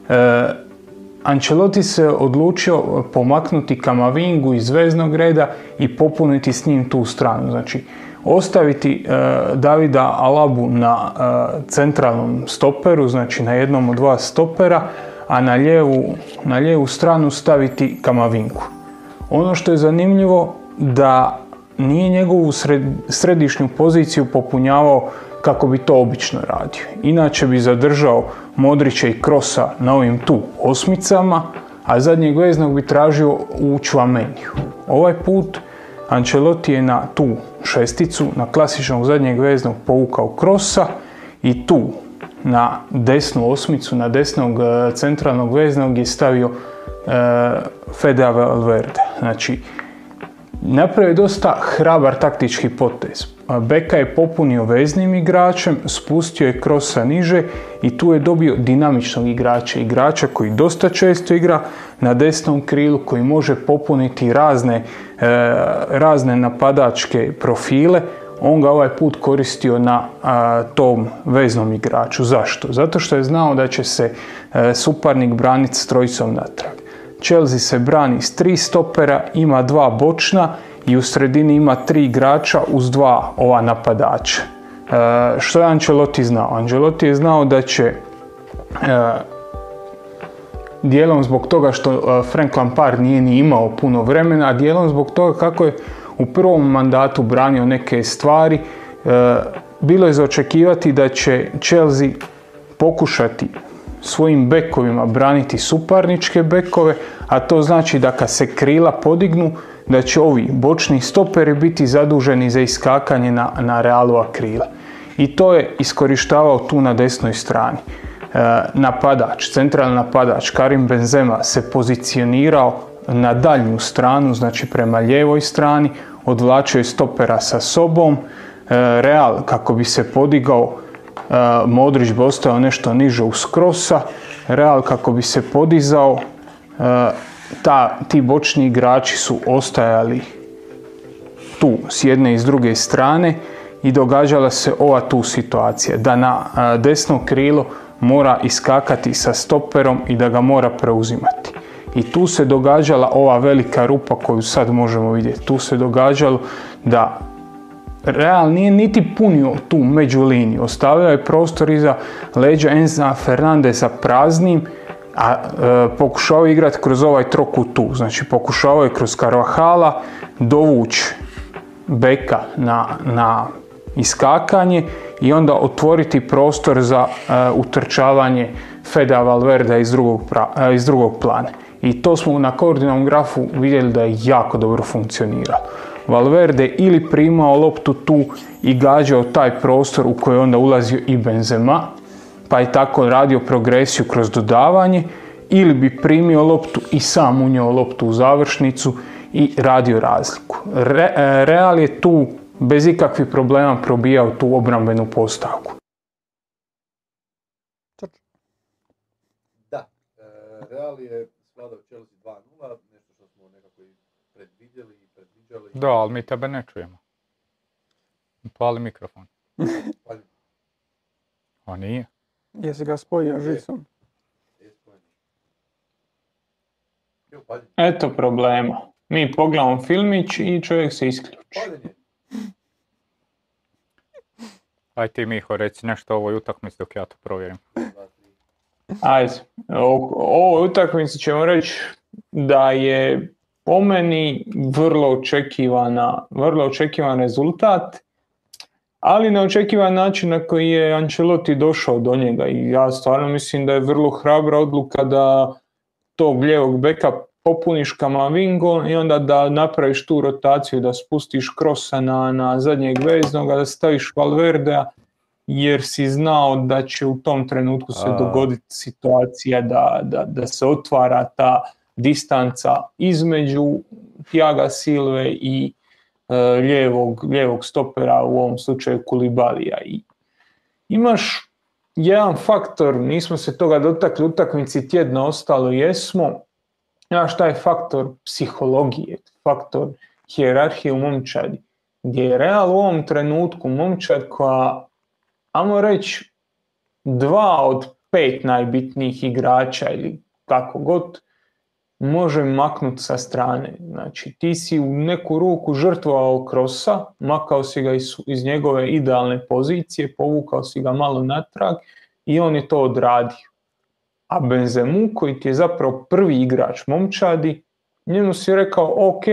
e, Ancelotti se odlučio pomaknuti Kamavingu iz veznog reda i popuniti s njim tu stranu. Znači, ostaviti e, Davida Alabu na e, centralnom stoperu, znači na jednom od dva stopera, a na lijevu, na lijevu stranu staviti Kamavingu. Ono što je zanimljivo da nije njegovu sred, središnju poziciju popunjavao kako bi to obično radio. Inače bi zadržao Modrića i Krosa na ovim tu osmicama, a zadnjeg veznog bi tražio u Čvameniju. Ovaj put Ancelotti je na tu šesticu, na klasičnog zadnjeg veznog povukao Krosa i tu na desnu osmicu, na desnog e, centralnog veznog je stavio e, Fede Valverde. Znači, napravio je dosta hrabar taktički potez. Beka je popunio veznim igračem, spustio je krosa niže i tu je dobio dinamičnog igrača. Igrača koji dosta često igra na desnom krilu, koji može popuniti razne, e, razne napadačke profile. On ga ovaj put koristio na tom veznom igraču. Zašto? Zato što je znao da će se suparnik braniti s trojicom natrag. Chelsea se brani s tri stopera, ima dva bočna i u sredini ima tri igrača uz dva ova napadača. E, što je Ancelotti znao? Ancelotti je znao da će e, dijelom zbog toga što e, Frank Lampard nije ni imao puno vremena, a dijelom zbog toga kako je u prvom mandatu branio neke stvari, e, bilo je za očekivati da će Chelsea pokušati svojim bekovima braniti suparničke bekove, a to znači da kad se krila podignu, da će ovi bočni stoperi biti zaduženi za iskakanje na, na realova krila. I to je iskorištavao tu na desnoj strani. E, napadač, centralni napadač Karim Benzema se pozicionirao na daljnju stranu, znači prema lijevoj strani, odvlačio je stopera sa sobom. E, Real, kako bi se podigao, Modrić bi ostao nešto niže uz krosa. Real, kako bi se podizao, ta, ti bočni igrači su ostajali tu s jedne i s druge strane i događala se ova tu situacija da na desno krilo mora iskakati sa stoperom i da ga mora preuzimati. I tu se događala ova velika rupa koju sad možemo vidjeti. Tu se događalo da Real nije niti punio tu među liniju. Ostavio je prostor iza leđa Enza Fernandeza praznim a e, pokušao igrati kroz ovaj trokut tu. Znači pokušavao je kroz Karvahala dovući beka na, na iskakanje i onda otvoriti prostor za e, utrčavanje Feda Valverde iz drugog, e, iz drugog plana. I to smo na koordinalnom grafu vidjeli da je jako dobro funkcioniralo. Valverde ili primao loptu tu i gađao taj prostor u koji je onda ulazio i Benzema, pa je tako radio progresiju kroz dodavanje ili bi primio loptu i sam unio loptu u završnicu i radio razliku. E, Real je tu bez ikakvih problema probijao tu obrambenu postavku. Da, e, Real je skladao Chelsea 2-0, nešto što smo nekako i predvidjeli i predviđali. Da, ali mi tebe ne čujemo. Pali mikrofon. A nije? Jesi ga spojio žicom? Eto problema. Mi pogledamo filmić i čovjek se isključi. Aj ti Miho, reci nešto o ovoj utakmici dok ja to provjerim. Ajde, o ovoj utakmici ćemo reći da je po meni vrlo očekivana, vrlo očekivan rezultat ali na očekivan način na koji je Ancelotti došao do njega. I ja stvarno mislim da je vrlo hrabra odluka da tog lijevog beka popuniš Kamavingo i onda da napraviš tu rotaciju, da spustiš Krosa na, na zadnjeg veznog, da staviš Valverdea, jer si znao da će u tom trenutku se dogoditi situacija da, da, da se otvara ta distanca između Tiaga Silve i E, lijevog, lijevog stopera, u ovom slučaju Kulibalija. I imaš jedan faktor, nismo se toga dotakli utakmici tjedno, ostalo jesmo, imaš taj faktor psihologije, faktor hijerarhije u momčadi, gdje je Real u ovom trenutku momčad koja, ajmo reći, dva od pet najbitnijih igrača ili kako god, može maknuti sa strane. Znači ti si u neku ruku žrtvovao krosa, makao si ga iz, iz njegove idealne pozicije, povukao si ga malo natrag i on je to odradio. A Benzemu koji ti je zapravo prvi igrač momčadi, njemu si rekao ok,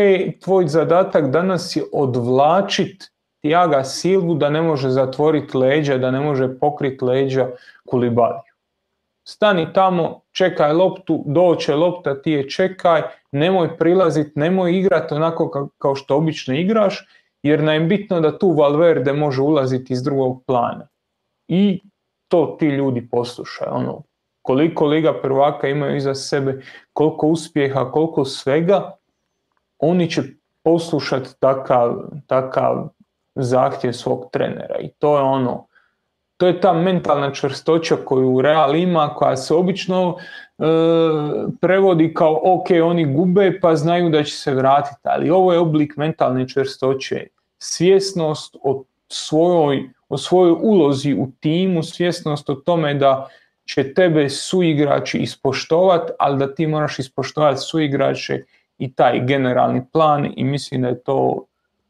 tvoj zadatak danas je odvlačit Tiaga Silvu da ne može zatvoriti leđa, da ne može pokriti leđa Kulibaliju. Stani tamo, čekaj loptu, doće lopta, ti je čekaj, nemoj prilaziti, nemoj igrati onako kao što obično igraš, jer nam je bitno da tu Valverde može ulaziti iz drugog plana. I to ti ljudi poslušaju. Ono, koliko Liga prvaka imaju iza sebe, koliko uspjeha, koliko svega, oni će poslušati takav, takav zahtjev svog trenera i to je ono, to je ta mentalna čvrstoća koju Real ima, koja se obično e, prevodi kao ok, oni gube pa znaju da će se vratiti, ali ovo je oblik mentalne čvrstoće, svjesnost o svojoj, o svojoj ulozi u timu, svjesnost o tome da će tebe suigrači ispoštovati, ali da ti moraš ispoštovati suigrače i taj generalni plan i mislim da je to,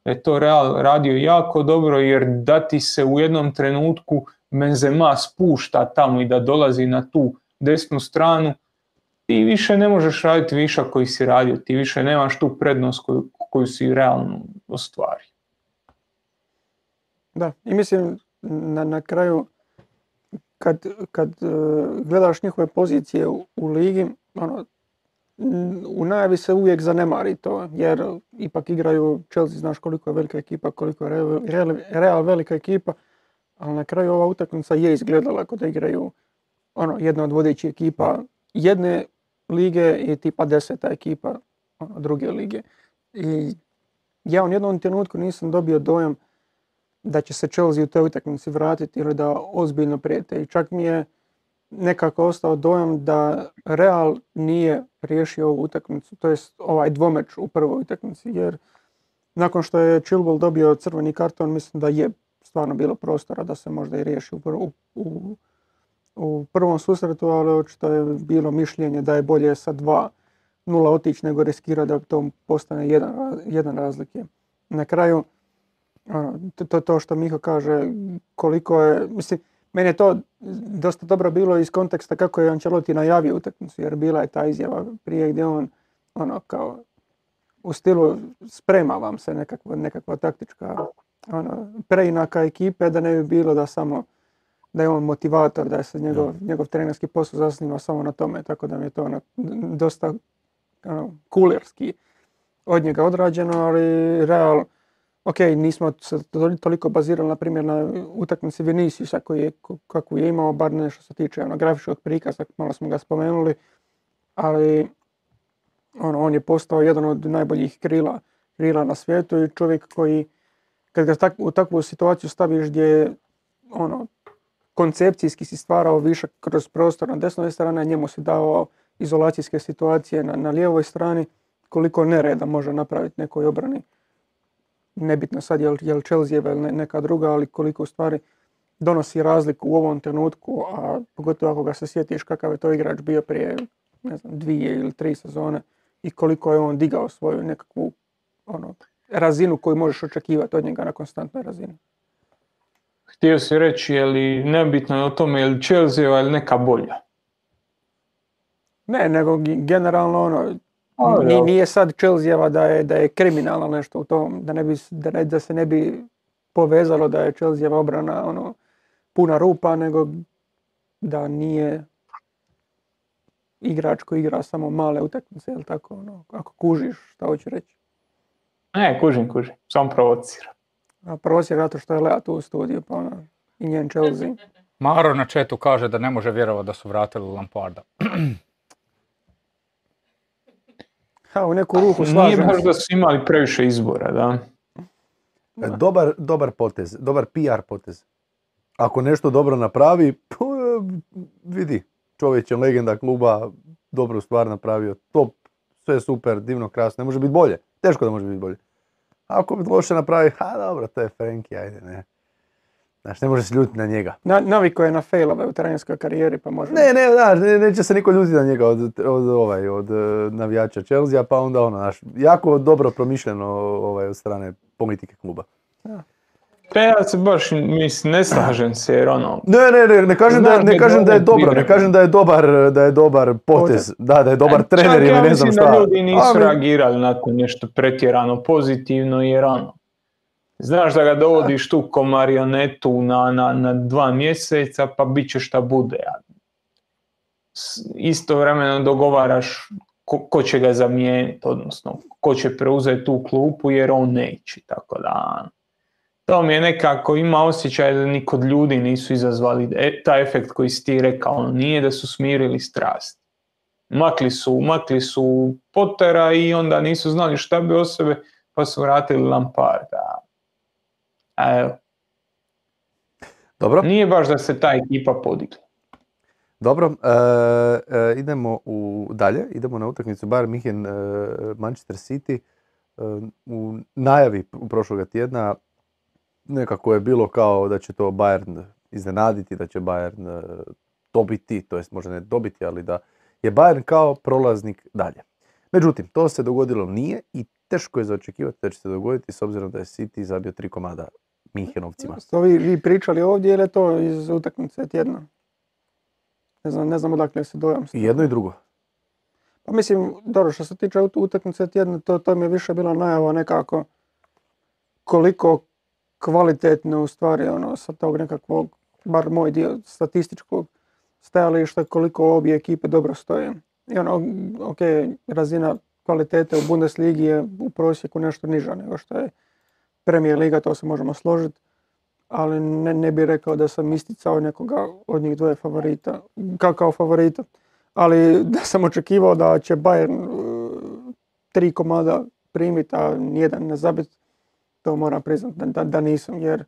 je to Real radio jako dobro jer da ti se u jednom trenutku Benzema spušta tamo i da dolazi na tu desnu stranu, ti više ne možeš raditi višak koji si radio, ti više nemaš tu prednost koju, koju si realno ostvario. Da, i mislim na, na kraju kad, kad uh, gledaš njihove pozicije u, u ligi, ono, u najavi se uvijek zanemari to, jer ipak igraju Chelsea, znaš koliko je velika ekipa, koliko je Real, Real velika ekipa, ali na kraju ova utakmica je izgledala ako da igraju ono, jedna od vodećih ekipa jedne lige i tipa deseta ekipa ono, druge lige. I ja u jednom trenutku nisam dobio dojam da će se Chelsea u toj utakmici vratiti ili da ozbiljno prijete. I čak mi je nekako ostao dojam da Real nije riješio ovu utakmicu, to jest ovaj dvomeč u prvoj utakmici, jer nakon što je Chilwell dobio crveni karton, mislim da je stvarno bilo prostora da se možda i riješi u, u, u prvom susretu, ali očito je bilo mišljenje da je bolje sa dva nula otići nego riskira da to postane jedan, jedan razlike. Na kraju, ono, to, to što Miho kaže, koliko je, mislim, meni je to dosta dobro bilo iz konteksta kako je Ancelotti najavio utakmicu, jer bila je ta izjava prije gdje on ono kao u stilu sprema vam se nekakva, nekakva taktička ono, preinaka ekipe da ne bi bilo da samo da je on motivator, da je se njegov, njegov trenerski posao zasniva samo na tome, tako da mi je to ono, dosta ono, kulerski od njega odrađeno, ali Real ok, nismo se toliko bazirali na primjer na utakmici Viniciusa koji je, kakvu je imao, bar nešto se tiče ono, grafičkog prikaza, malo smo ga spomenuli, ali ono, on je postao jedan od najboljih krila, krila na svijetu i čovjek koji kad ga tak, u takvu situaciju staviš gdje je ono, koncepcijski si stvarao višak kroz prostor na desnoj strani, njemu si dao izolacijske situacije na, na lijevoj strani, koliko nereda može napraviti nekoj obrani. Nebitno sad je li Chelsea ili neka druga, ali koliko u stvari donosi razliku u ovom trenutku, a pogotovo ako ga se sjetiš kakav je to igrač bio prije ne znam, dvije ili tri sezone i koliko je on digao svoju nekakvu ono, razinu koju možeš očekivati od njega na konstantnoj razini. Htio si reći, je li nebitno je o tome je li Chelsea ili neka bolja? Ne, nego generalno ono, nije sad Chelsea da je, da je kriminalno nešto u tom, da, ne bi, da, da se ne bi povezalo da je Chelsea obrana ono, puna rupa, nego da nije igrač koji igra samo male utakmice, tako, ono, ako kužiš, šta hoću reći. Ne, kužim, kužim, samo provocira. A provocira zato što je Lea tu u studiju, pa ono, i njen Chelsea. Maro na četu kaže da ne može vjerovati da su vratili Lamparda. Ha, u neku ruku slažem Nije baš da su imali previše izbora, da. E, dobar, dobar potez, dobar PR potez. Ako nešto dobro napravi, vidi, čovjek je legenda kluba, dobru stvar napravio, top, sve super, divno, krasno, ne može biti bolje. Teško da može biti bolje. Ako bi loše napravi, ha dobro, to je Frenkie, ajde, ne. Znaš, ne može se ljutiti na njega. Na, naviko je na failove u trenerskoj karijeri, pa može... Ne, ne, znaš, ne, neće se niko ljutiti na njega od, od, ovaj, od uh, navijača Chelsea, pa onda ono, znaš, jako dobro promišljeno ovaj, od strane politike kluba. Ja. Pa ja se baš mislim, ne slažem se jer ono... Ne, ne, ne, ne kažem, da, ne kažem da je dobro, ne kažem da je dobar, da je dobar potez, da, da je dobar trener ili ne znam šta. Čak ja mislim da ljudi nisu reagirali na to nešto pretjerano pozitivno jer ono, Znaš da ga dovodiš tu ko marionetu na, na, na dva mjeseca pa bit će šta bude. A s- Istovremeno dogovaraš ko, ko će ga zamijeniti, odnosno ko će preuzeti tu klupu jer on neće. Tako da to mi je nekako ima osjećaj da ni kod ljudi nisu izazvali e, taj efekt koji si ti rekao. Ono, nije da su smirili strast. Makli su, makli su Pottera i onda nisu znali šta bi o sebe pa su vratili Lamparda. A Evo, Dobro, nije baš da se ta ekipa podigla. dobro. e, e, idemo u dalje, idemo na utakmicu Bayern München e, Manchester City. E, u najavi prošloga tjedna nekako je bilo kao da će to Bayern iznenaditi, da će Bayern e, dobiti, to jest možda ne dobiti, ali da je Bayern kao prolaznik dalje. Međutim, to se dogodilo nije i teško je za očekivati da će se dogoditi s obzirom da je City zabio tri komada Minhenovcima. Ste vi, vi pričali ovdje ili je to iz utakmice tjedna? Ne znam, ne znam odakle se dojam. I jedno i drugo. Pa mislim, dobro, što se tiče ut- utakmice tjedna, to, to mi je više bila najava nekako koliko kvalitetno u stvari ono, sa tog nekakvog, bar moj dio statističkog stajališta, koliko obje ekipe dobro stoje. I ono, ok, razina kvalitete u Bundesligi je u prosjeku nešto niža nego što je Premier Liga, to se možemo složiti, ali ne, ne bih rekao da sam isticao nekoga od njih dvoje favorita, kao, kao favorita. Ali da sam očekivao da će Bayern uh, tri komada primiti, a nijedan ne zabit, to moram priznati da, da, nisam, jer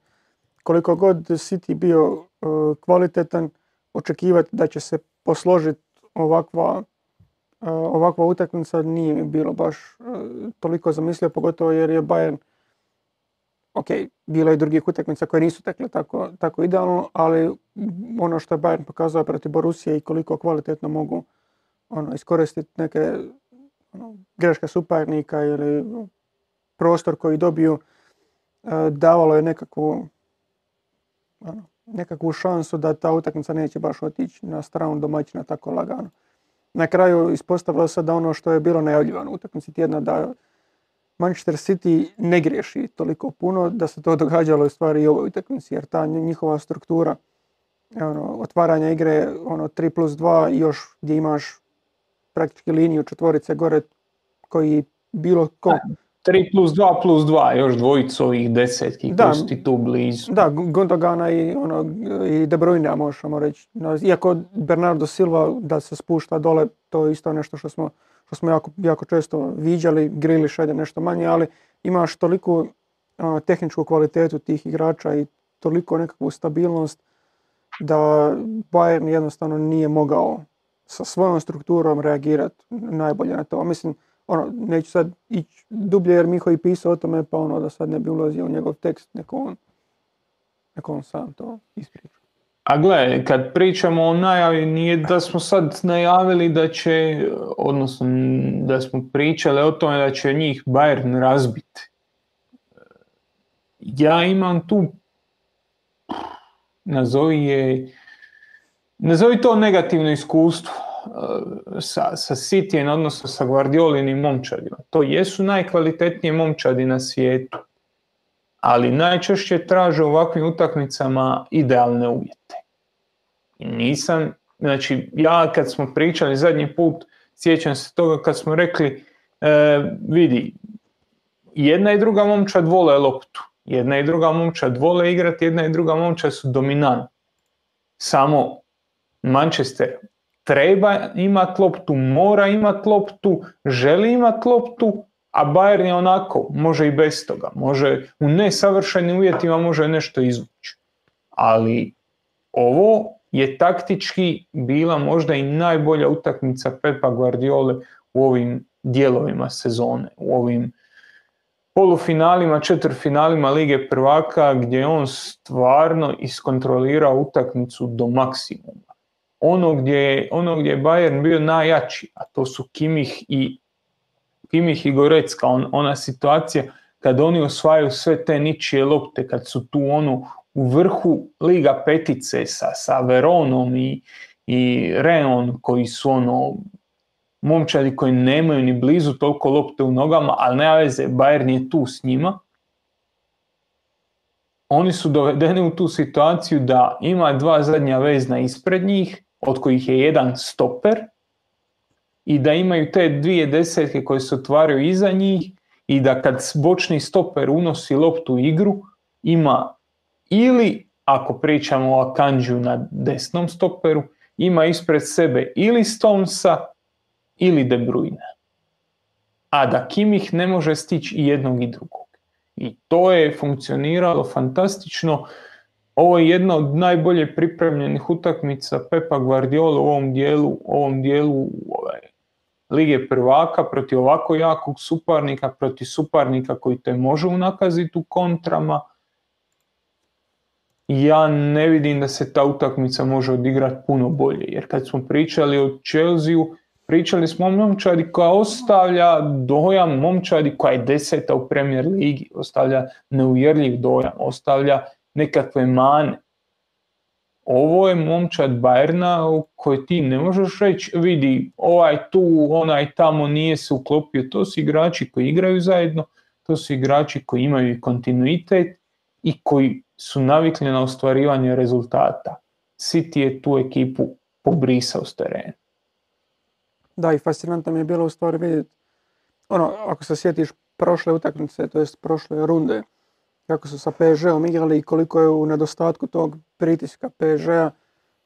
koliko god City bio uh, kvalitetan, očekivati da će se posložiti ovakva, uh, ovakva utakmica nije mi bilo baš uh, toliko zamislio, pogotovo jer je Bayern ok, bilo je drugih utakmica koje nisu tekle tako, tako idealno, ali ono što je Bayern pokazao protiv Borusije i koliko kvalitetno mogu ono, iskoristiti neke ono, greške suparnika ili prostor koji dobiju, davalo je nekakvu, ono, nekakvu šansu da ta utakmica neće baš otići na stranu domaćina tako lagano. Na kraju ispostavilo se da ono što je bilo najavljivano u utakmici tjedna da Manchester City ne griješi toliko puno da se to događalo u stvari i ovoj utakmici jer ta njihova struktura ono, otvaranja igre ono 3 plus 2 i još gdje imaš praktički liniju četvorice gore koji bilo ko 3 plus 2 plus 2, još dvojicu ovih desetki Da. koji su ti tu blizu. Da, Gundogana i, ono, i De Bruyne, možemo reći. No, Iako Bernardo Silva da se spušta dole, to je isto nešto što smo, što smo jako, jako često viđali. Grilish ajde nešto manje, ali imaš toliku ono, tehničku kvalitetu tih igrača i toliko nekakvu stabilnost da Bayern jednostavno nije mogao sa svojom strukturom reagirati najbolje na to. Mislim, ono, neću sad ići dublje jer Miho i pisao o tome, pa ono da sad ne bi ulazio u njegov tekst, neko on, neko on sam to ispriča. A gle, kad pričamo o najavi, nije da smo sad najavili da će, odnosno da smo pričali o tome da će njih Bayern razbiti. Ja imam tu, nazovi je, nazovi to negativno iskustvo sa, sa Cityjem, odnosno sa Guardiolinim momčadima. To jesu najkvalitetnije momčadi na svijetu, ali najčešće traže u ovakvim utakmicama idealne uvjete. I nisam, znači ja kad smo pričali zadnji put, sjećam se toga kad smo rekli, e, vidi, jedna i druga momčad vole loptu, jedna i druga momčad vole igrati, jedna i druga momčad su dominantni. Samo Manchester treba imati loptu, mora imati loptu, želi imati loptu, a Bayern je onako, može i bez toga, može u nesavršenim uvjetima može nešto izvući. Ali ovo je taktički bila možda i najbolja utakmica Pepa Guardiole u ovim dijelovima sezone, u ovim polufinalima, četvrfinalima Lige prvaka gdje je on stvarno iskontrolirao utakmicu do maksimuma. Ono gdje, je- ono gdje je Bayern bio najjači, a to su Kimih i Kimih i Gorecka, on, ona situacija kad oni osvajaju sve te ničije lopte, kad su tu ono u vrhu Liga petice sa, sa Veronom i, i Reon koji su ono momčadi koji nemaju ni blizu toliko lopte u nogama, ali nema veze, Bayern je tu s njima. oni su dovedeni u tu situaciju da ima dva zadnja vezna ispred njih, od kojih je jedan stoper, i da imaju te dvije desetke koje se otvaraju iza njih i da kad bočni stoper unosi loptu u igru, ima ili, ako pričamo o Akanđu na desnom stoperu, ima ispred sebe ili Stonesa ili De Bruyne. A da Kimih ne može stići i jednog i drugog. I to je funkcioniralo fantastično. Ovo je jedna od najbolje pripremljenih utakmica Pepa Guardiola u ovom dijelu, ovom dijelu ovaj, Lige prvaka protiv ovako jakog suparnika, protiv suparnika koji te može unakaziti u kontrama. Ja ne vidim da se ta utakmica može odigrati puno bolje, jer kad smo pričali o Chelsea-u, pričali smo o momčadi koja ostavlja dojam momčadi koja je deseta u Premier Ligi, ostavlja neuvjerljiv dojam, ostavlja nekakve mane. Ovo je momčad Bajerna u kojoj ti ne možeš reći vidi ovaj tu, onaj tamo nije se uklopio. To su igrači koji igraju zajedno, to su igrači koji imaju kontinuitet i koji su navikli na ostvarivanje rezultata. City je tu ekipu pobrisao s terena. Da, i fascinantno mi je bilo u stvari vidjeti, ono, ako se sjetiš prošle utakmice, to jest prošle runde, kako su sa PSG-om igrali i koliko je u nedostatku tog pritiska PSG-a,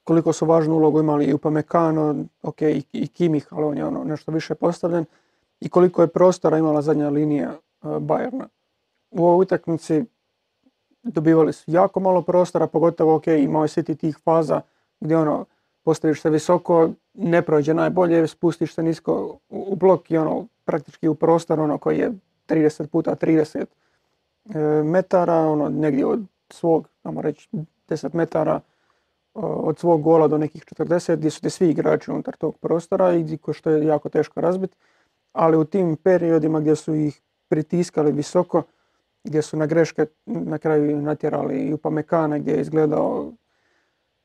koliko su važnu ulogu imali i Upamecano, ok, i, i Kimih, ali on je ono nešto više postavljen, i koliko je prostora imala zadnja linija uh, Bayerna. U ovoj utakmici dobivali su jako malo prostora, pogotovo ok, imao je City tih faza gdje ono, postaviš se visoko, ne prođe najbolje, spustiš se nisko u, u blok i ono, praktički u prostor ono koji je 30 puta 30 e, metara, ono negdje od svog, ajmo reći, 10 metara o, od svog gola do nekih 40 gdje su ti svi igrači unutar tog prostora i što je jako teško razbiti. Ali u tim periodima gdje su ih pritiskali visoko, gdje su na greške na kraju natjerali i Upamecana gdje je izgledao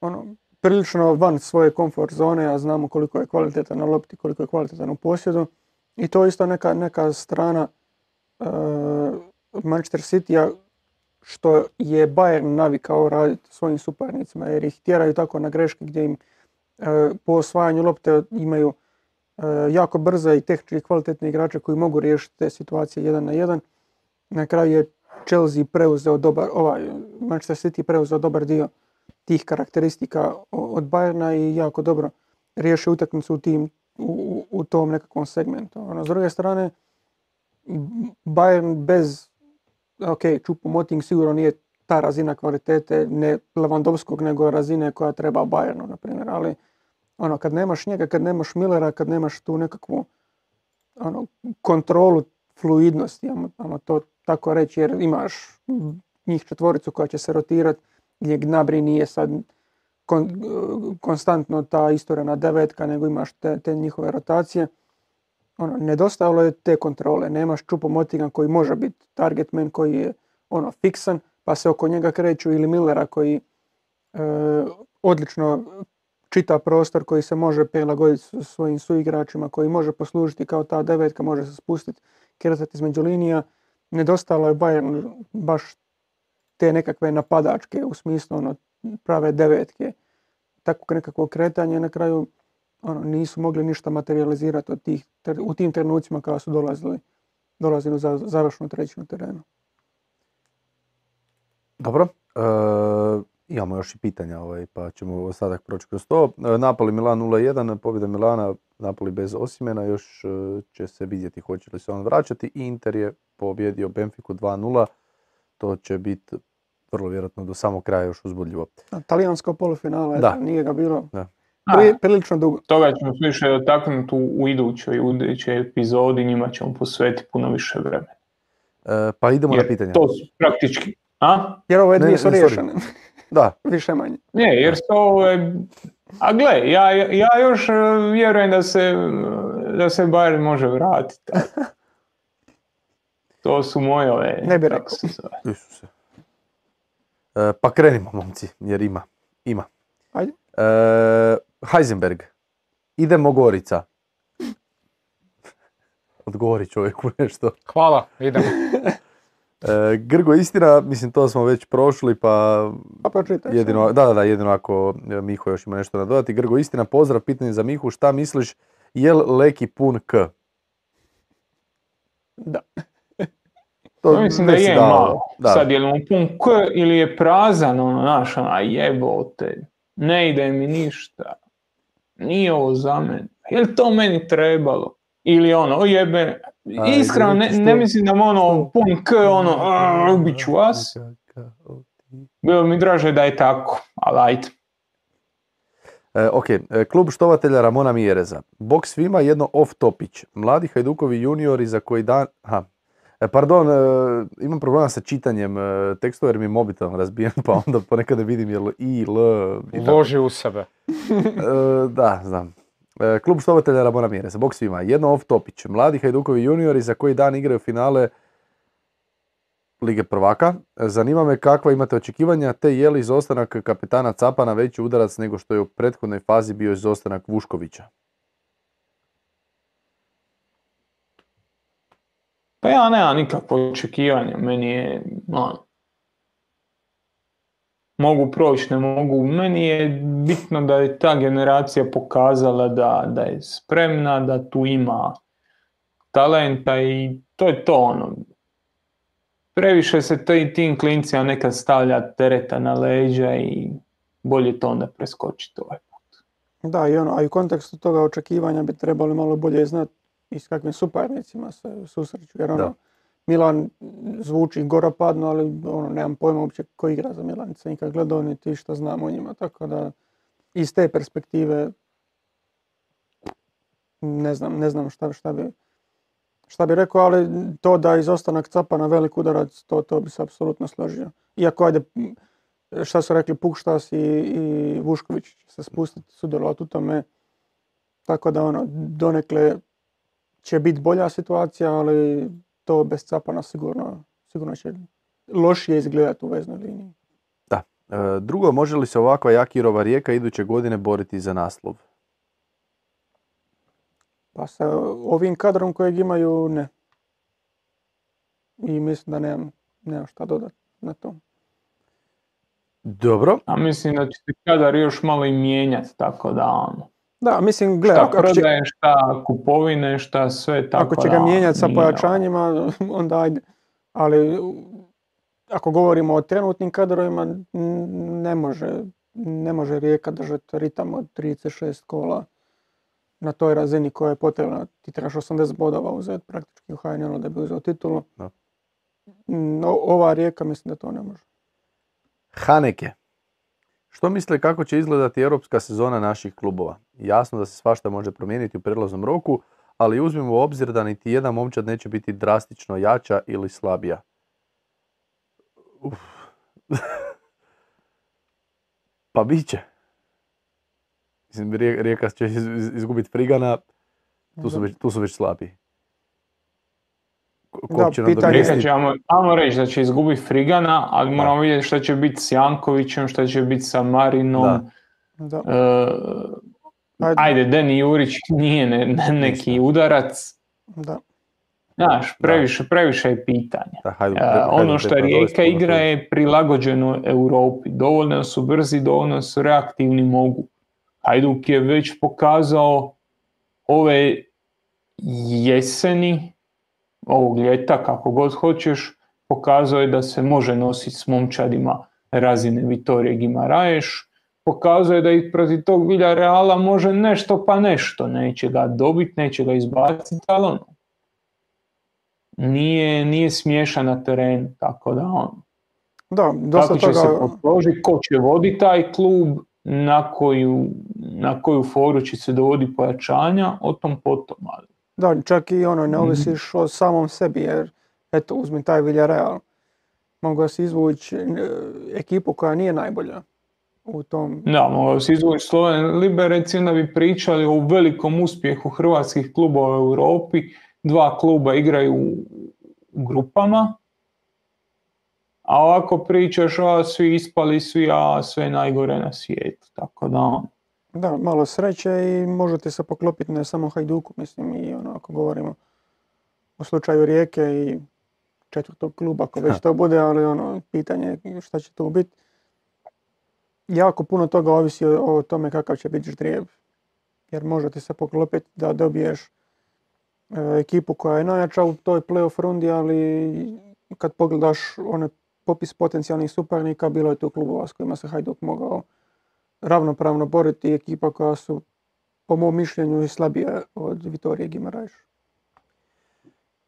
ono, prilično van svoje komfort zone, a znamo koliko je kvalitetan na lopti, koliko je kvalitetan u posjedu. I to je isto neka, neka strana Manchester City-a što je Bayern navikao raditi svojim suparnicima jer ih tjeraju tako na greške gdje im uh, po osvajanju lopte imaju uh, jako brze i tehnički kvalitetne igrače koji mogu riješiti te situacije jedan na jedan. Na kraju je Chelsea preuzeo dobar, ovaj, Manchester City preuzeo dobar dio tih karakteristika od Bayerna i jako dobro riješio utakmicu u, tim, u- u tom nekakvom segmentu. Ono, s druge strane, Bayern bez, ok, Choupo-Moting sigurno nije ta razina kvalitete, ne Lewandowskog, nego razine koja treba Bayernu, na primjer, ali ono, kad nemaš njega, kad nemaš Millera, kad nemaš tu nekakvu ono, kontrolu fluidnosti, ajmo, to tako reći, jer imaš njih četvoricu koja će se rotirati, gdje Gnabry nije sad kon- konstantno ta istorena devetka, nego imaš te, te njihove rotacije. Ono, nedostajalo je te kontrole. Nemaš čupo motigan koji može biti target man koji je ono fiksan, pa se oko njega kreću ili Millera koji e, odlično čita prostor koji se može prilagoditi svojim suigračima, koji može poslužiti kao ta devetka, može se spustiti, kretati između linija. Nedostajalo je Bayern baš te nekakve napadačke u smislu ono, prave devetke, takvog nekakvog kretanja na kraju ono, nisu mogli ništa materializirati od tih, u tim trenucima kada su dolazili, dolazili za završnu trećinu terena. Dobro. E, imamo još i pitanja, ovaj, pa ćemo ostatak proći kroz to. E, Napoli Milan 0-1, pobjeda Milana, Napoli bez Osimena, još e, će se vidjeti hoće li se on vraćati. Inter je pobjedio Benfiku 2-0, to će biti vrlo vjerojatno do samog kraja još uzbudljivo. Talijansko polufinale, Da. nije ga bilo Da. Pri- prilično dugo. Toga ćemo se više dotaknuti u, u idućoj, u idućoj epizodi, njima ćemo posvetiti puno više vremena. E, pa idemo na Jer pitanja. to su praktički... A? Jer ove dvije su riješene, Da, više manje. Ne, jer su ovo... je- A gle, ja, ja još e, vjerujem da se, da se Bayern može vratiti. To su moje ove... Ne bi rekao. Isuse. E, pa krenimo, momci, jer ima. Ima. Ajde. E, Heisenberg. Idemo Gorica. Odgovori čovjeku nešto. Hvala, idemo. E, Grgo istina, mislim to smo već prošli pa Pa pročitaj. jedino, da, da, da, jedino ako e, Miho još ima nešto nadodati. Grgo istina, pozdrav, pitanje za Mihu, šta misliš, je li Leki pun K? Da. To Ja mislim da je dao, malo. Da. Sad je li mu pun k ili je prazan, ono, znaš, ono, a jebote, ne ide mi ništa. Nije ovo za mene. Je li to meni trebalo? Ili ono, jebe, iskreno ne, ne mislim da ono pun k, ono, "A, ubit ću vas. Bilo bi mi draže da je tako, ali ajde. E, ok, e, klub štovatelja Ramona Mijereza. Bok svima jedno off topić. Mladi Hajdukovi juniori za koji dan... Aha. E, pardon, e, imam problema sa čitanjem e, tekstova jer mi je mobitel razbijen pa onda ponekad ne vidim jel i, l i. Uloži u sebe. Da, znam. Klub štovatelja Ramona Mijereza. Bok svima. Jedno off topić. Mladi Hajdukovi juniori za koji dan igraju finale Lige prvaka. Zanima me kakva imate očekivanja, te je li izostanak kapetana Capana veći udarac nego što je u prethodnoj fazi bio izostanak Vuškovića? Pa ja nemam nikakvo očekivanje, meni je, ono, mogu proći, ne mogu, meni je bitno da je ta generacija pokazala da, da je spremna, da tu ima talenta i to je to ono. Previše se to i tim klincima nekad stavlja tereta na leđa i bolje to onda preskočiti ovaj put. Da, i ono, a i u kontekstu toga očekivanja bi trebali malo bolje znati i s kakvim suparnicima se susreću. Jer ono. Milan zvuči goropadno, ali ono, nemam pojma uopće ko igra za Milan, nisam nikad gledao niti šta znam o njima, tako da iz te perspektive ne znam, ne znam šta, šta bi šta bi rekao, ali to da je izostanak capa na velik udarac, to, to bi se apsolutno složio. Iako ajde, šta su rekli Pukštas i, i Vušković će se spustiti, sudjelovati u tome, tako da ono, donekle će biti bolja situacija, ali to bez Capana sigurno, sigurno će lošije izgledati u veznoj liniji. E, drugo, može li se ovakva Jakirova rijeka iduće godine boriti za naslov? Pa sa ovim kadrom kojeg imaju, ne. I mislim da nemam, nemam šta dodati na to. Dobro, A mislim da će se kadar još malo i mijenjati, tako da ono, Da, mislim, gle, šta ako, ako će, prodaje, šta kupovine, šta sve, tako ako će ga da mijenjati sa pojačanjima, onda ajde. Ali ako govorimo o trenutnim kadrovima, ne može, ne može Rijeka držati ritam od 36 kola na toj razini koja je potrebna. Ti trebaš 80 bodova uzeti praktički u HNL da bi uzeo titulu. Da. No, ova Rijeka mislim da to ne može. Haneke. Što misle kako će izgledati europska sezona naših klubova? Jasno da se svašta može promijeniti u prijelaznom roku, ali uzmimo u obzir da niti jedan momčad neće biti drastično jača ili slabija. Uf. pa bit će. Rijeka će iz- iz- izgubiti Frigana, tu su već, tu su već slabiji. Ko- Da, će ajmo, ajmo reći da će izgubiti Frigana, ali moramo vidjeti šta će biti s Jankovićem, šta će biti sa Marinom. Da. E, Ajde. ajde, Deni Jurić nije ne- ne- neki udarac. Da. Znaš, previše, previše je pitanje. Da, Hajduk E, ono što Rijeka igra je prilagođeno Europi. Dovoljno su brzi, dovoljno su reaktivni, mogu. Hajduk je već pokazao ove jeseni, ovog ljeta, kako god hoćeš, pokazao je da se može nositi s momčadima razine Vitorije Gimaraješ, pokazao je da i protiv tog Reala može nešto pa nešto, neće ga dobiti, neće ga izbaciti, ali ono, nije, nije smiješan na terenu, tako da on, Da, dosta će se toga, posložiti, ko će voditi taj klub, na koju, na koju foru će se dovodi pojačanja, o tom potom, ali da, čak i ono, Mhm. ne ovisiš o samom sebi, jer eto, uzmi taj Villarreal, mogu si izvući e, ekipu koja nije najbolja u tom, Da, mogao si izvući Sloven Liberec i onda bi pričali o velikom uspjehu hrvatskih klubova u Europi. Dva kluba igraju u, u grupama, a ovako pričaš, a svi ispali, svi, a sve najgore na svijetu. Tako da, ono, da, malo sreće i možete se poklopiti ne samo Hajduku, mislim i ono, ako govorimo o slučaju Rijeke i četvrtog kluba, ako već to bude, ali ono, pitanje je šta će tu biti. Jako puno toga ovisi o, o tome kakav će biti ždrijeb. Jer može ti se poklopiti da dobiješ e, ekipu koja je najjača u toj playoff rundi, ali kad pogledaš one popis potencijalnih suparnika, bilo je tu klubova s kojima se Hajduk mogao ravnopravno boriti ekipa koja su po mom mišljenju i slabije od Vitorije Gimarajš.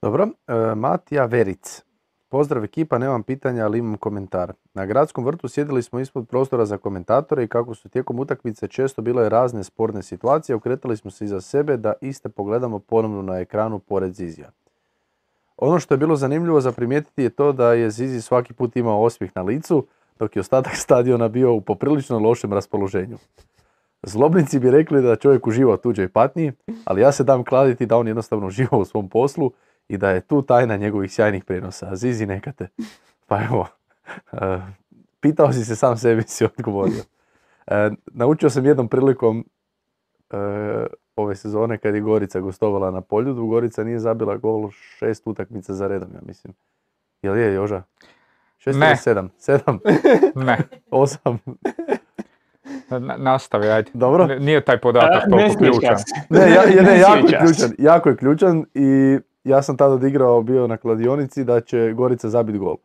Dobro, e, Matija Veric. Pozdrav ekipa, nemam pitanja, ali imam komentar. Na gradskom vrtu sjedili smo ispod prostora za komentatore i kako su tijekom utakmice često bile razne sporne situacije, okretali smo se iza sebe da iste pogledamo ponovno na ekranu pored Zizija. Ono što je bilo zanimljivo za primijetiti je to da je Zizi svaki put imao osmijeh na licu, dok je ostatak stadiona bio u poprilično lošem raspoloženju. Zlobnici bi rekli da čovjek uživa u tuđoj patnji, ali ja se dam kladiti da on jednostavno uživa u svom poslu i da je tu tajna njegovih sjajnih prenosa. Zizi neka te. Pa evo, e, pitao si se sam sebi si odgovorio. E, naučio sam jednom prilikom e, ove sezone kad je Gorica gostovala na Poljudu, Gorica nije zabila gol šest utakmica za redom, ja mislim. Jel je, Joža? Šest Ne. ili sedam? Sedam? Ne, Osam? na- nastavi, ajde. Dobro. N- Nije taj podatak A, ne toliko sjećam ključan. Ne, ja, ja- ne, Ne jako je ključan, jako je ključan i ja sam tada odigrao bio na kladionici da će Gorica zabiti gol.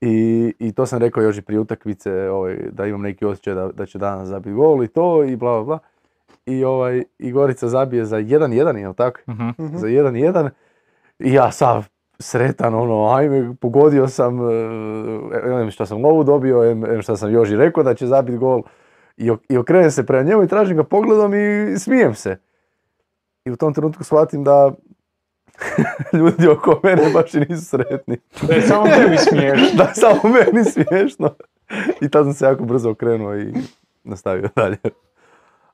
I, I to sam rekao još i prije utakmice ovaj, da imam neki osjećaj da, da će danas zabiti gol i to i bla bla bla. I, ovaj, i Gorica zabije za 1-1, jel tako? Mhm. Za 1-1 i ja sav sretan, ono, ajme, pogodio sam, em što sam lovu dobio, em, em što sam Joži rekao da će zabiti gol. I, ok- I okrenem se prema njemu i tražim ga pogledom i smijem se. I u tom trenutku shvatim da ljudi oko mene baš i nisu sretni. Da je samo tebi smiješno. Da je samo meni smiješno. I tad sam se jako brzo okrenuo i nastavio dalje.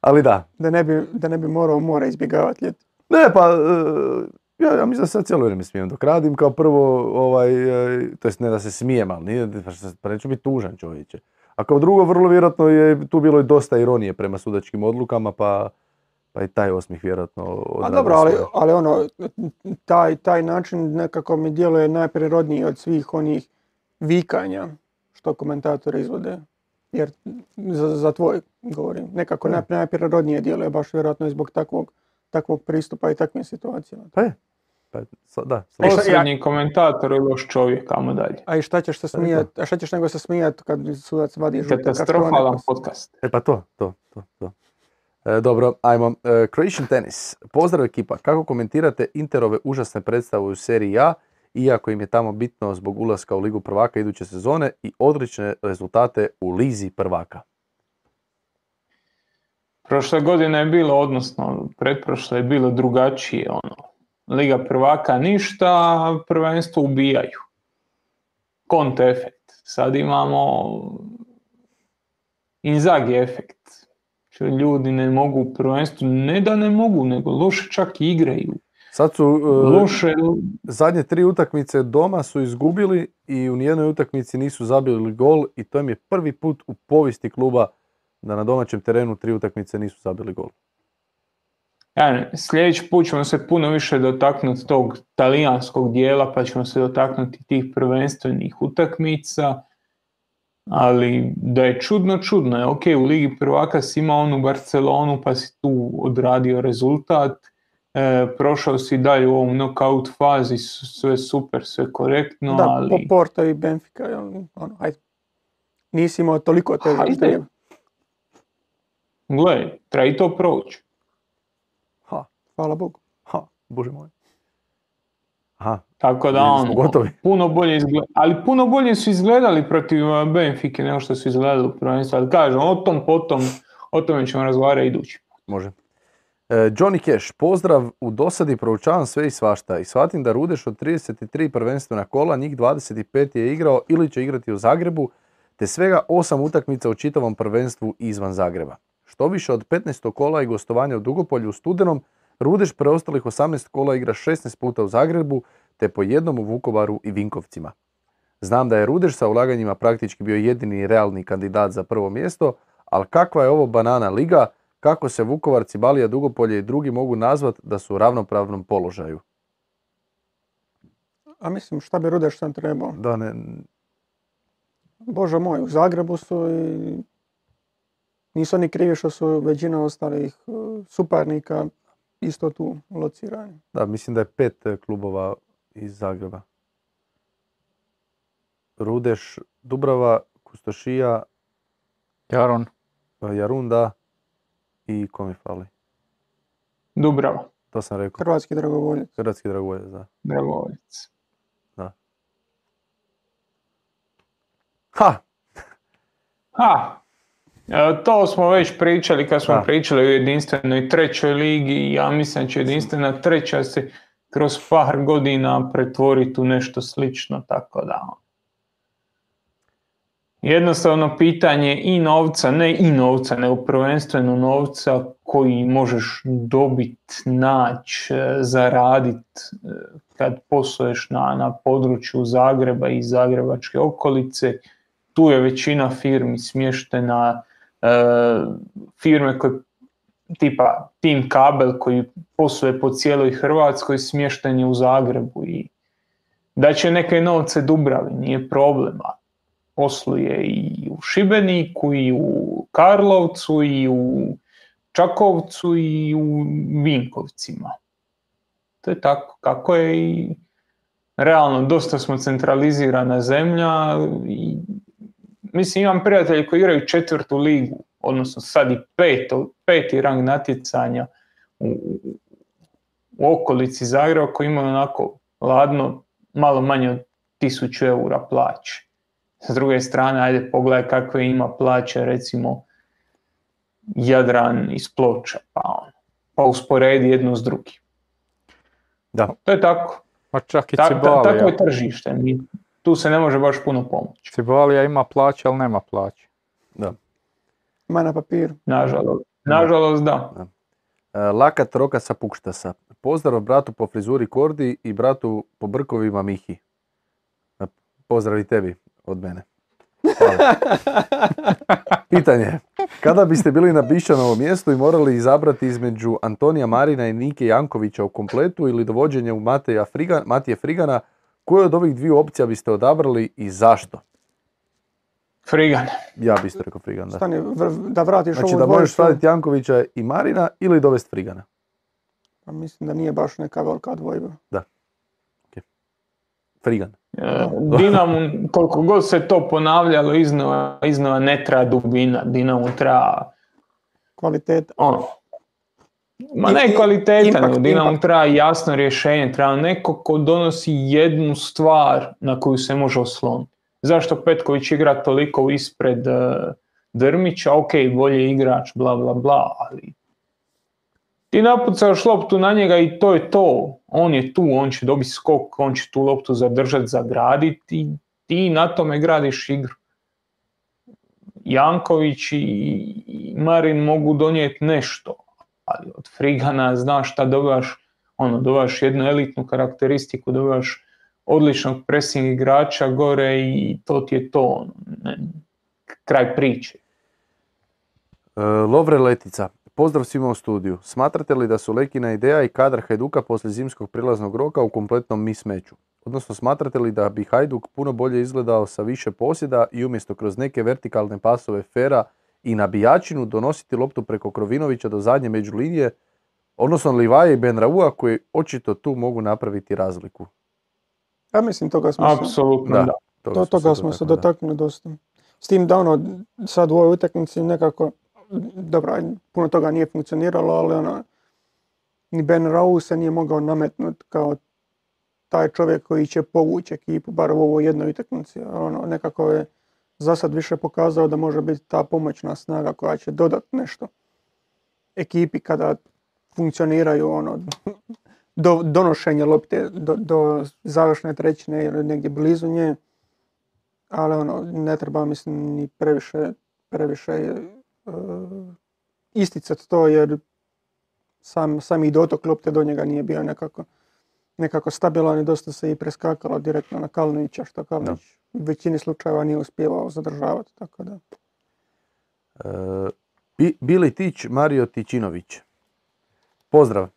Ali da, Da ne bi, da ne bi morao mora izbjegavati ljeti. Ne, pa, e, ja, ja mislim da se sad cijelo vrijeme smijem dok radim, kao prvo, ovaj, e, to jest ne da se smijem, ali nije, pa, pa neću biti tužan čovječe. A kao drugo, vrlo vjerojatno je tu bilo i dosta ironije prema sudačkim odlukama, pa, pa i taj osmih vjerojatno A dobro, ali, ali ono, taj, taj način nekako mi djeluje najprirodniji od svih onih vikanja što komentatori izvode. Jer za, za tvoj govorim, nekako naj, najprirodnije djeluje baš vjerojatno i zbog takvog, takvog pristupa i takvim situacijama. Pa je, pa, sa- da, se. Posrednji komentator i loš čovjek, kamo dalje. A i šta ćeš se je to. smijat, a šta ćeš nego se smijat kad sudac vadi žute? Katastrofalan podcast. E pa to, to, to, to. E, dobro, ajmo. E, Croatian Tennis. Pozdrav ekipa. Kako komentirate Interove užasne predstave u seriji A, iako im je tamo bitno zbog ulaska u Ligu prvaka iduće sezone i odlične rezultate u Lizi prvaka? Prošle godine je bilo, odnosno pretprošle je bilo drugačije. Ono. Liga prvaka ništa, prvenstvo ubijaju. Kont efekt. Sad imamo Inzaghi efekt. Znači, Ljudi ne mogu u prvenstvu, ne da ne mogu, nego loše čak i igraju. Sad su e, Loše, zadnje tri utakmice doma su izgubili i u nijednoj utakmici nisu zabili gol i to im je prvi put u povijesti kluba da na domaćem terenu tri utakmice nisu zabili gol. Ja, sljedeći put ćemo se puno više dotaknuti tog talijanskog dijela, pa ćemo se dotaknuti tih prvenstvenih utakmica. Ali da je čudno, čudno je. Ok, u Ligi prvaka si imao onu Barcelonu, pa si tu odradio rezultat. E, prošao si dalje u ovom knockout fazi, sve super, sve korektno, Da, po ali... Porto i Benfica, ono, hajde. Nisi imao toliko ždrijeb. Gle, treba i to proći. Ha, Hvala Bogu. ha, bože moj. Aha, Tako da ono, gotovi. puno bolje izgleda, ali puno bolje su izgledali protiv uh, Benfike nego što su izgledali u prvenstvu. Ali kažem, o tom potom, o tome ćemo razgovarati idući. Može. E, Johnny Cash, pozdrav, u dosadi proučavam sve i svašta i shvatim da Rudeš od 33 prvenstvena kola, njih 25 je igrao ili će igrati u Zagrebu, te svega 8 utakmica u čitavom prvenstvu izvan Zagreba. Što više od 15. kola i gostovanja u Dugopolju u studenom, Rudeš preostalih 18 kola igra 16 puta u Zagrebu, te po jednom u Vukovaru i Vinkovcima. Znam da je Rudeš sa ulaganjima praktički bio jedini realni kandidat za prvo mjesto, ali kakva je ovo banana liga, kako se Vukovarci, Balija, Dugopolje i drugi mogu nazvat da su u ravnopravnom položaju? A mislim, šta bi Rudeš sam trebao? Da, ne, Bože moj, u Zagrebu su i nisu oni krivi što su većina ostalih e, suparnika isto tu locirani. da, mislim da je pet e, klubova iz Zagreba. Rudeš, Dubrava, Kustošija, Jaron. e, Jarunda i ko mi fali? Dubrava, To sam rekao. Hrvatski dragovoljac. Hrvatski dragovoljac, da. Dragovoljac. Ha! Ha, e, to smo već pričali kad smo Da. pričali o jedinstvenoj trećoj ligi. Ja mislim da će jedinstvena treća se kroz par godina pretvoriti u nešto slično, tako da... Jednostavno pitanje i novca, ne i novca, nego prvenstveno novca koji možeš dobiti, naći, zaraditi kad posluješ na, na području Zagreba i Zagrebačke okolice. Tu je većina firmi smještena, e, firme koje tipa Team Kabel koji posluje po cijeloj Hrvatskoj smješten je u Zagrebu i da će neke novce Dubravi, nije problema. Posluje i u Šibeniku i u Karlovcu i u Čakovcu i u Vinkovcima. To je tako kako je i realno dosta smo centralizirana zemlja i mislim imam prijatelje koji igraju četvrtu ligu, odnosno sad i peto, peti rang natjecanja u, u okolici Zagreba koji imaju onako ladno malo manje od 1000 eura plaće. S druge strane, ajde pogledaj kakve ima plaće recimo Jadran iz Ploča, pa, ono, pa usporedi jedno s drugim. Da. To je tako. Pa čak i Ta, tako je tržište. Mi, tu se ne može baš puno pomoći. Cibalija ima plaće, ali nema plaće. Ima na papiru. Nažalost, nažalost da. E, Lakat Roka sa Pukštasa. Pozdrav bratu po frizuri Kordi i bratu po brkovima Mihi. E, Pozdrav i tebi od mene. Hvala. Pitanje. Kada biste bili na Bišćanovom mjestu i morali izabrati između Antonija Marina i Nike Jankovića u kompletu ili dovođenje u Mateja Friga, Matije Frigana, koju od ovih dviju opcija biste odabrali i zašto? Frigan. Ja bi isto rekao Frigan, da. Stani, vr- da vratiš Znači ovu da možeš dvojicu. staviti Jankovića i Marina ili dovesti Frigana. Pa mislim da nije baš neka velika dvojba. Frigan. E, Dinamo, koliko god se to ponavljalo iznova, iznova ne treba dubina. Dinamo treba Kvaliteta. ono, ma ne i- kvaliteta, impact, nego Dinamo impact. treba jasno rješenje, treba neko ko donosi jednu stvar na koju se može osloniti. Zašto Petković igra toliko ispred e, Drmića, ok, bolji igrač, bla bla bla, ali ti napucaš loptu na njega i to je to. On je tu, on će dobiti skok, on će tu loptu zadržati, zagraditi i ti na tome gradiš igru. Janković i Marin mogu donijeti nešto, ali od Frigana znaš šta dobivaš, ono, dobivaš jednu elitnu karakteristiku, dobivaš odličnog pressing igrača gore i to ti je to, ono, ne, kraj priče. E, Lovre Letica, pozdrav svima u studiju. Smatrate li da su Lekina ideja i kadar Hajduka poslije zimskog prilaznog roka u kompletnom mismeću? Odnosno, smatrate li da bi Hajduk puno bolje izgledao sa više posjeda i umjesto kroz neke vertikalne pasove Fera i nabijačinu donositi loptu preko Krovinovića do zadnje međulinije, odnosno Livaje i Benraua koji očito tu mogu napraviti razliku? Ja mislim toga smo se, Apsolutno Da. da. to, toga smo se dotaknuli, dosta. S tim da ono, sad u ovoj utakmici nekako, dobro, puno toga nije funkcioniralo, ali ono, ni Ben Rau se nije mogao nametnuti kao taj čovjek koji će povući ekipu, bar u ovoj jednoj utakmici. Ono, nekako je za sad više pokazao da može biti ta pomoćna snaga koja će dodati nešto ekipi kada funkcioniraju ono, do donošenja lopte do, do završne trećine ili negdje blizu nje. Ali ono, ne treba mislim ni previše, previše e, isticati to jer sam, sami dotok lopte do njega nije bio nekako, nekako stabilan i dosta se i preskakalo direktno na Kalinića što Kalinić u većini slučajeva nije uspjevao zadržavati. Tako da. E, Bi- Bili Tić, Mario Tićinović. Pozdrav.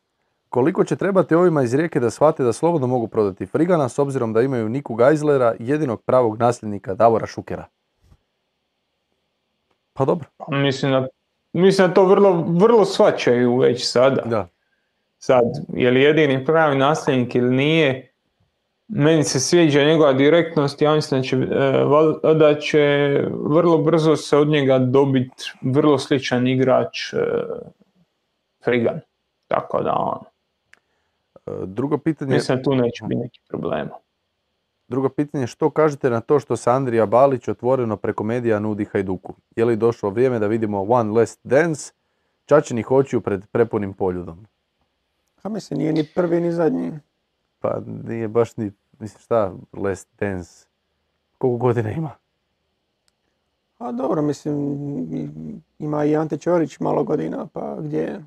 Koliko će trebati ovima iz Rijeke da shvate da slobodno mogu prodati Frigana s obzirom da imaju Niku Geizlera, jedinog pravog nasljednika Davora Šukera? Pa dobro. Mislim da, mislim da to vrlo, vrlo svačaju već sada. Da. Sad, je li jedini pravi nasljednik ili nije, meni se sviđa njegova direktnost, ja mislim da će, e, da će vrlo brzo se od njega dobiti vrlo sličan igrač e, Frigan. Tako da on, E, Drugo pitanje, mislim tu neće biti neki problema. drugo pitanje, što kažete na to što se Andrija Balić otvoreno preko medija nudi Hajduku? Je li došlo vrijeme da vidimo One Last Dance, čačenih očiju pred prepunim poljudom? A mislim, nije ni prvi ni zadnji. Pa nije baš ni, mislim šta, Last Dance, koliko godina ima? A dobro, mislim, ima i Ante Ćorić malo godina, pa gdje,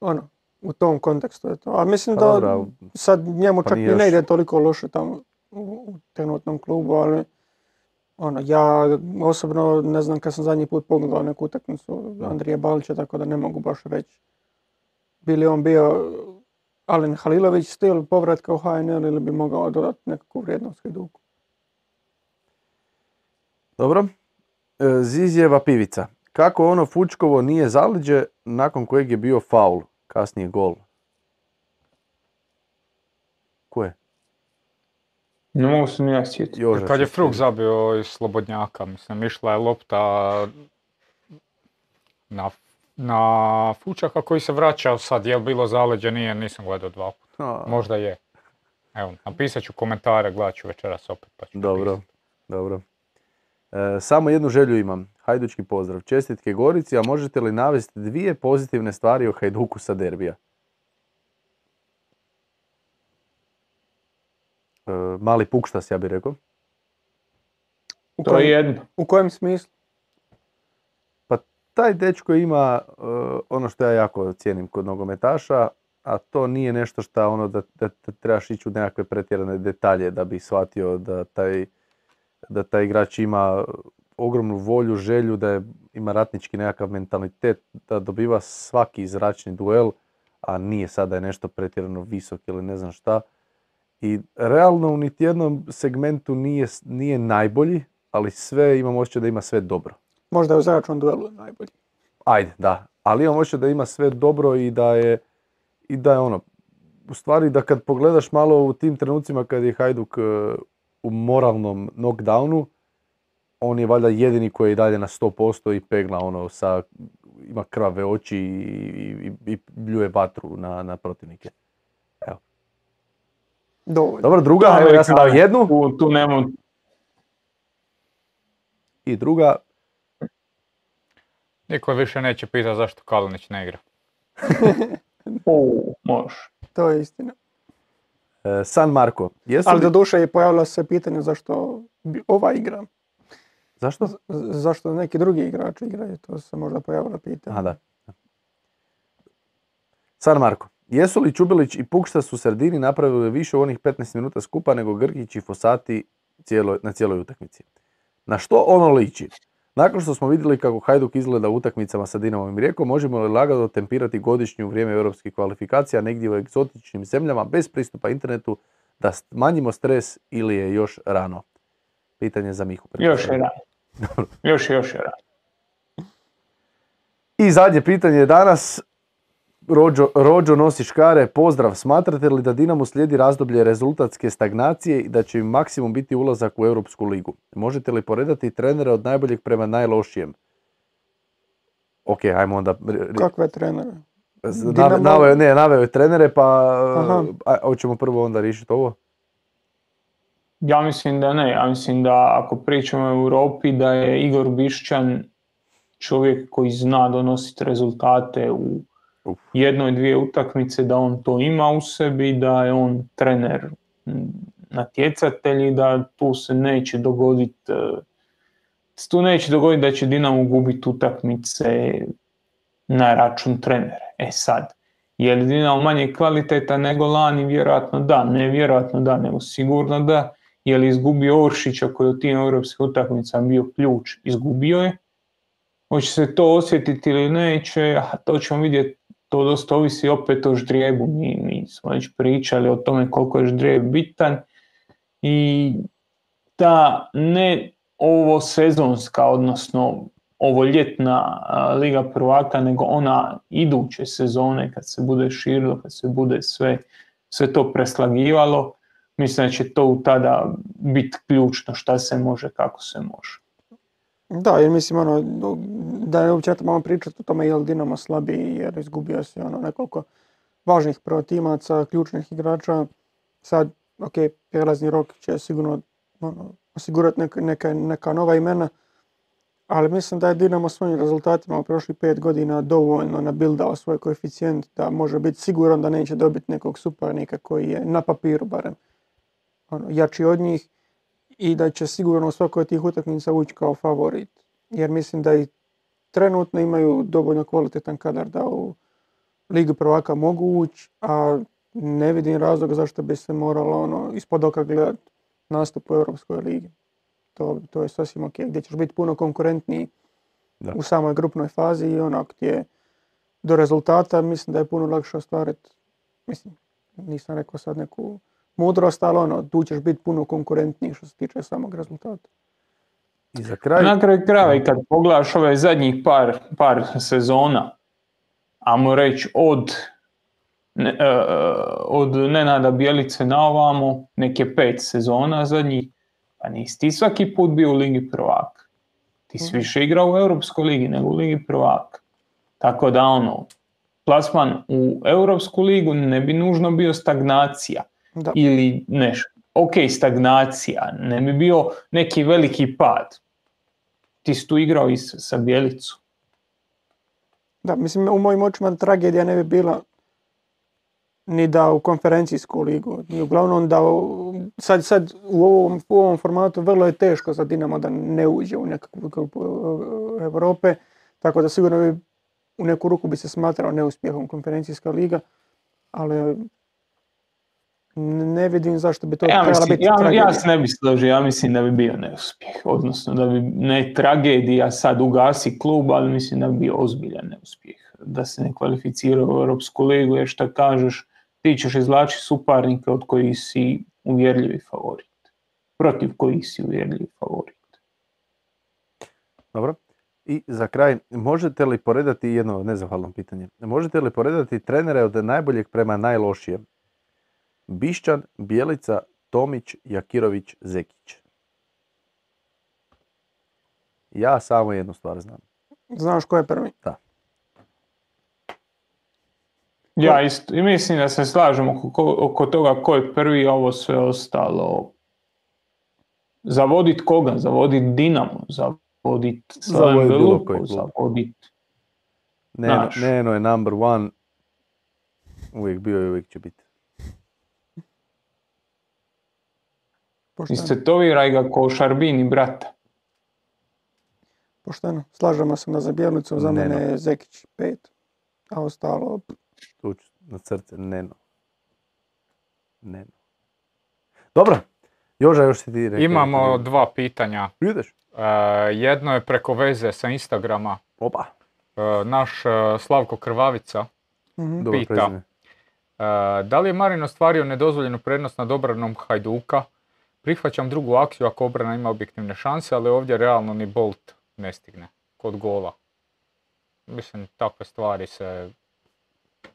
ono, u tom kontekstu je to. A mislim Pa da sad njemu pa čak i ne ide toliko loše tamo u, u trenutnom klubu, ali ono, ja osobno ne znam kad sam zadnji put pogledao neku utakmicu Andrije Balića, tako da ne mogu baš reći. Bili on bio Alen Halilović stil povratka u HNL ili bi mogao dodati nekakvu vrijednost Hajduku. Dobro. E, Zizjeva pivica. Kako ono Fučkovo nije zaleđe nakon kojeg je bio faul, kasnije gol? Ko je? Ne mogu se ni ja sjetiti. Joža Kad je Fruk zabio iz Slobodnjaka, mislim, išla je lopta na, na Fučaka koji se vraćao sad, je li bilo zaleđe, nije, nisam gledao dva puta. A, Možda je. Evo, napisat ću komentare, gledat ću večeras opet pa ću Dobro, napisat. dobro. E, samo jednu želju imam. Hajdučki pozdrav. Čestitke Gorici, a možete li navesti dvije pozitivne stvari o Hajduku sa derbija? E, mali pukštas, ja bih rekao. U To je jedno. u kojem smislu? Taj dečko ima e, ono što ja jako cijenim kod nogometaša, a to nije nešto što ono da, da, da trebaš ići u nekakve pretjerane detalje da bi shvatio da taj, da taj igrač ima ogromnu volju, želju, da je, ima ratnički nekakav mentalitet, da dobiva svaki zračni duel, a nije sada je nešto pretjerano visok ili ne znam šta. I realno u niti jednom segmentu nije, nije najbolji, ali sve imam osjećaj da ima sve dobro. Možda je u zračnom duelu najbolji. Ajde, da. Ali imam osjećaj da ima sve dobro i da je, i da je ono, u stvari da kad pogledaš malo u tim trenucima kad je Hajduk e, u moralnom knockdownu, on je valjda jedini koji je i dalje na 100% i pegla ono sa, ima krave oči i, i, i bljuje vatru na, na protivnike. Dovoljno. Dobro, druga, evo ja sam dao jednu Tu, tu nemam, i druga, Niko više neće pitati zašto Kalinić ne igra. o, može. To je istina. e, San Marko. Jesu Ali li- do duše je pojavilo se pitanje zašto ova igra, Zašto? z- zašto neki drugi igrači igraju, to se možda pojavilo pitanje. Aha, da. San Marko. Jesu li Čubilić i Pukštas u sredini napravili više u onih 15 minuta skupa nego Grgić i Fosati cijelo- na cijeloj utakmici? Na što ono liči? Nakon što smo vidjeli kako Hajduk izgleda u utakmicama sa Dinamom i Rijekom, možemo li lagano tempirati godišnju vrijeme europskih kvalifikacija negdje u egzotičnim zemljama bez pristupa internetu da smanjimo stres ili je još rano? Pitanje za Mihu. Još je rano. Još, još je rano. I zadnje pitanje danas. Rođo, Rođo nosi škare, pozdrav. Smatrate li da Dinamo slijedi razdoblje rezultatske stagnacije i da će im maksimum biti ulazak u Europsku ligu? Možete li poredati trenere od najboljeg prema najlošijem? Ok, ajmo onda. Kakve trenere? Dinamo- nave- naveo- ne, naveo je trenere, pa Aha. a, hoćemo prvo onda riješiti ovo. Ja mislim da ne, ja mislim da ako pričamo o Europi da je Igor Bišćan čovjek koji zna donositi rezultate u. jednoj, dvije utakmice, da on to ima u sebi, da je on trener natjecatelj i da tu se neće dogoditi e, tu neće dogoditi da će Dinamo gubiti utakmice na račun trenera. E sad, je li Dinamo manje kvaliteta nego lani? Vjerojatno da, ne vjerojatno da, nego sigurno da. Je li izgubio Oršića koji je u tim europskim utakmicama bio ključ? Izgubio je. Hoće se to osjetiti ili neće, to ćemo vidjeti to dosta ovisi opet o ždrijebu. Mi, mi smo već pričali o tome koliko je ždrijeb bitan i ta ne ovo sezonska, odnosno ovo ljetna Liga prvaka, nego ona iduće sezone kad se bude širilo, kad se bude sve, sve to preslagivalo, mislim da će to tada biti ključno šta se može, kako se može. Da, jer mislim ono, da je uopće malo pričati o tome je li Dinamo slabiji jer izgubio se ono nekoliko važnih protimaca, ključnih igrača. Sad, ok, prijelazni rok će sigurno ono, osigurati neka, neka, neka nova imena, ali mislim da je Dinamo svojim rezultatima u prošlih pet godina dovoljno nabildao svoj koeficijent da može biti siguran da neće dobiti nekog suparnika koji je na papiru barem ono, jači od njih i da će sigurno u svakoj od tih utakmica ući kao favorit. Jer mislim da i trenutno imaju dovoljno kvalitetan kadar da u Ligu prvaka mogu ući, a ne vidim razloga zašto bi se moralo ono, ispod oka gledati nastup u Europskoj ligi. To, to je sasvim ok, gdje ćeš biti puno konkurentniji u samoj grupnoj fazi i onak gdje do rezultata mislim da je puno lakše ostvariti, mislim, nisam rekao sad neku mudrost, ali ono, tu ćeš biti puno konkurentniji što se tiče samog rezultata. I za kraj... Na kraju krajeva i kad pogledaš ove zadnjih par, par sezona, ajmo reći od, ne, uh, od Nenada Bjelice na ovamo, neke pet sezona zadnjih, pa nisi ti svaki put bio u Ligi prvaka. Ti si više igrao u Europskoj ligi nego u Ligi prvaka. Tako da ono, plasman u Europsku ligu ne bi nužno bio stagnacija Da. ili nešto. Ok, stagnacija, ne bi bio neki veliki pad. Ti si tu igrao i sa Bjelicu. Da, mislim, u mojim očima tragedija ne bi bila ni da u konferencijsku ligu, ni uglavnom da u, sad, sad u ovom, u ovom formatu vrlo je teško za Dinamo da ne uđe u nekakvu grupu uh, Europe, tako da sigurno bi u neku ruku bi se smatrao neuspjehom konferencijska liga, ali ne vidim zašto bi to Ja, trebala mislim, biti ja, tragedija. ja se ne bi složio, ja mislim da bi bio neuspjeh. Odnosno da bi ne tragedija sad ugasi klub, ali mislim da bi bio ozbiljan neuspjeh. Da se ne kvalificira u Europsku ligu, jer što kažeš, ti ćeš izvlačiti suparnike od kojih si uvjerljivi favorit. Protiv kojih si uvjerljivi favorit. Dobro. I za kraj, možete li poredati jedno nezahvalno pitanje? Možete li poredati trenere od najboljeg prema najlošijem? Bišćan, Bjelica, Tomić, Jakirović, Zekić. Ja samo jednu stvar znam. Znaš ko je prvi? Ja isto, i mislim da se slažemo oko, ko- oko toga ko je prvi, a ovo sve ostalo. Zavodit koga? Zavodit Dinamo, zavodit Slaven Zavodit Belupo, Neno. Neno je number one. Uvijek bio i uvijek će biti. Pošteno. Istetoviraj ga ko Šarbini brata. Pošteno. Slažemo se da za Bjelicu, za mene je Zekić pet, a ostalo Tu na srce, Neno. Neno. Dobro. Joža, još si ti rekao. Imamo dva pitanja. Ideš. E, jedno je preko veze sa Instagrama. Opa. E, naš e, Slavko Krvavica mhm. Dobro Pita. E, da li je Marin ostvario nedozvoljenu prednost nad obranom Hajduka? Prihvaćam drugu akciju ako obrana ima objektivne šanse, ali ovdje realno ni Bolt ne stigne kod gola. Mislim, takve stvari se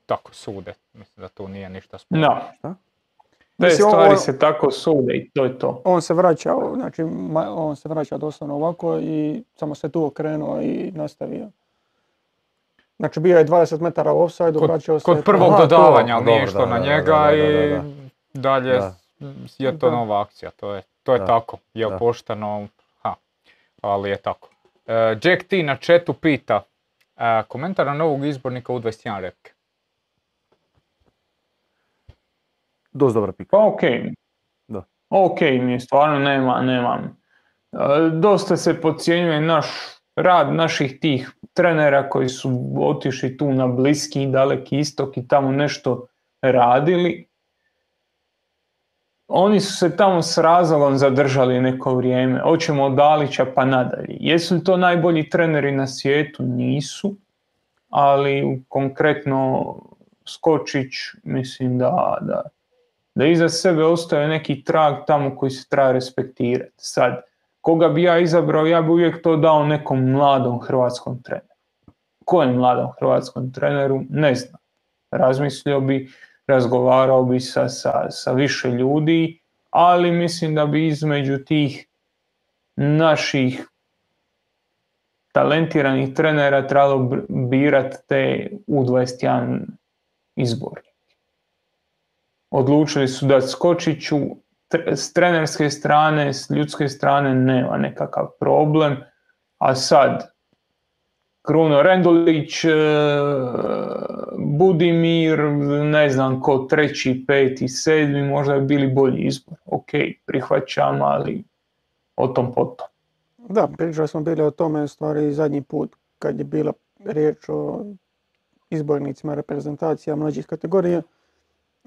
tako sude. Mislim da tu nije ništa sporno. Da. Te Mislim, stvari se tako sude i to je to. On se vraća, znači on se vraća doslovno ovako i samo se tu okrenuo i nastavio. Znači bio je 20 metara u offside, Kod- vraćao se. Kod prvog Aha, to, dodavanja, ali nije da, na da, njega da, da, i da, dalje je to Da. nova akcija. To je, to je Da, tako. Je da. pošteno? Ha. Ali je tako. E, Jack T na chatu pita e, komentar na novog izbornika u 21 repke. Dosta dobra pika. Pa ok. Da. Ok mi je, stvarno nema, nemam. E, Dosta se podcjenjuje naš rad naših tih trenera koji su otišli tu na bliski i daleki istok i tamo nešto radili. Oni su se tamo s razlogom zadržali neko vrijeme. Hoćemo od Dalića pa nadalje. Jesu li to najbolji treneri na svijetu? Nisu. ali konkretno Skočić mislim da, da, da iza sebe ostaje neki trag tamo koji se treba respektirati. Sad, koga bi ja izabrao, ja bi uvijek to dao nekom mladom hrvatskom treneru. Kojem mladom hrvatskom treneru? Ne znam. Razmislio bi, razgovarao bi sa, sa, sa više ljudi, ali mislim da bi između tih naših talentiranih trenera trebalo birati te U21 izbornike. Odlučili su da Skočiću s trenerske strane, s ljudske strane nema nekakav problem, a sad Kruno Rendulić, e, Budimir, ne znam ko treći, peti, sedmi, možda bi bili bolji izbor. Ok, prihvaćam, ali o tom potom. Da, pričali smo bili o tome stvari zadnji put kad je bila riječ o izbornicima reprezentacija mlađih kategorija.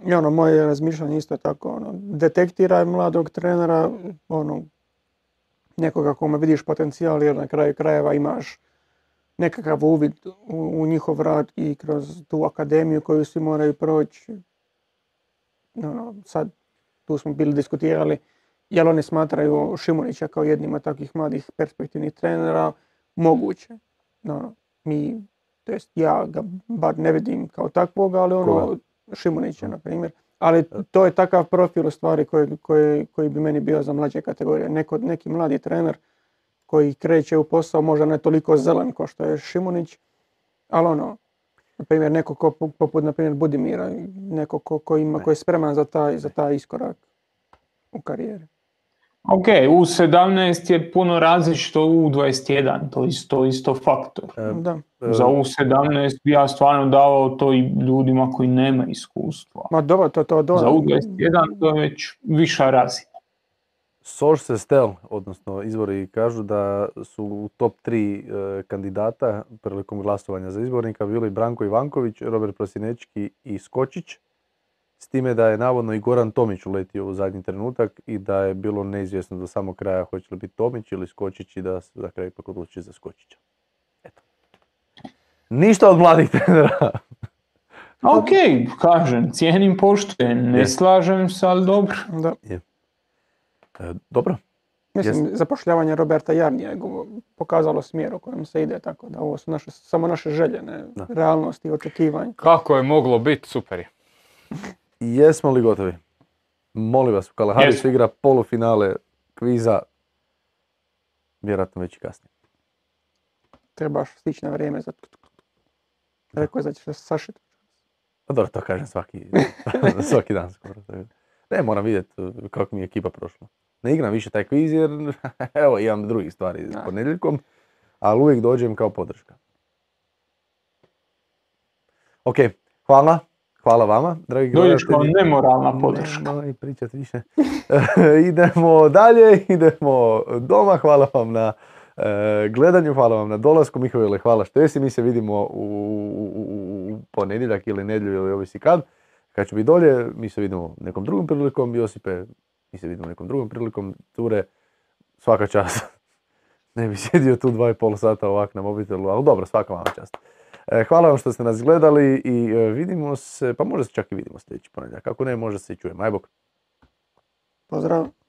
I ono, moje razmišljanje isto tako, ono, detektiraj mladog trenera, ono, nekoga kome vidiš potencijal jer na kraju krajeva imaš nekakav uvid u, u njihov rad i kroz tu akademiju koju svi moraju proći. Ono, sad tu smo bili diskutirali jel oni smatraju Šimunića kao jednim od takvih mladih perspektivnih trenera, moguće. No, mi, to jest ja ga bar ne vidim kao takvog, ali ono, Šimunića, na primjer. Ali to je takav profil u stvari koji, koji, koji bi meni bio za mlađe kategorije. Neko, neki mladi trener koji kreće u posao, možda ne toliko zelen kao što je Šimunić, ali ono, na primjer, neko ko, poput, na primjer, Budimira, neko ko, ko, ima, koji je spreman za taj, za taj iskorak u karijeri. Ok, U17 je puno različito U21, to je isto, isto faktor. Da. Za U17 bi ja stvarno davao to i ljudima koji nema iskustva. Ma dobro, to to dobro. Za U21 to je već viša razina. Source Stel, odnosno izvori kažu da su u top 3 e, kandidata prilikom glasovanja za izbornika bili Branko Ivanković, Robert Prosinečki i Skočić. S time da je navodno i Goran Tomić uletio u zadnji trenutak i da je bilo neizvjesno do samog kraja hoće li biti Tomić ili Skočić i da se za kraj ipak odluči za Skočića. Eto. Ništa od mladih trenera. ok, kažem, cijenim poštujem, ne slažem se, ali dobro. Da. E, dobro. Mislim, zapošljavanje Roberta Jarnija je pokazalo smjer u kojem se ide, tako da ovo su naše, samo naše želje, ne Da. realnosti i očekivanja. Kako je moglo biti, super je. Jesmo li gotovi? Molim vas, u Kalahari se igra polufinale kviza. Vjerojatno već i kasnije. Trebaš stići na vrijeme za... Rekao je da ćeš se sašiti. Pa dobro, to kažem svaki, svaki dan skoro. Ne, moram vidjeti uh, kako mi je ekipa prošla. Ne igram više taj kviz jer evo imam drugih stvari s ponedjeljkom, ali uvijek dođem kao podrška. Ok, hvala. Hvala vama, dragi Dođeš kao gledatelji. nemoralna podrška. Nemoj pričat više. idemo dalje, idemo doma. Hvala vam na e, gledanju, hvala vam na dolasku. Mihovile, hvala što jesi. Mi se vidimo u, u- u ponedjeljak ili nedjelju ili ovisi kad. Kad ću biti dolje, mi se vidimo nekom drugom prilikom. Josipe, mi se vidimo nekom drugom prilikom. Ture, svaka čast. ne bi sjedio tu dva i pol sata ovak na mobitelu, ali dobro, svaka vam čast. E, Hvala vam što ste nas gledali i e, vidimo se, pa možda se čak i vidimo sljedeći ponedjeljak. Ako ne, možda se i čujemo. Aj bok. Pozdrav.